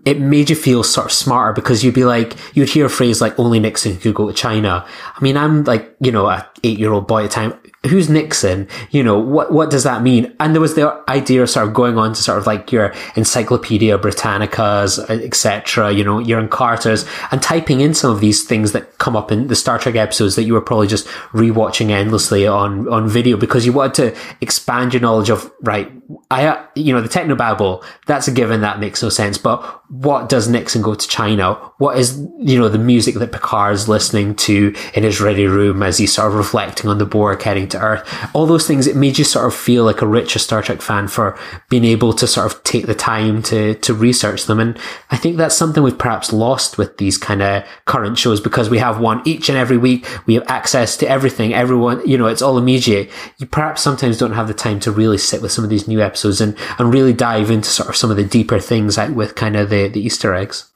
it made you feel sort of smarter because you'd be like, you'd hear a phrase like only Nixon could go to China. I mean, I'm like, you know, a eight year old boy at the time who's Nixon? You know, what, what does that mean? And there was the idea of sort of going on to sort of like your Encyclopedia Britannicas, uh, etc., you know, your Encartas, and typing in some of these things that come up in the Star Trek episodes that you were probably just rewatching endlessly on, on video because you wanted to expand your knowledge of, right, I, you know, the technobabble, that's a given, that makes no sense, but what does Nixon go to China? What is, you know, the music that Picard is listening to in his ready room as he's sort of reflecting on the Borg heading to Earth. All those things, it made you sort of feel like a richer Star Trek fan for being able to sort of take the time to, to research them. And I think that's something we've perhaps lost with these kind of current shows because we have one each and every week. We have access to everything. Everyone, you know, it's all immediate. You perhaps sometimes don't have the time to really sit with some of these new episodes and, and really dive into sort of some of the deeper things like with kind of the, the Easter eggs.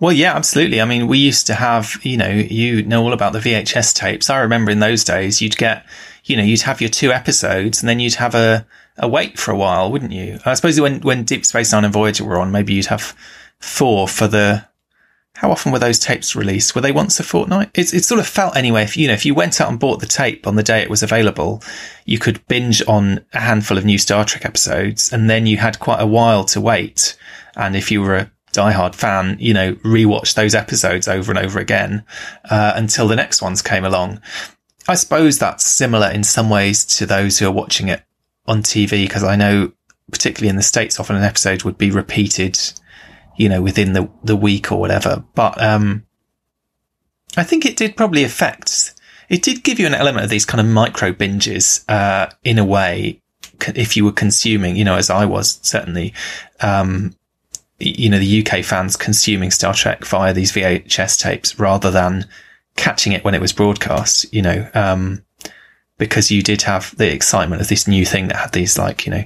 Well, yeah, absolutely. I mean, we used to have, you know, you know all about the VHS tapes. I remember in those days, you'd get, you know, you'd have your two episodes and then you'd have a, a wait for a while, wouldn't you? I suppose when, when Deep Space Nine and Voyager were on, maybe you'd have four for the, how often were those tapes released? Were they once a fortnight? It's, it sort of felt anyway. If, you know, if you went out and bought the tape on the day it was available, you could binge on a handful of new Star Trek episodes and then you had quite a while to wait. And if you were a diehard fan, you know, rewatch those episodes over and over again uh, until the next ones came along. I suppose that's similar in some ways to those who are watching it on TV because I know, particularly in the states, often an episode would be repeated, you know, within the the week or whatever. But um, I think it did probably affect. It did give you an element of these kind of micro binges uh, in a way if you were consuming, you know, as I was certainly, um, you know, the UK fans consuming Star Trek via these VHS tapes rather than catching it when it was broadcast, you know, um, because you did have the excitement of this new thing that had these like, you know,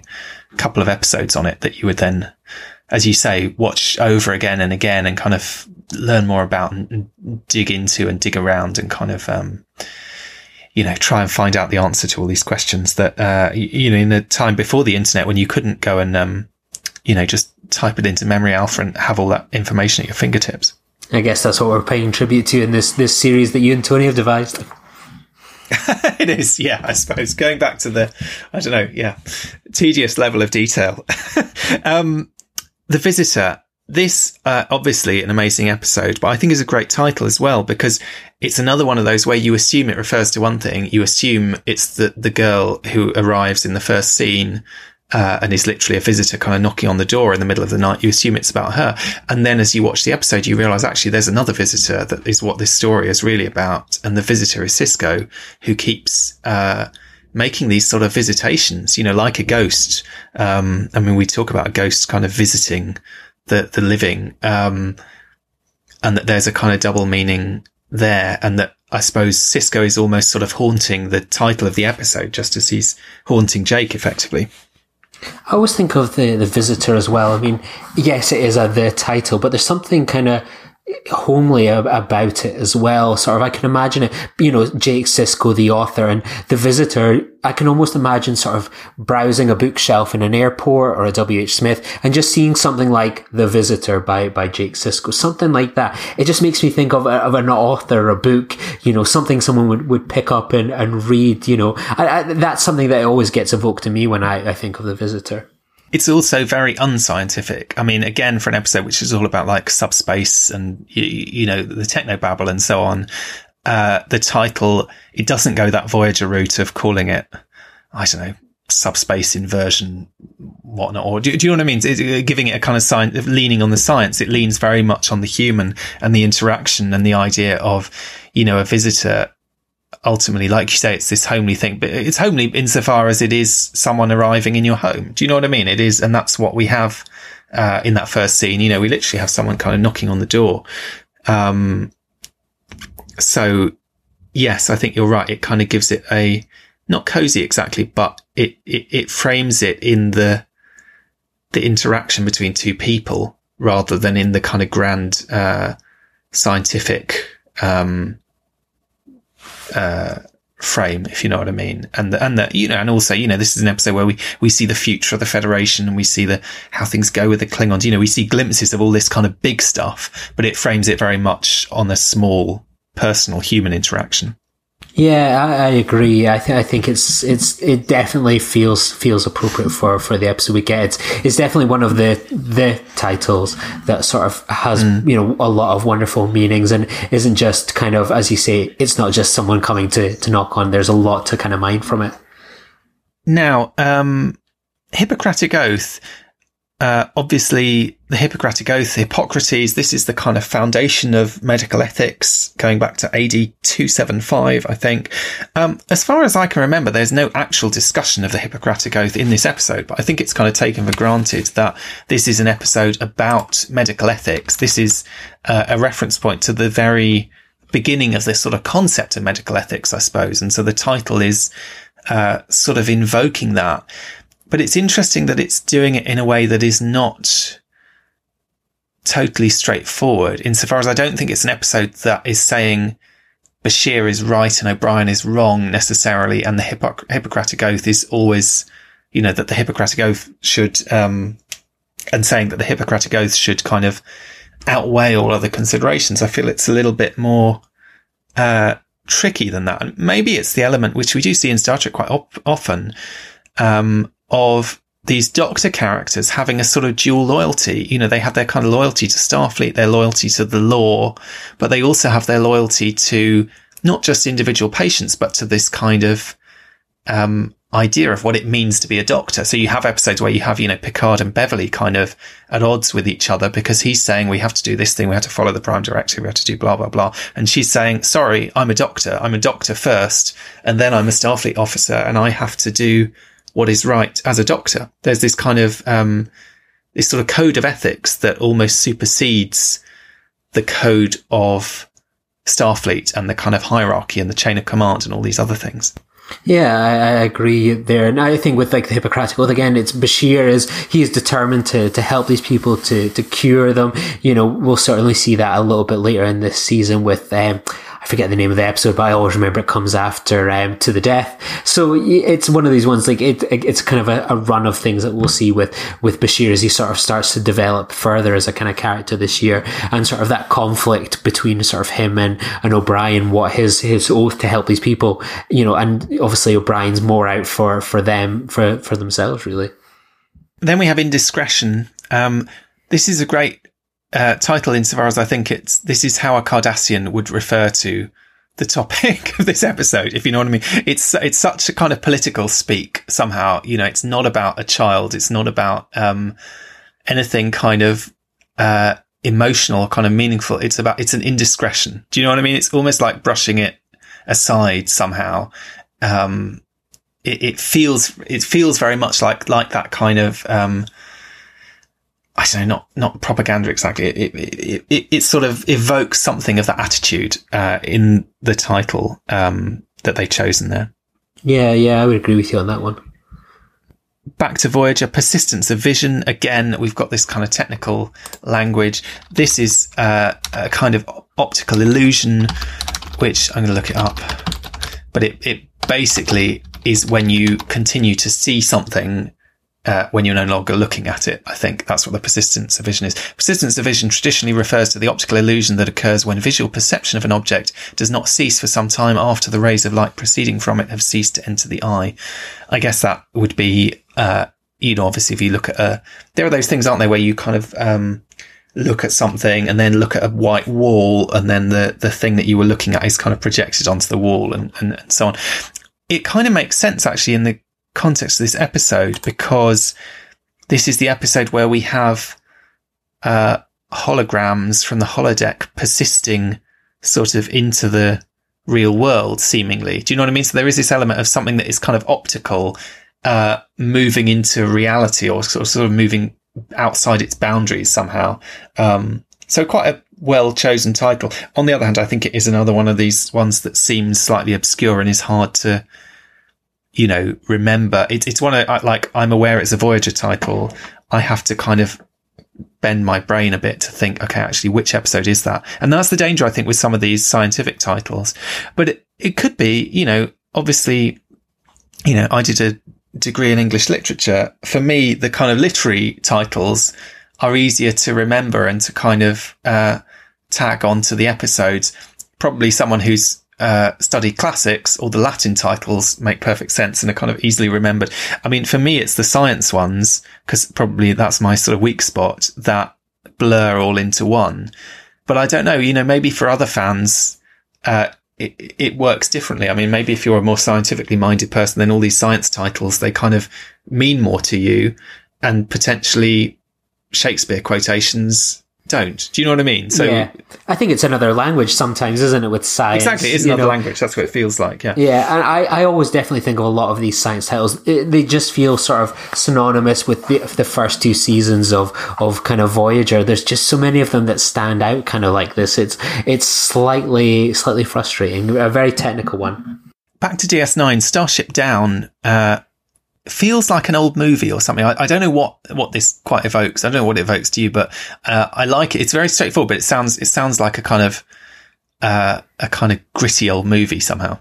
couple of episodes on it that you would then, as you say, watch over again and again and kind of learn more about and dig into and dig around and kind of, um, you know, try and find out the answer to all these questions that, uh, you know, in the time before the internet when you couldn't go and, um, you know, just type it into memory alpha and have all that information at your fingertips. I guess that's what we're paying tribute to in this this series that you and Tony have devised. it is, yeah, I suppose. Going back to the, I don't know, yeah, tedious level of detail. um, the Visitor. This, uh, obviously an amazing episode, but I think is a great title as well because it's another one of those where you assume it refers to one thing. You assume it's the, the girl who arrives in the first scene uh, and is literally a visitor kind of knocking on the door in the middle of the night, you assume it's about her. And then as you watch the episode, you realize actually there's another visitor that is what this story is really about. And the visitor is Sisko, who keeps, uh, making these sort of visitations, you know, like a ghost. Um, I mean, we talk about ghosts kind of visiting the, the living, um, and that there's a kind of double meaning there and that I suppose Sisko is almost sort of haunting the title of the episode just as he's haunting Jake effectively. I always think of the, the visitor as well. I mean, yes, it is a the title, but there's something kind of homely about it as well. Sort of, I can imagine it, you know, Jake Sisko, the author and the visitor. I can almost imagine sort of browsing a bookshelf in an airport or a WH Smith and just seeing something like The Visitor by, by Jake Sisko, something like that. It just makes me think of, a, of an author, a book, you know, something someone would, would pick up and, and read, you know. I, I, that's something that always gets evoked to me when I, I think of The Visitor. It's also very unscientific. I mean, again, for an episode which is all about like subspace and, you, you know, the techno babble and so on, uh, the title, it doesn't go that Voyager route of calling it, I don't know, subspace inversion, whatnot. Or do, do you know what I mean? It's giving it a kind of sign of leaning on the science. It leans very much on the human and the interaction and the idea of, you know, a visitor ultimately, like you say, it's this homely thing, but it's homely insofar as it is someone arriving in your home. Do you know what I mean? It is, and that's what we have uh, in that first scene. You know, we literally have someone kind of knocking on the door. Um, so yes, I think you're right. It kind of gives it a not cozy exactly, but it, it, it frames it in the the interaction between two people rather than in the kind of grand uh, scientific um, uh, frame, if you know what I mean. And the, and the, you know, and also, you know, this is an episode where we, we see the future of the Federation and we see the, how things go with the Klingons. You know, we see glimpses of all this kind of big stuff, but it frames it very much on a small personal human interaction. Yeah, I, I agree. I, th- I think it's it's it definitely feels feels appropriate for, for the episode we get. It's, it's definitely one of the the titles that sort of has mm. you know a lot of wonderful meanings and isn't just kind of as you say. It's not just someone coming to to knock on. There's a lot to kind of mine from it. Now, um, Hippocratic Oath uh, obviously, the Hippocratic Oath, Hippocrates, this is the kind of foundation of medical ethics going back to AD 275, I think. Um, as far as I can remember, there's no actual discussion of the Hippocratic Oath in this episode, but I think it's kind of taken for granted that this is an episode about medical ethics. This is uh, a reference point to the very beginning of this sort of concept of medical ethics, I suppose. And so the title is uh, sort of invoking that. But it's interesting that it's doing it in a way that is not totally straightforward, insofar as I don't think it's an episode that is saying Bashir is right and O'Brien is wrong necessarily, and the Hippoc- Hippocratic Oath is always, you know, that the Hippocratic Oath should, um, and saying that the Hippocratic Oath should kind of outweigh all other considerations. I feel it's a little bit more, uh, tricky than that. And maybe it's the element which we do see in Star Trek quite op- often, um, of these doctor characters having a sort of dual loyalty. You know, they have their kind of loyalty to Starfleet, their loyalty to the law, but they also have their loyalty to not just individual patients, but to this kind of, um, idea of what it means to be a doctor. So you have episodes where you have, you know, Picard and Beverly kind of at odds with each other because he's saying we have to do this thing. We have to follow the prime directive. We have to do blah, blah, blah. And she's saying, sorry, I'm a doctor. I'm a doctor first. And then I'm a Starfleet officer and I have to do what is right as a doctor. There's this kind of, um, this sort of code of ethics that almost supersedes the code of Starfleet and the kind of hierarchy and the chain of command and all these other things. Yeah, I, I, agree there. And I think with like the Hippocratic Oath again, it's Bashir is he is determined to to help these people to to cure them. You know, we'll certainly see that a little bit later in this season with um, forget the name of the episode, but I always remember it comes after um, To the Death. So it's one of these ones, like it, it's kind of a, a, run of things that we'll see with, with Bashir as he sort of starts to develop further as a kind of character this year and sort of that conflict between sort of him and, and O'Brien, what his, his oath to help these people, you know, and obviously O'Brien's more out for, for them, for, for themselves, really. Then we have Indiscretion. Um, this is a great uh, title insofar as I think it's this is how a Cardassian would refer to the topic of this episode, if you know what I mean. It's it's such a kind of political speak somehow. You know, it's not about a child. It's not about um, anything kind of uh, emotional, kind of meaningful. It's about it's an indiscretion. Do you know what I mean? It's almost like brushing it aside somehow. Um, it, it feels it feels very much like like that kind of um, I don't know, not not propaganda exactly. It it, it, it sort of evokes something of that attitude uh, in the title um, that they chosen there. Yeah, yeah, I would agree with you on that one. Back to Voyager, persistence of vision. Again, we've got this kind of technical language. This is uh, a kind of optical illusion, which I'm going to look it up. But it, it basically is when you continue to see something uh, when you're no longer looking at it. I think that's what the persistence of vision is. Persistence of vision traditionally refers to the optical illusion that occurs when visual perception of an object does not cease for some time after the rays of light proceeding from it have ceased to enter the eye. I guess that would be, uh, you know, obviously if you look at a, there are those things, aren't there, where you kind of, um, look at something and then look at a white wall and then the, the thing that you were looking at is kind of projected onto the wall and, and, and so on. It kind of makes sense actually in the context of this episode because this is the episode where we have uh, holograms from the holodeck persisting sort of into the real world, seemingly. Do you know what I mean? So there is this element of something that is kind of optical, uh, moving into reality or sort of, sort of moving outside its boundaries somehow. Um, so quite a well chosen title. On the other hand, I think it is another one of these ones that seems slightly obscure and is hard to you know, remember. It's it's one of like I'm aware it's a Voyager title. I have to kind of bend my brain a bit to think, okay, actually, which episode is that? And that's the danger, I think, with some of these scientific titles. But it, it could be, you know, obviously, you know, I did a degree in English literature. For me, the kind of literary titles are easier to remember and to kind of, uh, tag onto the episodes. Probably someone who's uh, study classics, or the Latin titles make perfect sense and are kind of easily remembered. I mean, for me, it's the science ones because probably that's my sort of weak spot that blur all into one. But I don't know, you know, maybe for other fans, uh, it, it works differently. I mean, maybe if you're a more scientifically minded person, then all these science titles, they kind of mean more to you and potentially Shakespeare quotations don't. Do you know what I mean? So yeah. I think it's another language sometimes, isn't it? With science, exactly, it's another know? language. That's what it feels like. Yeah, yeah. And I, I always definitely think of a lot of these science titles. It, they just feel sort of synonymous with the, the first two seasons of of kind of Voyager. There's just so many of them that stand out, kind of like this. It's it's slightly slightly frustrating. A very technical one. Back to DS9, Starship Down. Uh, feels like an old movie or something. I, I, don't know what, what this quite evokes. I don't know what it evokes to you, but, uh, I like it. It's very straightforward, but it sounds, it sounds like a kind of, uh, a kind of gritty old movie somehow.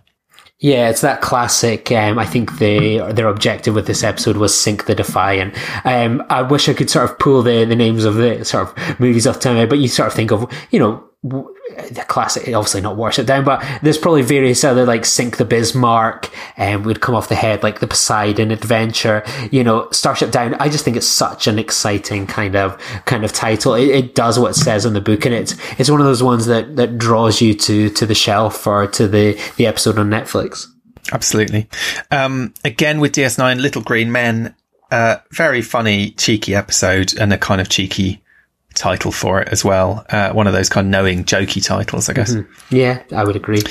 Yeah, it's that classic. Um, I think they, their objective with this episode was sink the Defiant. Um, I wish I could sort of pull the, the names of the sort of movies off time, but you sort of think of, you know, the classic, obviously not wash it down, but there's probably various other like Sink the Bismarck and um, would come off the head like the Poseidon Adventure, you know, Starship Down. I just think it's such an exciting kind of kind of title. It, it, does what it says in the book, and it's it's one of those ones that that draws you to to the shelf or to the the episode on Netflix. Absolutely. Um, again with DS9, Little Green Men, uh, very funny, cheeky episode and a kind of cheeky title for it as well. Uh, one of those kind of knowing, jokey titles, I guess. Mm-hmm. Yeah, I would agree.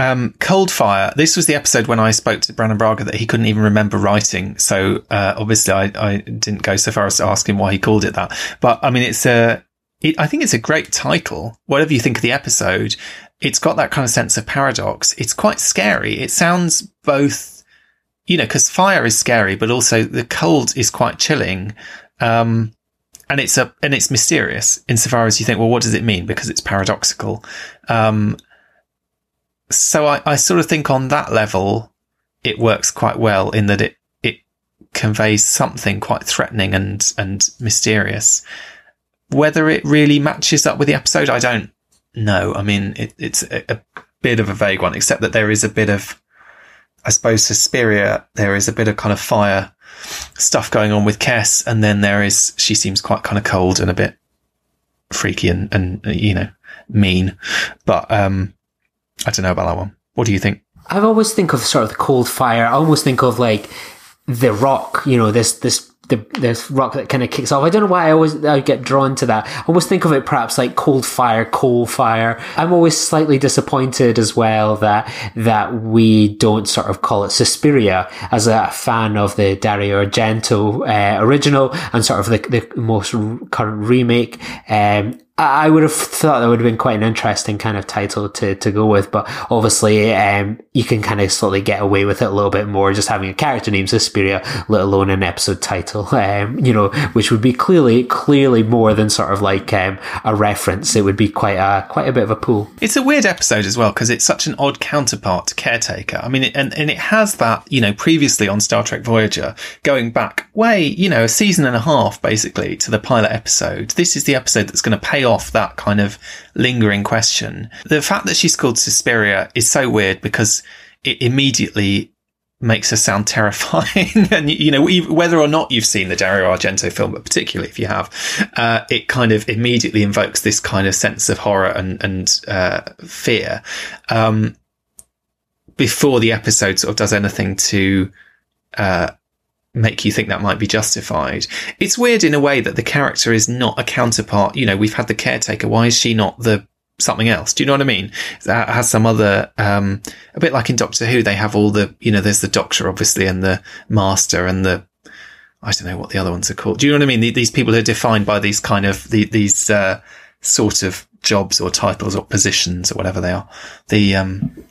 Um, Cold Fire. This was the episode when I spoke to Brannon Braga that he couldn't even remember writing. So uh, obviously, I, I, didn't go so far as to ask him why he called it that. But I mean, it's a. It, I think it's a great title. Whatever you think of the episode, it's got that kind of sense of paradox. It's quite scary. It sounds both, you know, because fire is scary, but also the cold is quite chilling. Um, and it's a and it's mysterious insofar as you think, well, what does it mean? Because it's paradoxical. Um, so I, I sort of think on that level, it works quite well in that it it conveys something quite threatening and and mysterious. Whether it really matches up with the episode, I don't know. I mean, it, it's a, a bit of a vague one, except that there is a bit of, I suppose, Suspiria. There is a bit of kind of fire stuff going on with Kes, and then there is she seems quite kind of cold and a bit freaky and and you know mean. But um, I don't know about that one. What do you think? I always think of sort of the cold fire. I almost think of like the Rock. You know this this the this rock that kind of kicks off. I don't know why I always I get drawn to that. I always think of it perhaps like cold fire, coal fire. I'm always slightly disappointed as well that that we don't sort of call it Suspiria as a fan of the Dario Argento uh, original and sort of the, the most current remake. Um, I would have thought that would have been quite an interesting kind of title to, to go with, but obviously, um, you can kind of slowly get away with it a little bit more just having a character named Suspiria, let alone an episode title, um, you know, which would be clearly, clearly more than sort of like, um, a reference. It would be quite a, quite a bit of a pull. It's a weird episode as well because it's such an odd counterpart to Caretaker. I mean, it, and, and it has that, you know, previously on Star Trek Voyager, going back way, you know, a season and a half basically to the pilot episode. This is the episode that's going to pay off off that kind of lingering question. The fact that she's called Suspiria is so weird because it immediately makes her sound terrifying. and, you know, whether or not you've seen the Dario Argento film, but particularly if you have, uh, it kind of immediately invokes this kind of sense of horror and, and uh, fear. Um, before the episode sort of does anything to uh, make you think that might be justified. It's weird in a way that the character is not a counterpart. You know, we've had the caretaker. Why is she not the something else? Do you know what I mean? That has some other, um, a bit like in Doctor Who, they have all the, you know, there's the doctor, obviously, and the master and the, I don't know what the other ones are called. Do you know what I mean? These people are defined by these kind of, these, uh, sort of jobs or titles or positions or whatever they are. The, um,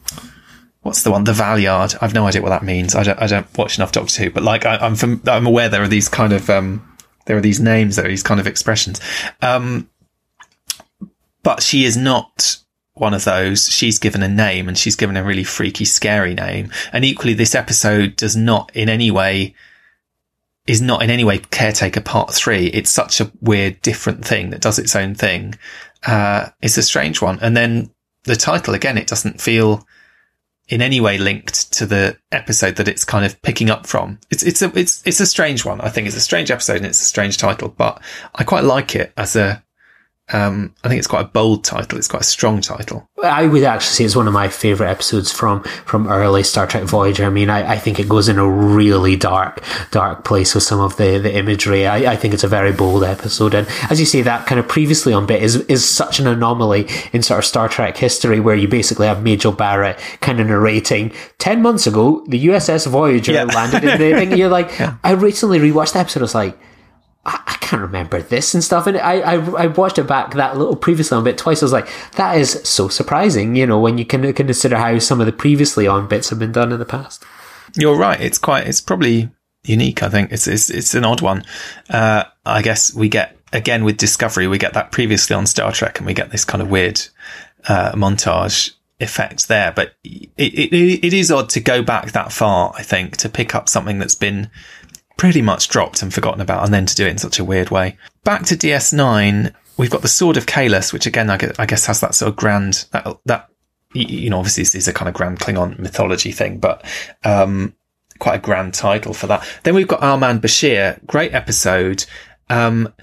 what's the one? The Valeyard. I've no idea what that means. I don't. I don't watch enough Doctor Who, but like I, am from, I'm aware there are these kind of um, there are these names, there are these kind of expressions. Um, but she is not one of those. She's given a name, and she's given a really freaky, scary name. And equally, this episode does not in any way is not in any way caretaker part three. It's such a weird, different thing that does its own thing. Uh, it's a strange one. And then the title again, it doesn't feel in any way linked to the episode that it's kind of picking up from. It's it's a it's it's a strange one. I think it's a strange episode and it's a strange title, but I quite like it as a um, I think it's quite a bold title. It's quite a strong title. I would actually say it's one of my favorite episodes from from early Star Trek Voyager. I mean, I, I think it goes in a really dark dark place with some of the the imagery. I, I think it's a very bold episode, and as you say, that kind of previously on bit is is such an anomaly in sort of Star Trek history, where you basically have Majel Barrett kind of narrating ten months ago the USS Voyager yeah. landed in the thing. You're like, yeah. I recently rewatched the episode. I was like I, I can't remember this and stuff. And I, I, I watched it back that little previously on bit twice. I was like, that is so surprising, you know, when you can consider how some of the previously on bits have been done in the past. You're right. It's quite, it's probably unique. I think it's, it's, it's an odd one. Uh, I guess we get, again, with Discovery, we get that previously on Star Trek and we get this kind of weird, uh, montage effect there. But it, it, it is odd to go back that far, I think, to pick up something that's been, pretty much dropped and forgotten about, and then to do it in such a weird way. Back to DS9, we've got the Sword of Kahless, which again, I guess has that sort of grand, that, that you know, obviously this is a kind of grand Klingon mythology thing, but, um, quite a grand title for that. Then we've got Our Man Bashir, great episode. Um,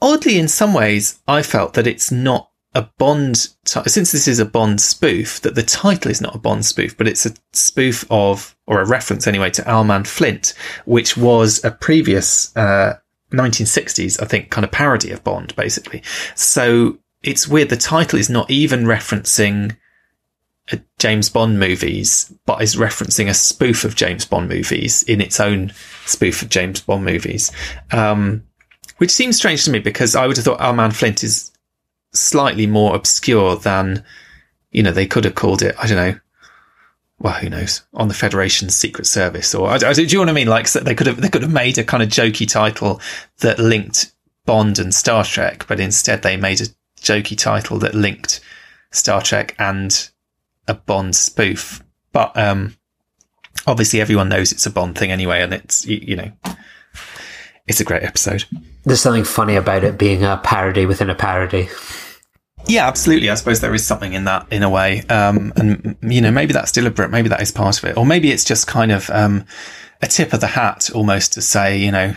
oddly, in some ways, I felt that it's not a Bond, t- since this is a Bond spoof, that the title is not a Bond spoof, but it's a spoof of, or a reference anyway, to Our Man Flint, which was a previous, uh, 1960s, I think, kind of parody of Bond, basically. So it's weird. The title is not even referencing James Bond movies, but is referencing a spoof of James Bond movies in its own spoof of James Bond movies. Um, which seems strange to me because I would have thought Our Man Flint is slightly more obscure than, you know, they could have called it, I don't know, well, who knows, on the Federation's Secret Service, or I, I, do you know what I mean? Like they could have they could have made a kind of jokey title that linked Bond and Star Trek, but instead they made a jokey title that linked Star Trek and a Bond spoof. But um, obviously, everyone knows it's a Bond thing anyway, and it's you, you know, it's a great episode. There's something funny about it being a parody within a parody. Yeah, absolutely. I suppose there is something in that, in a way. Um, and, you know, maybe that's deliberate. Maybe that is part of it. Or maybe it's just kind of, um, a tip of the hat almost to say, you know,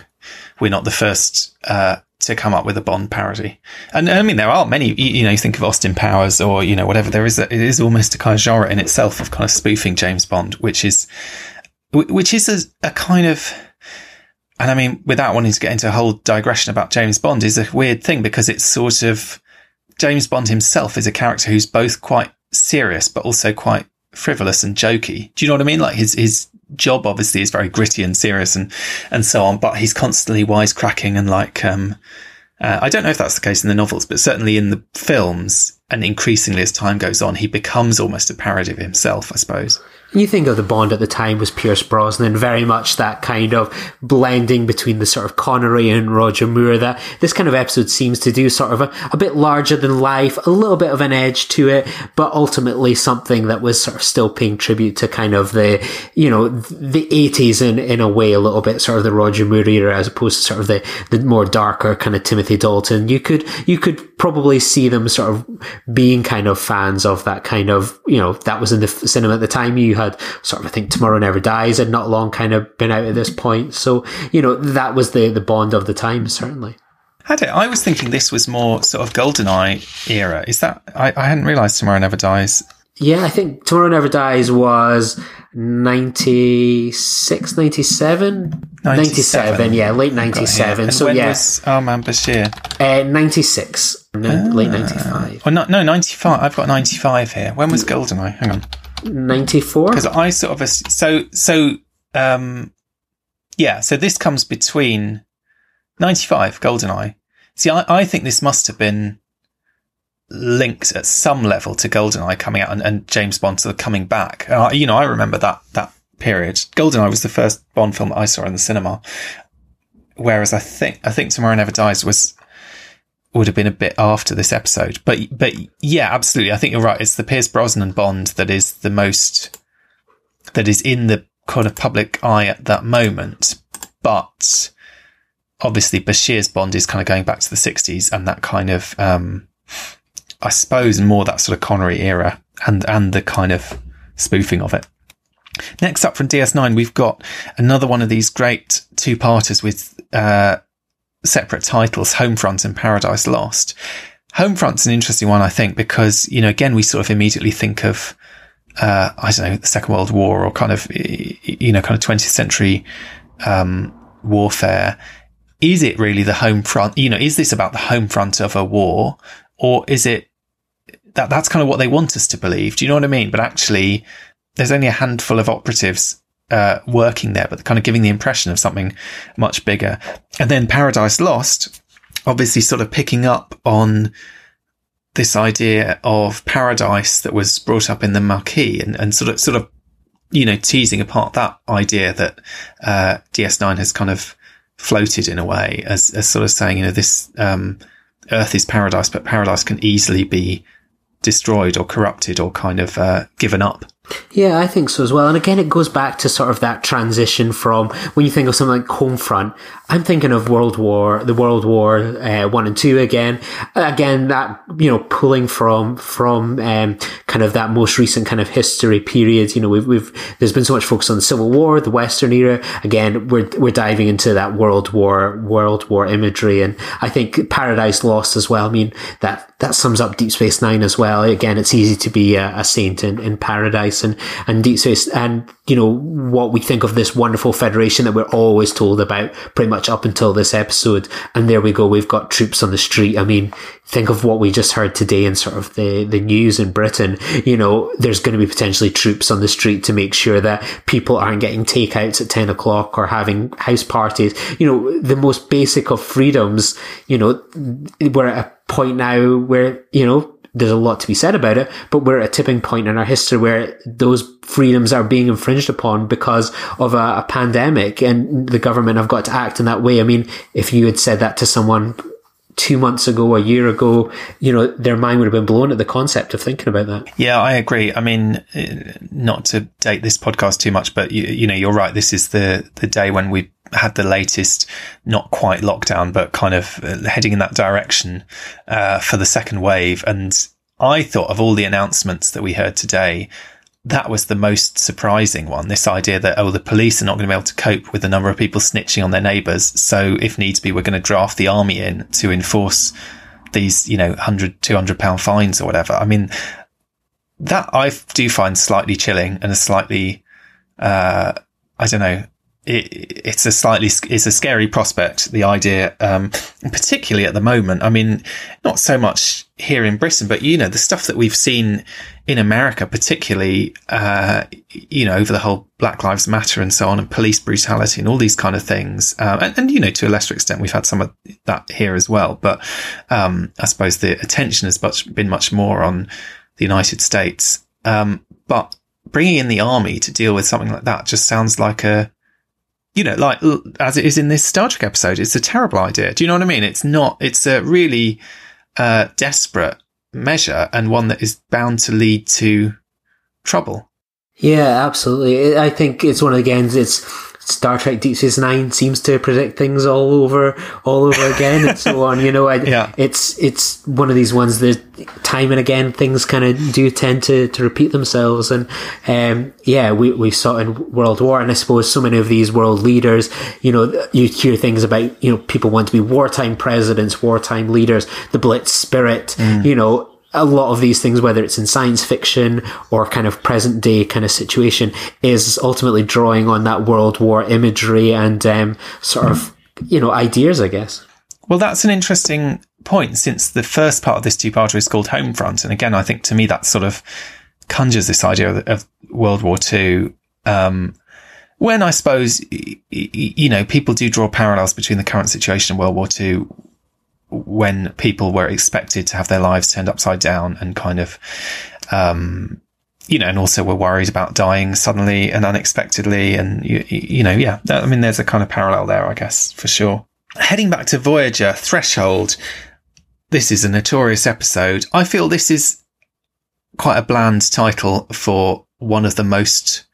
we're not the first, uh, to come up with a Bond parody. And I mean, there are many, you know, you think of Austin Powers or, you know, whatever. There is, a, it is almost a kind of genre in itself of kind of spoofing James Bond, which is, which is a, a kind of, and I mean, without wanting to get into a whole digression about James Bond, is a weird thing because it's sort of James Bond himself is a character who's both quite serious but also quite frivolous and jokey. Do you know what I mean? Like his his job obviously is very gritty and serious and and so on, but he's constantly wisecracking and like um uh, I don't know if that's the case in the novels, but certainly in the films, and increasingly as time goes on, he becomes almost a parody of himself, I suppose. You think of the Bond at the time was Pierce Brosnan, very much that kind of blending between the sort of Connery and Roger Moore that this kind of episode seems to do sort of a, a bit larger than life, a little bit of an edge to it, but ultimately something that was sort of still paying tribute to kind of the, you know, the 80s in, in a way, a little bit sort of the Roger Moore era as opposed to sort of the, the more darker kind of Timothy Dalton. You could, you could probably see them sort of being kind of fans of that kind of, you know, that was in the cinema at the time. You had sort of, I think Tomorrow Never Dies had not long kind of been out at this point. So, you know, that was the, the Bond of the time, certainly. Had it? I was thinking this was more sort of GoldenEye era. Is that, I, I hadn't realised Tomorrow Never Dies. Yeah, I think Tomorrow Never Dies was 96, 97? 97, yeah, late 97. So, when yeah. was Man Bashir? Uh, 96, no, late 95. Oh, no, no, 95. I've got 95 here. When was GoldenEye? Hang on. 94? Because I sort of, ass- so, so, um, yeah, so this comes between 95, GoldenEye. See, I, I think this must have been linked at some level to GoldenEye coming out and, and James Bond sort of coming back. You know, I remember that, that period. GoldenEye was the first Bond film I saw in the cinema. Whereas I think, I think Tomorrow Never Dies was, would have been a bit after this episode. But, but yeah, absolutely. I think you're right. It's the Pierce Brosnan Bond that is the most, that is in the kind of public eye at that moment. But obviously Bashir's Bond is kind of going back to the 60s and that kind of, um, I suppose more that sort of Connery era and, and the kind of spoofing of it. Next up from DS9, we've got another one of these great two parters with, uh, separate titles, Homefront and Paradise Lost. Homefront's an interesting one, I think, because, you know, again, we sort of immediately think of, uh, I don't know, the Second World War or kind of, you know, kind of 20th century, um, warfare. Is it really the home front? You know, is this about the home front of a war or is it that that's kind of what they want us to believe? Do you know what I mean? But actually, there's only a handful of operatives uh, working there, but kind of giving the impression of something much bigger. And then Paradise Lost, obviously sort of picking up on this idea of paradise that was brought up in the Maquis and, and sort of, sort of, you know, teasing apart that idea that, uh, DS9 has kind of floated in a way as, as sort of saying, you know, this, um, earth is paradise, but paradise can easily be destroyed or corrupted or kind of, uh, given up. Yeah, I think so as well. And again, it goes back to sort of that transition from when you think of something like Homefront. I'm thinking of World War, the World War uh, One and Two again. Again, that you know, pulling from from um, kind of that most recent kind of history period. You know, we've we've there's been so much focus on the Civil War, the Western era. Again, we're we're diving into that World War World War imagery, and I think Paradise Lost as well. I mean, that that sums up Deep Space Nine as well. Again, it's easy to be a, a saint in, in paradise and and Deep and you know what we think of this wonderful federation that we're always told about pretty much up until this episode. And there we go we've got troops on the street. I mean think of what we just heard today in sort of the the news in britain. You know there's going to be potentially troops on the street to make sure that people aren't getting takeouts at 10 o'clock or having house parties. You know the most basic of freedoms you know we're at a point now where you know there's a lot to be said about it, but we're at a tipping point in our history where those freedoms are being infringed upon because of a, a, pandemic and the government have got to act in that way. I mean, if you had said that to someone two months ago, a year ago, you know, their mind would have been blown at the concept of thinking about that. Yeah, I agree. I mean, uh, not to date this podcast too much, but you, you know, you're right. This is the, the day when we had the latest, not quite lockdown, but kind of uh, heading in that direction uh, for the second wave. And I thought of all the announcements that we heard today, that was the most surprising one. This idea that, oh, the police are not going to be able to cope with the number of people snitching on their neighbours. So if needs be, we're going to draft the army in to enforce these, you know, 100, 200 pound fines or whatever. I mean, that I do find slightly chilling and a slightly, uh, I don't know, it, it's a slightly it's a scary prospect. The idea, um, particularly at the moment. I mean, not so much here in Britain, but you know the stuff that we've seen in America, particularly uh, you know over the whole Black Lives Matter and so on, and police brutality and all these kind of things. Um, and, and, you know to a lesser extent, we've had some of that here as well. But um, I suppose the attention has much, been much more on the United States. Um, but bringing in the army to deal with something like that just sounds like a you know, like as it is in this Star Trek episode, it's a terrible idea. Do you know what I mean? It's not. It's a really uh, desperate measure and one that is bound to lead to trouble. Yeah, absolutely. I think it's one of the games. It's Star Trek Deep Space Nine seems to predict things all over, all over again, and so on. You know, I, yeah. it's it's one of these ones that time and again things kind of do tend to, to repeat themselves, and um, yeah, we we saw it in World War, and I suppose so many of these world leaders, you know, you hear things about you know people want to be wartime presidents, wartime leaders, the Blitz spirit, mm. you know, a lot of these things, whether it's in science fiction or kind of present day kind of situation, is ultimately drawing on that World War imagery and um, sort of, you know, ideas, I guess. Well, that's an interesting point since the first part of this two-parter is called Homefront. And again, I think to me that sort of conjures this idea of, of World War II. Um, when I suppose, you know, people do draw parallels between the current situation and World War II when people were expected to have their lives turned upside down and kind of, um, you know, and also were worried about dying suddenly and unexpectedly. And, you, you know, yeah, I mean, there's a kind of parallel there, I guess, for sure. Heading back to Voyager, Threshold, this is a notorious episode. I feel this is quite a bland title for one of the most,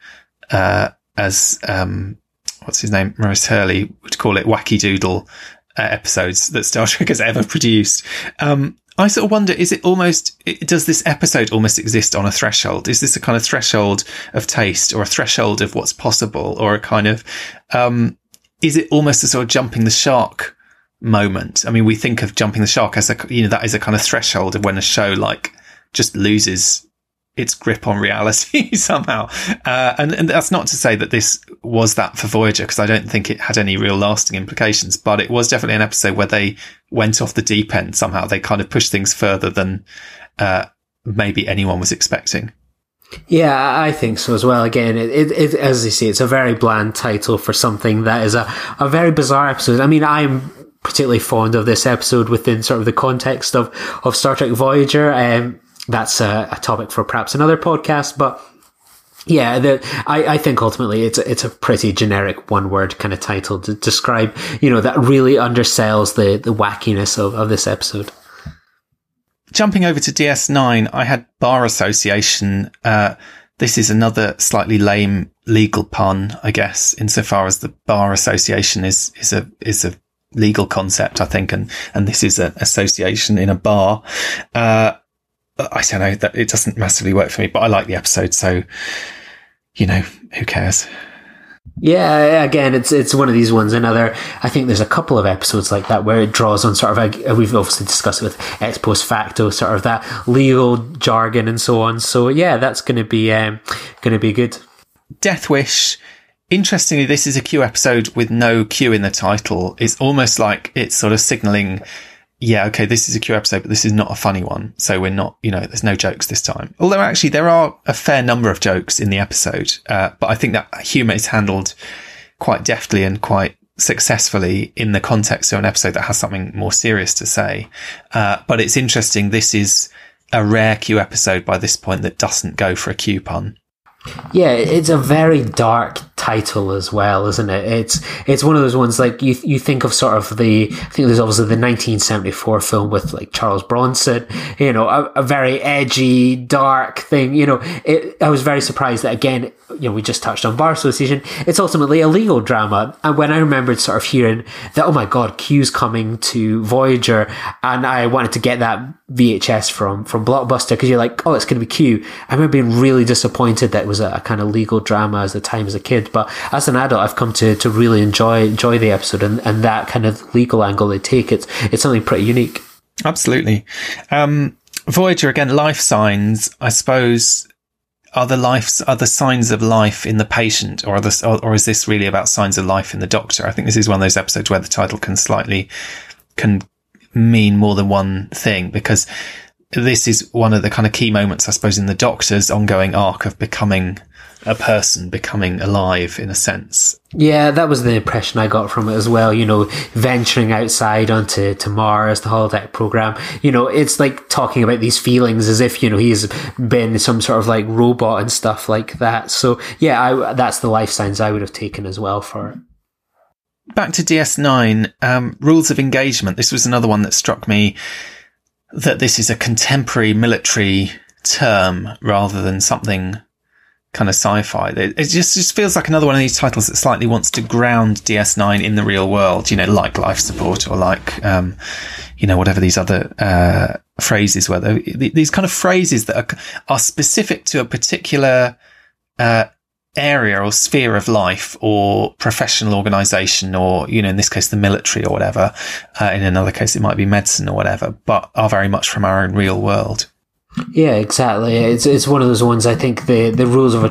uh, as, um, what's his name? Maurice Hurley would call it wacky doodle episodes that Star Trek has ever produced. Um, I sort of wonder, is it almost, does this episode almost exist on a threshold? Is this a kind of threshold of taste or a threshold of what's possible or a kind of, um, is it almost a sort of jumping the shark moment? I mean, we think of jumping the shark as a, you know, that is a kind of threshold of when a show like just loses its grip on reality somehow. Uh, and, and that's not to say that this was that for Voyager, because I don't think it had any real lasting implications, but it was definitely an episode where they went off the deep end somehow. They kind of pushed things further than, uh, maybe anyone was expecting. Yeah, I think so as well. Again, it, it, it, as you see, it's a very bland title for something that is a, a very bizarre episode. I mean, I'm particularly fond of this episode within sort of the context of, of Star Trek Voyager. Um, that's a, a topic for perhaps another podcast, but yeah, the, I, I think ultimately it's it's a pretty generic one word kind of title to describe, you know, that really undersells the, the wackiness of, of this episode. Jumping over to DS9, I had Bar Association. Uh, this is another slightly lame legal pun, I guess, insofar as the Bar Association is, is a, is a legal concept, I think, and, and this is an association in a bar. Uh, I don't know that it doesn't massively work for me, but I like the episode. So, you know, who cares? Yeah, again, it's it's one of these ones. Another, I think there's a couple of episodes like that where it draws on sort of a, we've obviously discussed it with ex post facto, sort of that legal jargon and so on. So yeah, that's going to be um, going to be good. Death Wish. Interestingly, this is a Q episode with no Q in the title. It's almost like it's sort of signaling yeah, okay, this is a Q episode, but this is not a funny one. So we're not, you know, there's no jokes this time. Although actually there are a fair number of jokes in the episode. Uh, but I think that humor is handled quite deftly and quite successfully in the context of an episode that has something more serious to say. Uh, but it's interesting. This is a rare Q episode by this point that doesn't go for a Q pun. Yeah, it's a very dark title as well, isn't it? It's it's one of those ones like you you think of sort of the I think there's obviously the 1974 film with like Charles Bronson, you know, a, a very edgy, dark thing. You know, it, I was very surprised that again, you know, we just touched on Bar Association. It's ultimately a legal drama, and when I remembered sort of hearing that, oh my god, Q's coming to Voyager, and I wanted to get that VHS from from Blockbuster because you're like, oh, it's going to be Q. I remember being really disappointed that it was a, a, kind of legal drama as the time as a kid, but as an adult, I've come to, to really enjoy enjoy the episode and, and that kind of legal angle they take. It's it's something pretty unique. Absolutely. Um, Voyager again, life signs. I suppose are the life, are the signs of life in the patient or the, or, or is this really about signs of life in the doctor? I think this is one of those episodes where the title can slightly, can mean more than one thing because this is one of the kind of key moments, I suppose, in the doctor's ongoing arc of becoming a person, becoming alive in a sense. Yeah, that was the impression I got from it as well. You know, venturing outside onto to Mars, the holodeck program. You know, it's like talking about these feelings as if you know he's been some sort of like robot and stuff like that. So yeah, I, that's the life signs I would have taken as well for it. Back to DS9, um, rules of engagement. This was another one that struck me that this is a contemporary military term rather than something kind of sci-fi. It, it, just just feels like another one of these titles that slightly wants to ground DS9 in the real world. You know, like life support or like, um, you know, whatever these other uh, phrases were. These kind of phrases that are, are specific to a particular uh, area or sphere of life or professional organization or, you know, in this case, the military or whatever. Uh, in another case, it might be medicine or whatever, but are very much from our own real world. Yeah, exactly. It's it's one of those ones. I think the the rules of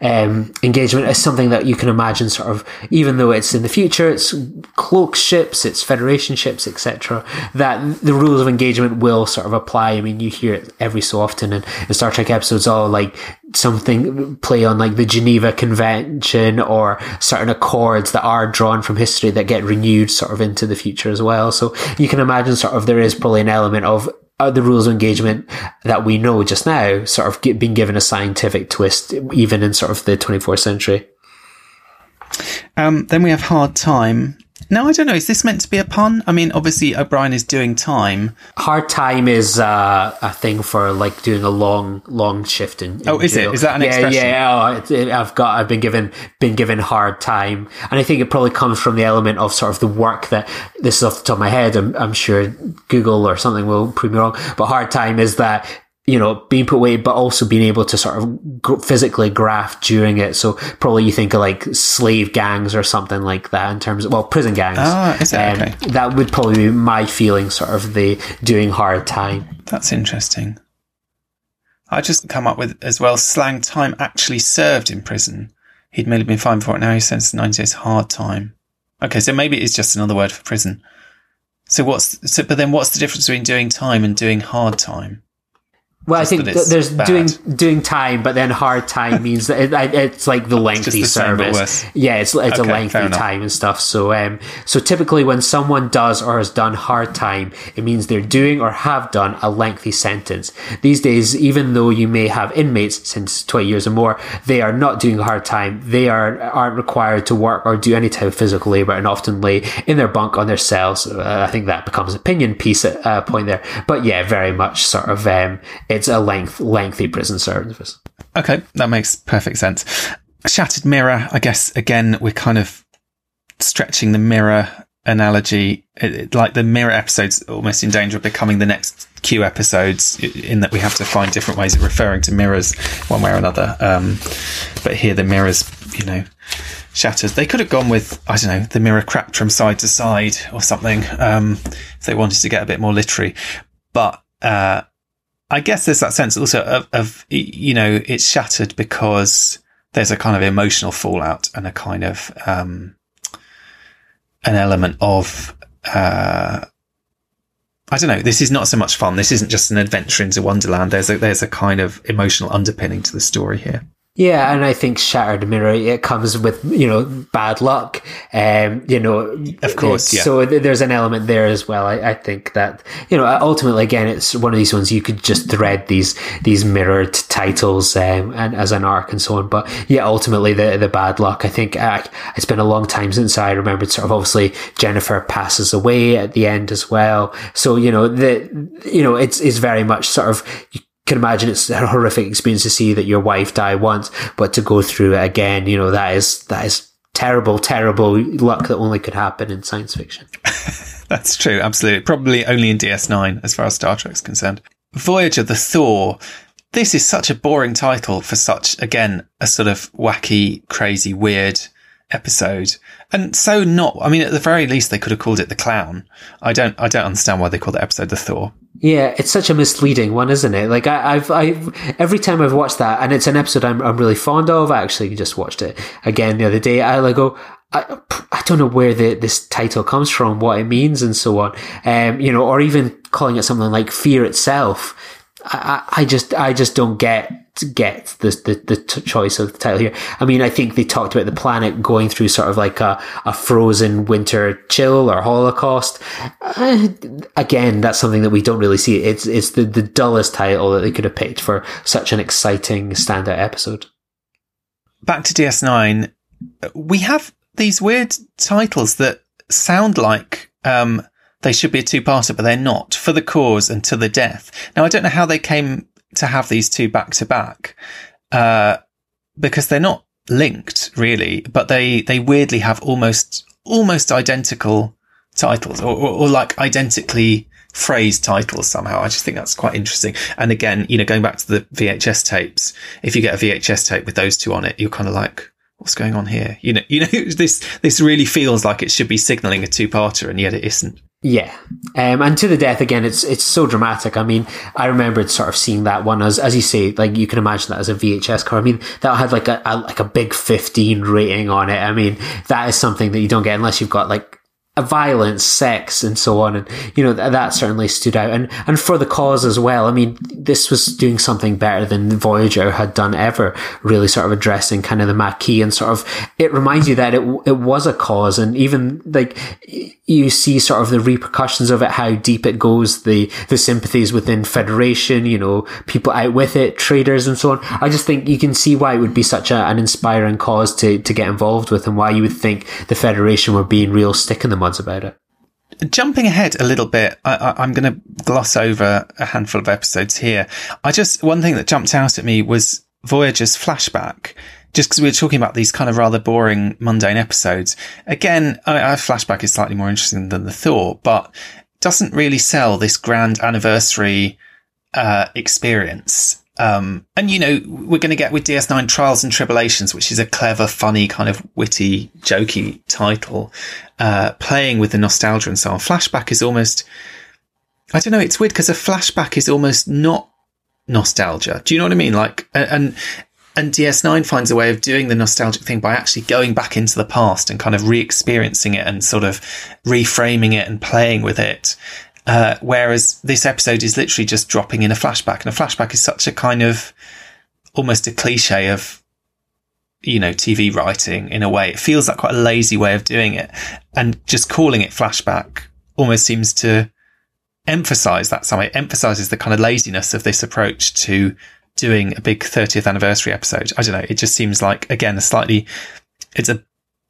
um, engagement is something that you can imagine. Sort of, even though it's in the future, it's cloak ships, it's Federation ships, etc. That the rules of engagement will sort of apply. I mean, you hear it every so often in, in Star Trek episodes. All like something play on like the Geneva Convention or certain accords that are drawn from history that get renewed sort of into the future as well. So you can imagine sort of there is probably an element of the rules of engagement that we know just now sort of get, being given a scientific twist, even in sort of the 24th century. Um, then we have hard time. No, I don't know. Is this meant to be a pun? I mean, obviously O'Brien is doing time. Hard time is uh, a thing for like doing a long, long shift in. in oh, is jail. it? Is that an yeah, expression? Yeah, oh, it, I've got. I've been given been given hard time, and I think it probably comes from the element of sort of the work that this is off the top of my head. I'm, I'm sure Google or something will prove me wrong, but hard time is that you know, being put away, but also being able to sort of physically graft during it. So probably you think of like slave gangs or something like that in terms of, well, prison gangs. Ah, is that Um, okay? That would probably be my feeling, sort of the doing hard time. That's interesting. I just come up with as well slang time actually served in prison. He'd merely been fined for it. Now he sentenced to 90 days hard time. Okay, so maybe it's just another word for prison. So what's so? But then what's the difference between doing time and doing hard time? Well, Just I think that there's bad. doing doing time, but then hard time means that it, it's like the lengthy the service. Yeah, it's it's Okay, a lengthy time and stuff. So um, so typically when someone does or has done hard time, it means they're doing or have done a lengthy sentence. These days, even though you may have inmates since twenty years or more, they are not doing hard time. They are aren't required to work or do any type of physical labor, and often lay in their bunk on their cells. Uh, I think that becomes opinion piece at a point there. But yeah, very much sort of um, it's a length lengthy prison service. Okay, that makes perfect sense. Shattered mirror. I guess again we're kind of stretching the mirror analogy. It, it- like the mirror episodes, almost in danger of becoming the next Q episodes, in that we have to find different ways of referring to mirrors one way or another. Um, but here the mirrors, you know, shatters. They could have gone with I don't know the mirror cracked from side to side or something um, if they wanted to get a bit more literary. But uh, I guess there's that sense also of, of you know it's shattered because there's a kind of emotional fallout and a kind of um, an element of uh, I don't know. This is not so much fun. This isn't just an adventure into Wonderland. There's a there's a kind of emotional underpinning to the story here. Yeah, and I think Shattered Mirror it comes with you know bad luck, um, you know. Of course, yeah. So th- there's an element there as well. I, I think that you know ultimately again it's one of these ones you could just thread these these mirrored titles um, and as an arc and so on. But yeah, ultimately the the bad luck. I think uh, it's been a long time since I remembered. Sort of obviously Jennifer passes away at the end as well. So you know the you know it's it's very much sort of. You, can imagine it's a horrific experience to see that your wife die once, but to go through it again, you know, that is, that is terrible, terrible luck that only could happen in science fiction. That's true, absolutely. Probably only in DS9 as far as Star Trek's concerned. Voyager the Thaw. This is such a boring title for such, again, a sort of wacky, crazy, weird episode. And so not, I mean, at the very least, they could have called it The Clown. I don't, I don't understand why they called the episode The Thaw. Yeah, it's such a misleading one, isn't it? Like I, have I've every time I've watched that, and it's an episode I'm, I'm really fond of. I actually just watched it again the other day. I like go, I, I don't know where the, this title comes from, what it means, and so on. Um, you know, or even calling it something like fear itself. I, I just, I just don't get get the, the, the choice of the title here. I mean, I think they talked about the planet going through sort of like a, a frozen winter chill or holocaust. Uh, again, that's something that we don't really see. It's, it's the, the dullest title that they could have picked for such an exciting standout episode. Back to DS9, we have these weird titles that sound like, um, they should be a two-parter, but they're not. For the cause and to the death. Now, I don't know how they came to have these two back to back, uh, because they're not linked really, but they, they weirdly have almost, almost identical titles or, or, or like identically phrased titles somehow. I just think that's quite interesting. And again, you know, going back to the VHS tapes, if you get a VHS tape with those two on it, you're kind of like, what's going on here? You know, you know, this, this really feels like it should be signaling a two parter and yet it isn't. Yeah, um, and to the death again. It's it's so dramatic. I mean, I remembered sort of seeing that one as as you say, like you can imagine that as a VHS car. I mean, that had like a, a like a big fifteen rating on it. I mean, that is something that you don't get unless you've got like violence, sex, and so on. And, you know, that, that certainly stood out. And, and for the cause as well. I mean, this was doing something better than Voyager had done ever, really sort of addressing kind of the Maquis and sort of, it reminds you that it, it was a cause. And even like, you see sort of the repercussions of it, how deep it goes, the, the sympathies within Federation, you know, people out with it, traders and so on. I just think you can see why it would be such a, an inspiring cause to, to get involved with and why you would think the Federation were being real stick in the about it. Jumping ahead a little bit, I, am going to gloss over a handful of episodes here. I just, one thing that jumped out at me was Voyager's flashback just because we were talking about these kind of rather boring, mundane episodes. Again, flashback is slightly more interesting than the Thaw, but doesn't really sell this grand anniversary uh, experience. Um, and you know, we're going to get with DS9 Trials and Tribulations, which is a clever, funny, kind of witty, jokey title, uh, playing with the nostalgia and so on. Flashback is almost, I don't know, it's weird because a flashback is almost not nostalgia. Do you know what I mean? Like, and, and DS9 finds a way of doing the nostalgic thing by actually going back into the past and kind of re-experiencing it and sort of reframing it and playing with it. Uh, whereas this episode is literally just dropping in a flashback, and a flashback is such a kind of almost a cliche of you know TV writing in a way. It feels like quite a lazy way of doing it, and just calling it flashback almost seems to emphasize that somehow. It emphasizes the kind of laziness of this approach to doing a big 30th anniversary episode. I don't know. It just seems like again a slightly it's a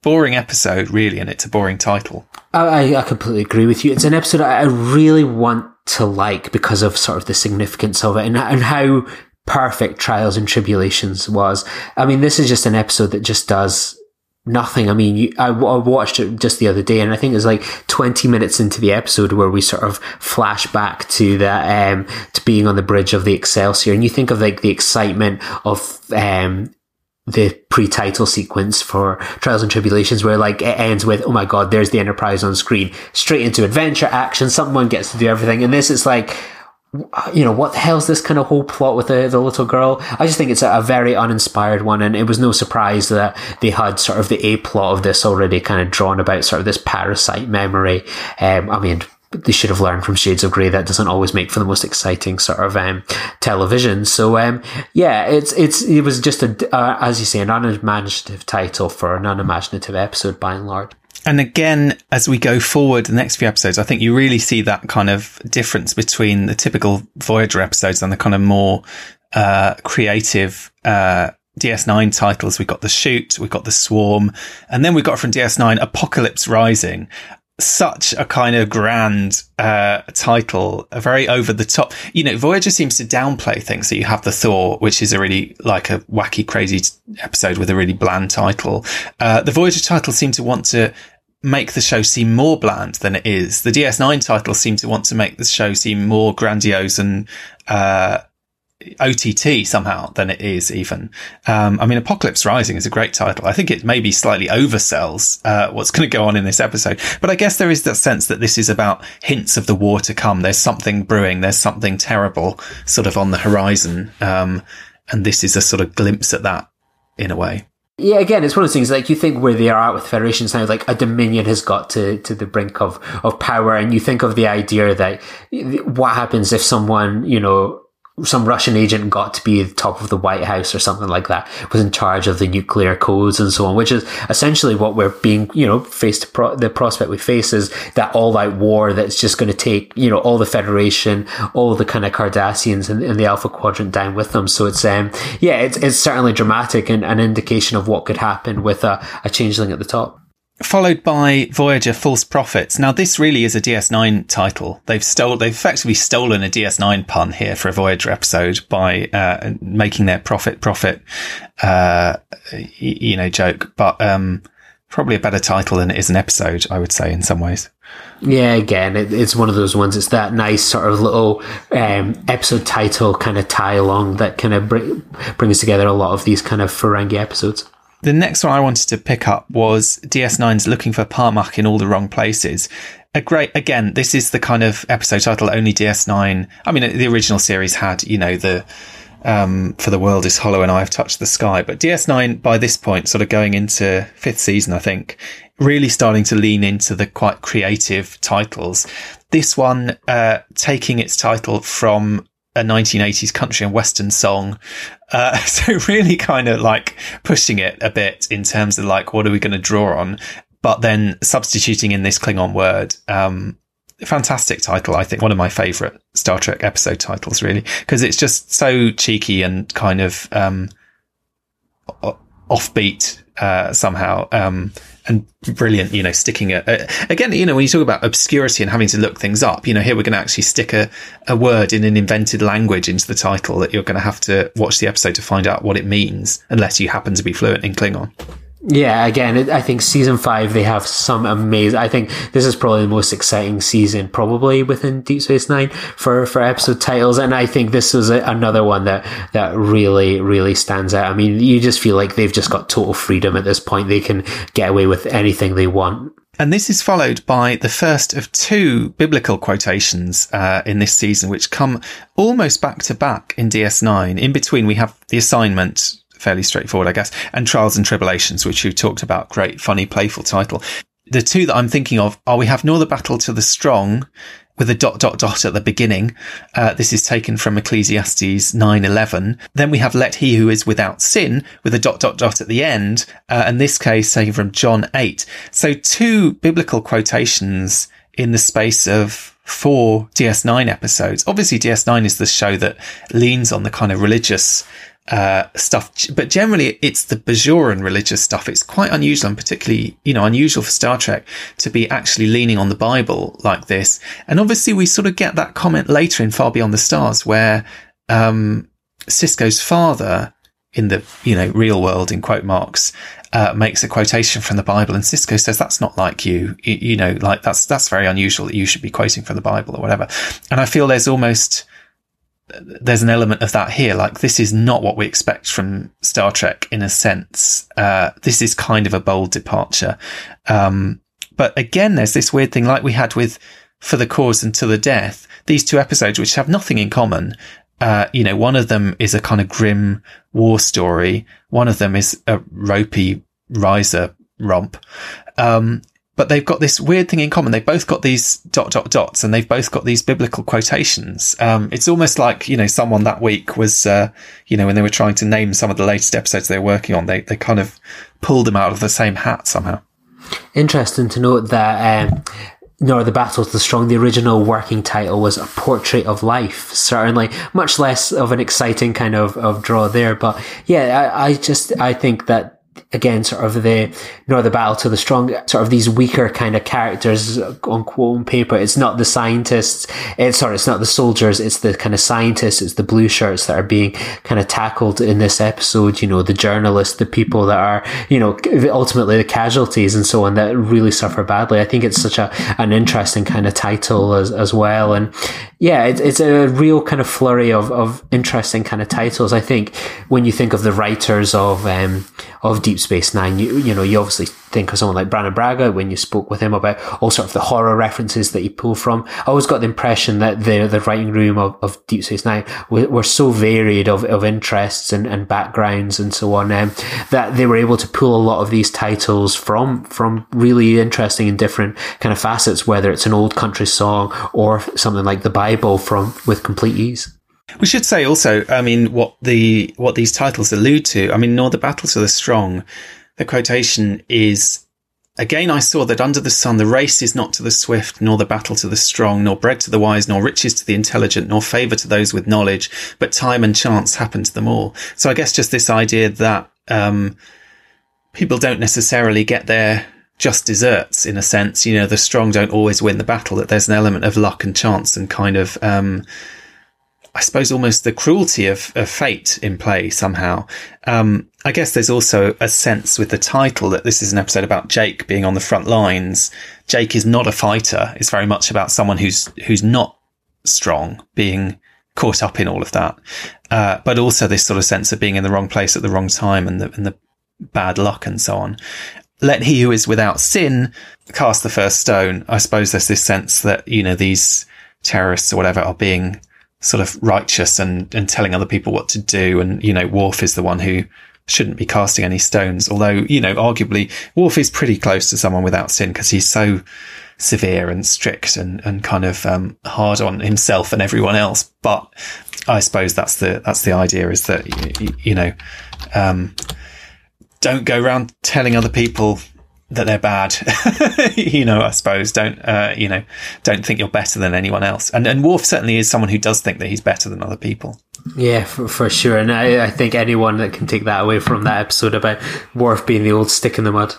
boring episode, really, and it's a boring title. I, I completely agree with you. It's an episode I really want to like because of sort of the significance of it and, and how perfect Trials and Tribulations was. I mean, this is just an episode that just does nothing. I mean, you, I, I, watched it just the other day, and I think it was like 20 minutes into the episode where we sort of flash back to that, um, to being on the bridge of the Excelsior, and you think of like the excitement of, um, the pre-title sequence for Trials and Tribulations where like it ends with, oh my god, there's the Enterprise on screen. Straight into adventure action, someone gets to do everything. And this is like, you know, what the hell's this kind of whole plot with the, the little girl? I just think it's a, a, very uninspired one. And it was no surprise that they had sort of the A plot of this already kind of drawn about sort of this parasite memory. Um, I mean, they should have learned from Shades of Grey that doesn't always make for the most exciting sort of um, television. So um, yeah, it's it's it was just a uh, as you say an unimaginative title for an unimaginative episode by and large. And again, as we go forward the next few episodes, I think you really see that kind of difference between the typical Voyager episodes and the kind of more uh, creative uh, DS9 titles. We've got The Chute, we've got The Swarm, and then we've got from DS9 Apocalypse Rising such a kind of grand uh, title, a very over the top. You know, Voyager seems to downplay things. So you have the Thaw, which is a really like a wacky, crazy episode with a really bland title. Uh, the Voyager title seemed to want to make the show seem more bland than it is. The DS9 title seemed to want to make the show seem more grandiose and uh, OTT somehow than it is even. Um, I mean, Apocalypse Rising is a great title. I think it maybe slightly oversells uh, what's going to go on in this episode, but I guess there is that sense that this is about hints of the war to come. There's something brewing. There's something terrible sort of on the horizon, um, and this is a sort of glimpse at that in a way. Yeah, again, it's one of those things like you think where they are at with federations now, like a dominion has got to, to the brink of, of power, and you think of the idea that what happens if someone, you know, some Russian agent got to be the top of the White House or something like that, was in charge of the nuclear codes and so on, which is essentially what we're being, you know, faced pro- the prospect we face is that all out war that's just going to take, you know, all the Federation, all the kind of Cardassians and, and the Alpha Quadrant down with them. So it's, um, yeah, it's, it's certainly dramatic and an indication of what could happen with a, a changeling at the top followed by Voyager False Profits. Now, this really is a DS9 title. They've stole, they've effectively stolen a DS9 pun here for a Voyager episode by, uh, making their profit profit, uh, you know, joke, but, um, probably a better title than it is an episode, I would say, in some ways. Yeah, again, it, it's one of those ones. It's that nice sort of little um, episode title kind of tie along that kind of br- brings together a lot of these kind of Ferengi episodes. The next one I wanted to pick up was DS9's Looking for Par'Mach in All the Wrong Places. A great, again, this is the kind of episode title only DS9. I mean, the original series had, you know, the, um, For the World is Hollow and I Have Touched the Sky. But DS9, by this point, sort of going into fifth season, I think, really starting to lean into the quite creative titles. This one, uh, taking its title from a 1980s country and western song. Uh, so really kind of like pushing it a bit in terms of like, what are we going to draw on? But then substituting in this Klingon word. Um, fantastic title. I think one of my favorite Star Trek episode titles, really, because it's just so cheeky and kind of, um, offbeat, uh, somehow. Um, and brilliant, you know, sticking a, a, again, you know, when you talk about obscurity and having to look things up, you know, here we're going to actually stick a, a word in an invented language into the title that you're going to have to watch the episode to find out what it means, unless you happen to be fluent in Klingon. Yeah, again, it, I think season five they have some amazing. I think this is probably the most exciting season, probably within Deep Space Nine for for episode titles, and I think this is a, another one that that really really stands out. I mean, you just feel like they've just got total freedom at this point; they can get away with anything they want. And this is followed by the first of two biblical quotations uh, in this season, which come almost back to back in DS9. In between, we have the assignment fairly straightforward, I guess, and Trials and Tribulations, which you talked about. Great, funny, playful title. The two that I'm thinking of are we have Nor the Battle to the Strong with a dot dot dot at the beginning. Uh, this is taken from Ecclesiastes 9:11. Then we have Let He Who Is Without Sin with a dot dot dot at the end. Uh, in this case, taken from John 8. So two biblical quotations in the space of four DS9 episodes. Obviously, DS9 is the show that leans on the kind of religious uh, stuff, but generally it's the Bajoran religious stuff. It's quite unusual and particularly, you know, unusual for Star Trek to be actually leaning on the Bible like this. And obviously we sort of get that comment later in Far Beyond the Stars where, um, Sisko's father in the, you know, real world in quote marks, uh, makes a quotation from the Bible and Sisko says, that's not like you. you. You know, like that's, that's very unusual that you should be quoting from the Bible or whatever. And I feel there's almost, there's an element of that here. Like this is not what we expect from Star Trek in a sense. Uh, this is kind of a bold departure. Um, but again, there's this weird thing like we had with For the Cause and To the Death, these two episodes, which have nothing in common. Uh, you know, one of them is a kind of grim war story. One of them is a ropey Risa romp. Um, but they've got this weird thing in common. They've both got these dot dot dots, and they've both got these biblical quotations. Um, it's almost like you know someone that week was, uh, you know, when they were trying to name some of the latest episodes they were working on, they they kind of pulled them out of the same hat somehow. Interesting to note that. Um, nor the battles the strong the original working title was a portrait of life certainly much less of an exciting kind of, of draw there but yeah I, I just i think that again, sort of the nor the battle to the strong, sort of these weaker kind of characters on quote on paper. It's not the scientists. It's sorry, it's not the soldiers. It's the kind of scientists. It's the blue shirts that are being kind of tackled in this episode. You know, the journalists, the people that are, you know, ultimately the casualties and so on that really suffer badly. I think it's such a an interesting kind of title as as well. And Yeah, it, it's a real kind of flurry of, of interesting kind of titles. I think when you think of the writers of um, of Deep Space Nine, you you know you obviously think of someone like Brannon Braga when you spoke with him about all sort of the horror references that he pulled from. I always got the impression that the the writing room of, of Deep Space Nine were, were so varied of, of interests and, and backgrounds and so on um, that they were able to pull a lot of these titles from from really interesting and different kind of facets, whether it's an old country song or something like the Bible Bible from with complete ease. We should say also, I mean, what the what these titles allude to. I mean, nor the battles of the strong. The quotation is again. I saw that under the sun, the race is not to the swift, nor the battle to the strong, nor bread to the wise, nor riches to the intelligent, nor favour to those with knowledge, but time and chance happen to them all. So I guess just this idea that um, people don't necessarily get their just desserts in a sense. You know, the strong don't always win the battle, that there's an element of luck and chance and kind of, um, I suppose almost the cruelty of, of fate in play somehow. Um, I guess there's also a sense with the title that this is an episode about Jake being on the front lines. Jake is not a fighter. It's very much about someone who's, who's not strong being caught up in all of that. Uh, but also this sort of sense of being in the wrong place at the wrong time and the, and the bad luck and so on let he who is without sin cast the first stone. I suppose there's this sense that, you know, these terrorists or whatever are being sort of righteous and, and telling other people what to do. And, you know, Worf is the one who shouldn't be casting any stones. Although, you know, arguably Worf is pretty close to someone without sin because he's so severe and strict and, and kind of, um, hard on himself and everyone else. But I suppose that's the, that's the idea is that, you, you know, um, don't go around telling other people that they're bad. you know, I suppose don't uh, you know don't think you're better than anyone else. And and Worf certainly is someone who does think that he's better than other people. Yeah, for, for sure. And I, I think anyone that can take that away from that episode about Worf being the old stick in the mud.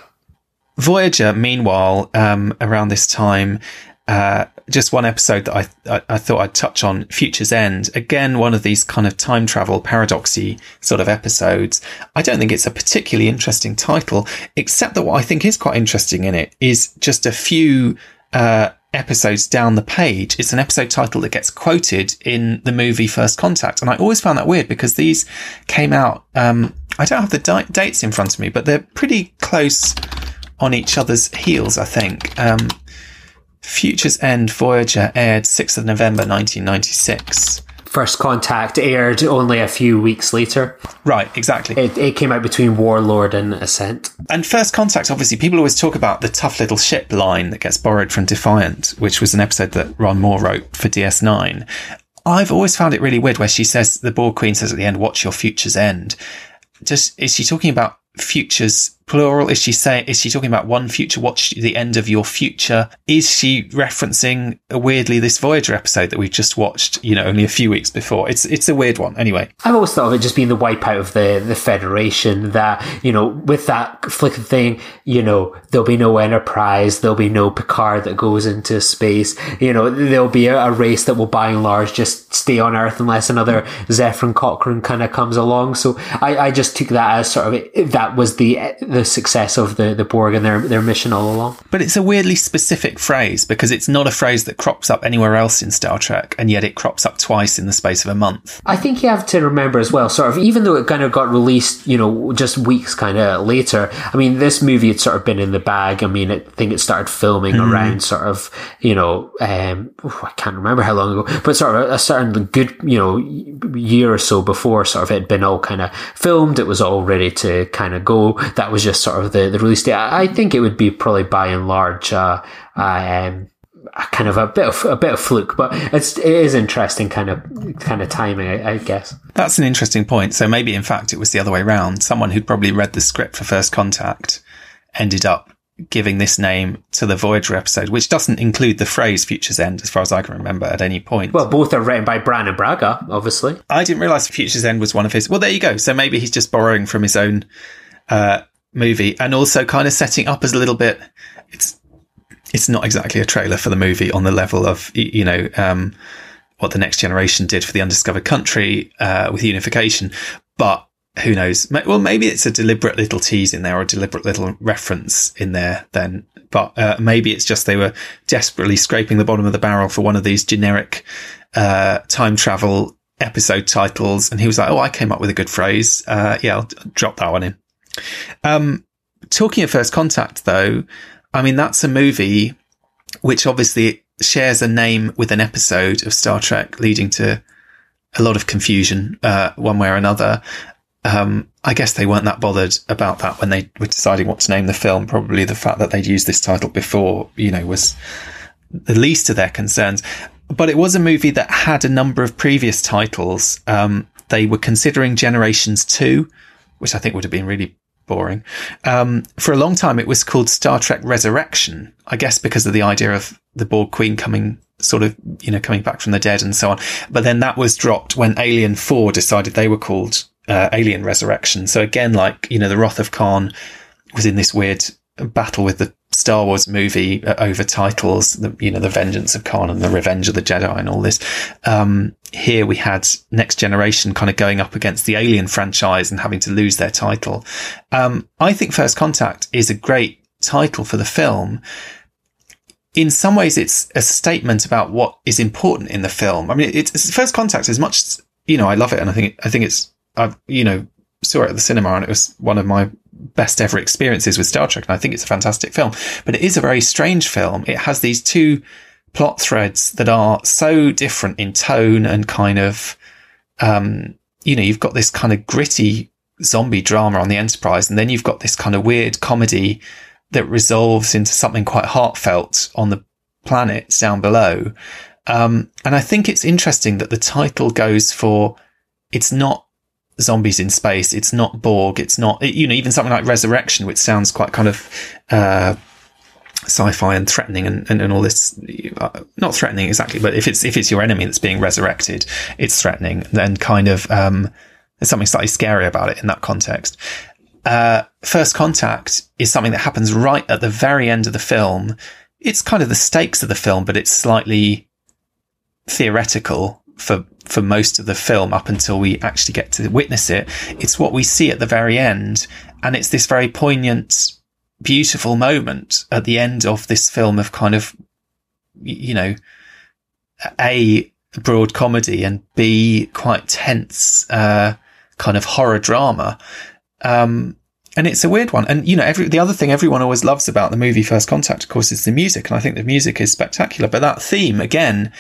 Voyager, meanwhile, um, around this time, uh, just one episode that I, I, I thought I'd touch on, Future's End. Again, one of these kind of time travel paradoxy sort of episodes. I don't think it's a particularly interesting title, except that what I think is quite interesting in it is just a few uh, episodes down the page. It's an episode title that gets quoted in the movie First Contact, and I always found that weird because these came out. Um, I don't have the di- dates in front of me, but they're pretty close on each other's heels. I think. Um, Future's End Voyager aired 6th of November 1996. First Contact aired only a few weeks later. Right, exactly. It, it came out between Warlord and Ascent. And First Contact, obviously, people always talk about the tough little ship line that gets borrowed from Defiant, which was an episode that Ron Moore wrote for DS9. I've always found it really weird where she says, the Borg Queen says at the end, watch your future's end. Just, is she talking about futures plural? Is she saying, is she talking about one future? Watch the end of your future? Is she referencing uh, weirdly this Voyager episode that we've just watched, you know, only a few weeks before? It's, it's a weird one. Anyway. I've always thought of it just being the wipeout of the, the Federation that, you know, with that flick thing, you know, there'll be no Enterprise, there'll be no Picard that goes into space, you know, there'll be a, a race that will by and large just stay on Earth unless another Zefram Cochrane kind of comes along. So I, I just took that as sort of, that was the, the success of the, the Borg and their, their mission all along. But it's a weirdly specific phrase because it's not a phrase that crops up anywhere else in Star Trek, and yet it crops up twice in the space of a month. I think you have to remember as well, sort of, even though it kind of got released, you know, just weeks kind of later, I mean, this movie had sort of been in the bag. I mean, I think it started filming mm. around sort of, you know, um, I can't remember how long ago, but sort of a, a certain good, you know, year or so before sort of it had been all kind of filmed. It was all ready to kind of go. That was just sort of the, the release date. I think it would be probably by and large, uh, um, kind of a bit of a bit of fluke, but it's it is interesting kind of kind of timing, I, I, guess. That's an interesting point. So maybe in fact it was the other way around. Someone who'd probably read the script for First Contact ended up giving this name to the Voyager episode, which doesn't include the phrase "Future's End," as far as I can remember at any point. Well, both are written by Brannon Braga, obviously. I didn't realize "Future's End" was one of his. Well, there you go. So maybe he's just borrowing from his own. Uh, movie and also kind of setting up as a little bit it's it's not exactly a trailer for the movie on the level of you know um, what the next generation did for the undiscovered country uh, with unification but who knows well maybe it's a deliberate little tease in there or a deliberate little reference in there then but uh, maybe it's just they were desperately scraping the bottom of the barrel for one of these generic uh, time travel episode titles, and he was like, "Oh, I came up with a good phrase. Uh, yeah, I'll drop that one in." Um, talking of First Contact, though, I mean that's a movie which obviously shares a name with an episode of Star Trek, leading to a lot of confusion uh, one way or another. Um, I guess they weren't that bothered about that when they were deciding what to name the film. Probably the fact that they'd used this title before, you know, was the least of their concerns. But it was a movie that had a number of previous titles. Um, they were considering Generations 2, which I think would have been really boring. Um, for a long time, it was called Star Trek Resurrection, I guess because of the idea of the Borg Queen coming sort of, you know, coming back from the dead and so on. But then that was dropped when Alien 4 decided they were called uh, Alien Resurrection. So again, like, you know, the Wrath of Khan was in this weird battle with the Star Wars movie uh, over titles, the, you know, the Vengeance of Khan and the Revenge of the Jedi and all this. Um, here we had Next Generation kind of going up against the Alien franchise and having to lose their title. Um, I think First Contact is a great title for the film. In some ways, it's a statement about what is important in the film. I mean, it's First Contact as much, you know, I love it. And I think, I think it's, I've, you know, saw it at the cinema and it was one of my best ever experiences with Star Trek. And I think it's a fantastic film, but it is a very strange film. It has these two plot threads that are so different in tone and kind of, um, you know, you've got this kind of gritty zombie drama on the Enterprise, and then you've got this kind of weird comedy that resolves into something quite heartfelt on the planets down below. Um, and I think it's interesting that the title goes for it's not zombies in space. It's not Borg. It's not, you know, even something like Resurrection, which sounds quite kind of, uh, sci-fi and threatening and, and, and all this, uh, not threatening exactly, but if it's, if it's your enemy that's being resurrected, it's threatening. Then kind of, um, there's something slightly scary about it in that context. Uh, First Contact is something that happens right at the very end of the film. It's kind of the stakes of the film, but it's slightly theoretical for for most of the film up until we actually get to witness it. It's what we see at the very end, and it's this very poignant, beautiful moment at the end of this film of kind of, you know, a broad comedy and b quite tense, uh, kind of horror drama. Um, and it's a weird one. And you know, every the other thing everyone always loves about the movie First Contact, of course, is the music, and I think the music is spectacular. But that theme again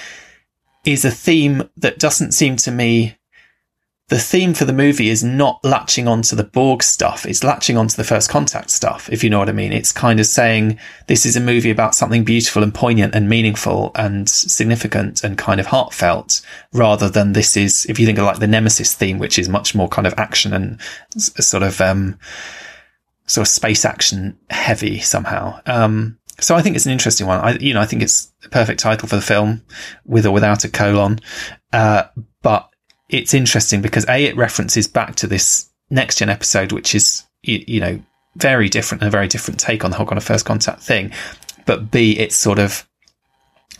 is a theme that doesn't seem to me. The theme for the movie is not latching onto the Borg stuff. It's latching onto the first contact stuff, if you know what I mean. It's kind of saying this is a movie about something beautiful and poignant and meaningful and significant and kind of heartfelt rather than this is, if you think of like the Nemesis theme, which is much more kind of action and sort of, um, sort of space action heavy somehow. Um, so I think it's an interesting one. I, you know, I think it's a perfect title for the film with or without a colon. Uh, but it's interesting because A, it references back to this next gen episode, which is, you, you know, very different and a very different take on the whole kind of first contact thing. But B, it sort of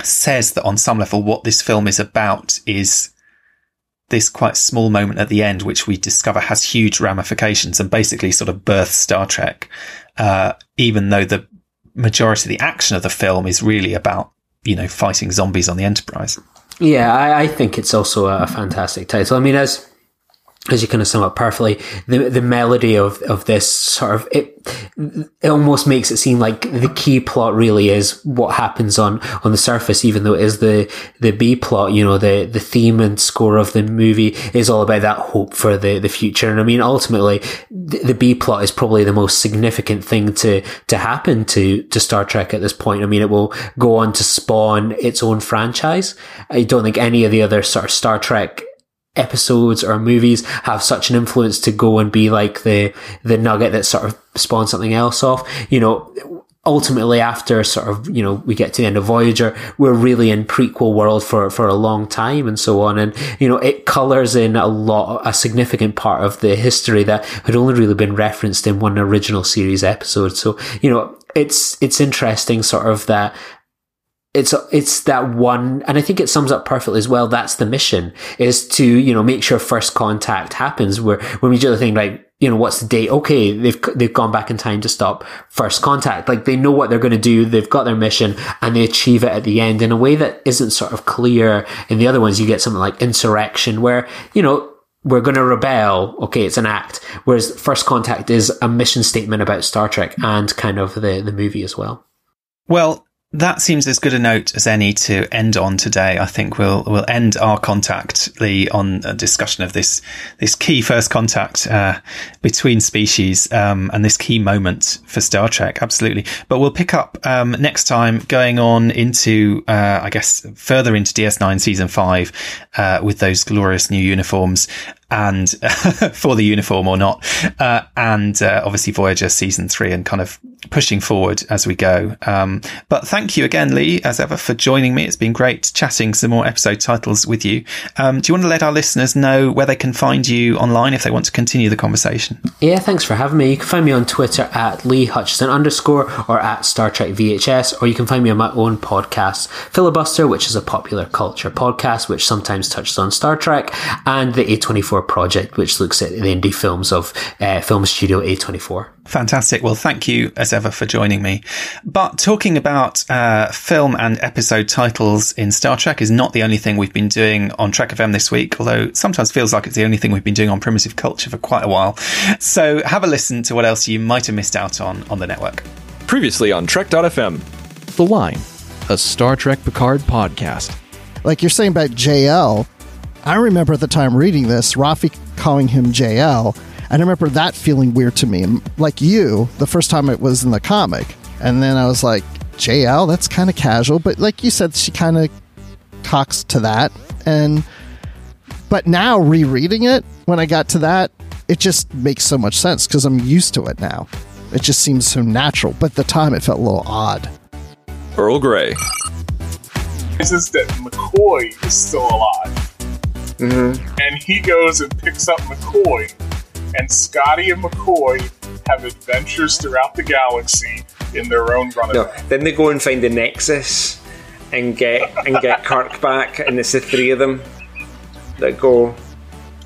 says that on some level, what this film is about is this quite small moment at the end, which we discover has huge ramifications and basically sort of births Star Trek. Uh, even though the majority of the action of the film is really about, you know, fighting zombies on the Enterprise. Yeah, I, I think it's also a fantastic title. I mean, as as you kind of sum up perfectly, the the melody of, of this sort of it it almost makes it seem like the key plot really is what happens on on the surface, even though it is the the B plot. You know, the the theme and score of the movie is all about that hope for the the future. And I mean, ultimately, the, the B plot is probably the most significant thing to to happen to to Star Trek at this point. I mean, it will go on to spawn its own franchise. I don't think any of the other sort of Star Trek episodes or movies have such an influence to go and be like the the nugget that sort of spawns something else off. You know, ultimately after sort of you know we get to the end of Voyager, we're really in prequel world for for a long time and so on, and you know it colors in a lot a significant part of the history that had only really been referenced in one original series episode. So you know it's it's interesting sort of that it's it's that one and i think it sums up perfectly as well that's the mission is to you know make sure first contact happens where when we do the thing like you know, what's the date? Okay, they've they've gone back in time to stop first contact. Like they know what they're going to do. They've got their mission, and they achieve it at the end in a way that isn't sort of clear. In the other ones, you get something like insurrection, where you know we're going to rebel. Okay, it's an act. Whereas First Contact is a mission statement about Star Trek and kind of the the movie as well. Well, that seems as good a note as any to end on today. I think we'll we'll end our contact Lee on a discussion of this this key first contact uh, between species um, and this key moment for Star Trek. Absolutely, but we'll pick up um, next time, going on into uh, I guess further into DS9 season five uh, with those glorious new uniforms and for the uniform or not, uh, and uh, obviously Voyager season three and kind of pushing forward as we go. Um, but thank you again, Lee, as ever, for joining me. It's been great chatting some more episode titles with you. Um, do you want to let our listeners know where they can find you online if they want to continue the conversation? Yeah, thanks for having me. You can find me on Twitter at Lee Hutchison underscore or at Star Trek VHS, or you can find me on my own podcast, Filibuster, which is a popular culture podcast which sometimes touches on Star Trek, and the A24 project, which looks at the indie films of uh, Film Studio A24. Fantastic. Well, thank you as ever for joining me. But talking about uh, film and episode titles in Star Trek is not the only thing we've been doing on Trek FM this week, although it sometimes feels like it's the only thing we've been doing on Primitive Culture for quite a while. So have a listen to what else you might have missed out on on the network. Previously on Trek.fm, The Line, a Star Trek Picard podcast. Like you're saying about JL, I remember at the time reading this, Raffi calling him JL and I remember that feeling weird to me. Like you, the first time it was in the comic. And then I was like, JL, that's kind of casual. But like you said, she kind of talks to that. And, but now rereading it, when I got to that, it just makes so much sense because I'm used to it now. It just seems so natural. But at the time, it felt a little odd. Earl Grey. Is that McCoy is still alive. Mm-hmm. And he goes and picks up McCoy and Scotty and McCoy have adventures throughout the galaxy in their own running. No, then they go and find the Nexus and get and get Kirk back, and it's the three of them that go.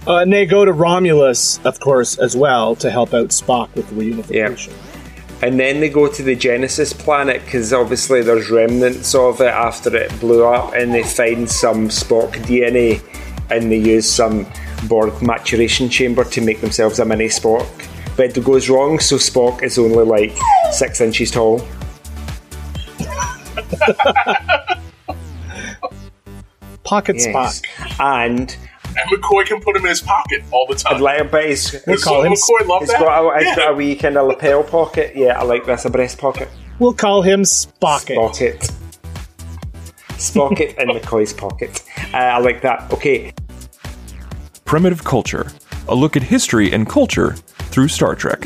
Uh, and they go to Romulus, of course, as well to help out Spock with the reunification. Yeah. And then they go to the Genesis planet because obviously there's remnants of it after it blew up, and they find some Spock DNA, and they use some Borg maturation chamber to make themselves a mini Spock. But it goes wrong, so Spock is only like six inches tall. Pocket yes. Spock. And and McCoy can put him in his pocket all the time. Like, but it's, we'll call him, McCoy love it's that. Got a, it's yeah. got a wee kind of lapel pocket. Yeah, I like this. A breast pocket. We'll call him Spocket. Spocket. Spocket in McCoy's pocket. Uh, I like that. Okay. Primitive Culture, a look at history and culture through Star Trek.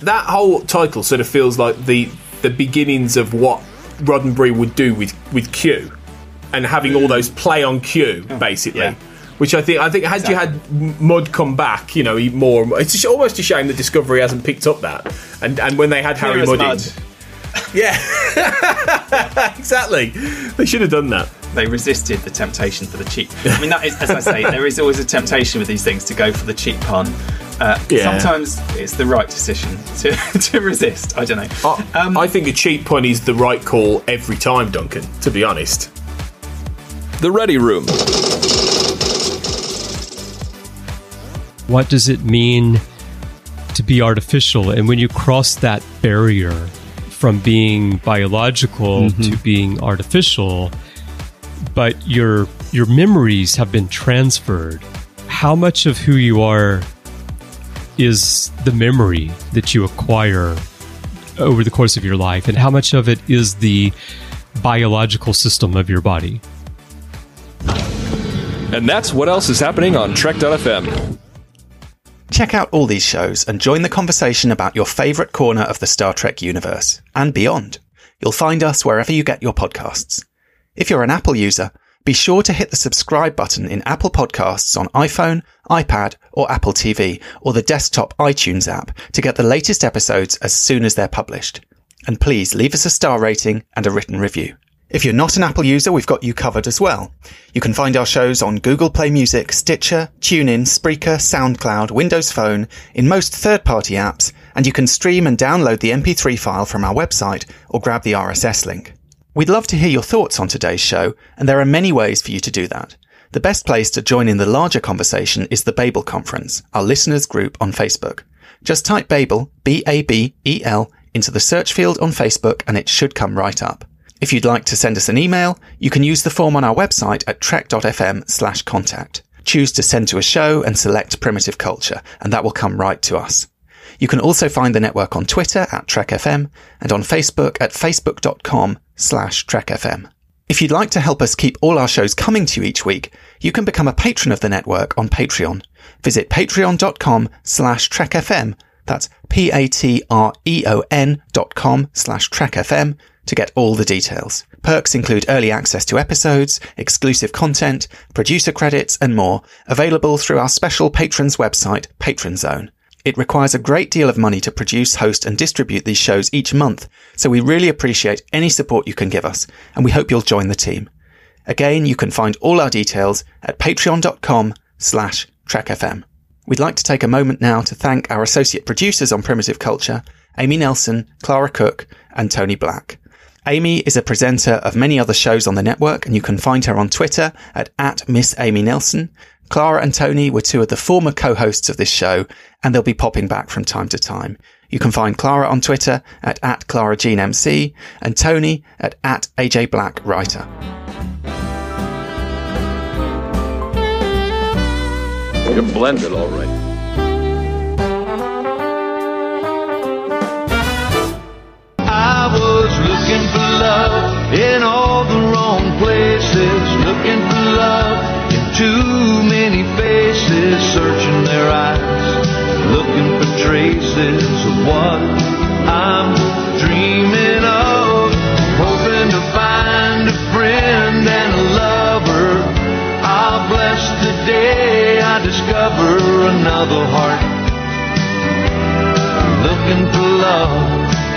That whole title sort of feels like the the beginnings of what Roddenberry would do with with Q, and having all those play on Q basically. Yeah. Which I think I think had exactly. you had Mudd come back, you know, more. It's almost a shame that Discovery hasn't picked up that. And and when they had Harry Mudd, Mudd. in, yeah, exactly. They should have done that. They resisted the temptation for the cheap. I mean, that is, as I say, there is always a temptation with these things to go for the cheap pun. Uh, yeah. Sometimes it's the right decision to, to resist. I don't know. Um, I think a cheap pun is the right call every time, Duncan, to be honest. The Ready Room. What does it mean to be artificial? And when you cross that barrier, from being biological mm-hmm. to being artificial, but your your memories have been transferred. How much of who you are is the memory that you acquire over the course of your life, and how much of it is the biological system of your body? And that's what else is happening on Trek.fm. Check out all these shows and join the conversation about your favourite corner of the Star Trek universe and beyond. You'll find us wherever you get your podcasts. If you're an Apple user, be sure to hit the subscribe button in Apple Podcasts on iPhone, iPad, or Apple TV, or the desktop iTunes app to get the latest episodes as soon as they're published. And please leave us a star rating and a written review. If you're not an Apple user, we've got you covered as well. You can find our shows on Google Play Music, Stitcher, TuneIn, Spreaker, SoundCloud, Windows Phone, in most third-party apps, and you can stream and download the MP3 file from our website or grab the RSS link. We'd love to hear your thoughts on today's show, and there are many ways for you to do that. The best place to join in the larger conversation is the Babel Conference, our listeners group on Facebook. Just type Babel, B-A-B-E-L, into the search field on Facebook and it should come right up. If you'd like to send us an email, you can use the form on our website at trek.fm slash contact. Choose to send to a show and select primitive culture, and that will come right to us. You can also find the network on Twitter at TrekFM and on Facebook at facebook.com slash TrekFM. If you'd like to help us keep all our shows coming to you each week, you can become a patron of the network on Patreon. Visit patreon.com slash trekfm. That's P-A-T-R-E-O-N dot com slash trekfm to get all the details. Perks include early access to episodes, exclusive content, producer credits, and more, available through our special patrons website, Patron Zone. It requires a great deal of money to produce, host, and distribute these shows each month, so we really appreciate any support you can give us, and we hope you'll join the team. Again, you can find all our details at patreon.com slash trekfm. We'd like to take a moment now to thank our associate producers on Primitive Culture, Amy Nelson, Clara Cook, and Tony Black. Amy is a presenter of many other shows on the network, and you can find her on Twitter at, at Miss Amy Nelson. Clara and Tony were two of the former co-hosts of this show, and they'll be popping back from time to time. You can find Clara on Twitter at, at ClaraJeanMC and Tony at, at AJ Black Writer. You're blended all right. Too many faces searching their eyes, looking for traces of what I'm dreaming of. Hoping to find a friend and a lover. I'll bless the day I discover another heart, looking for love.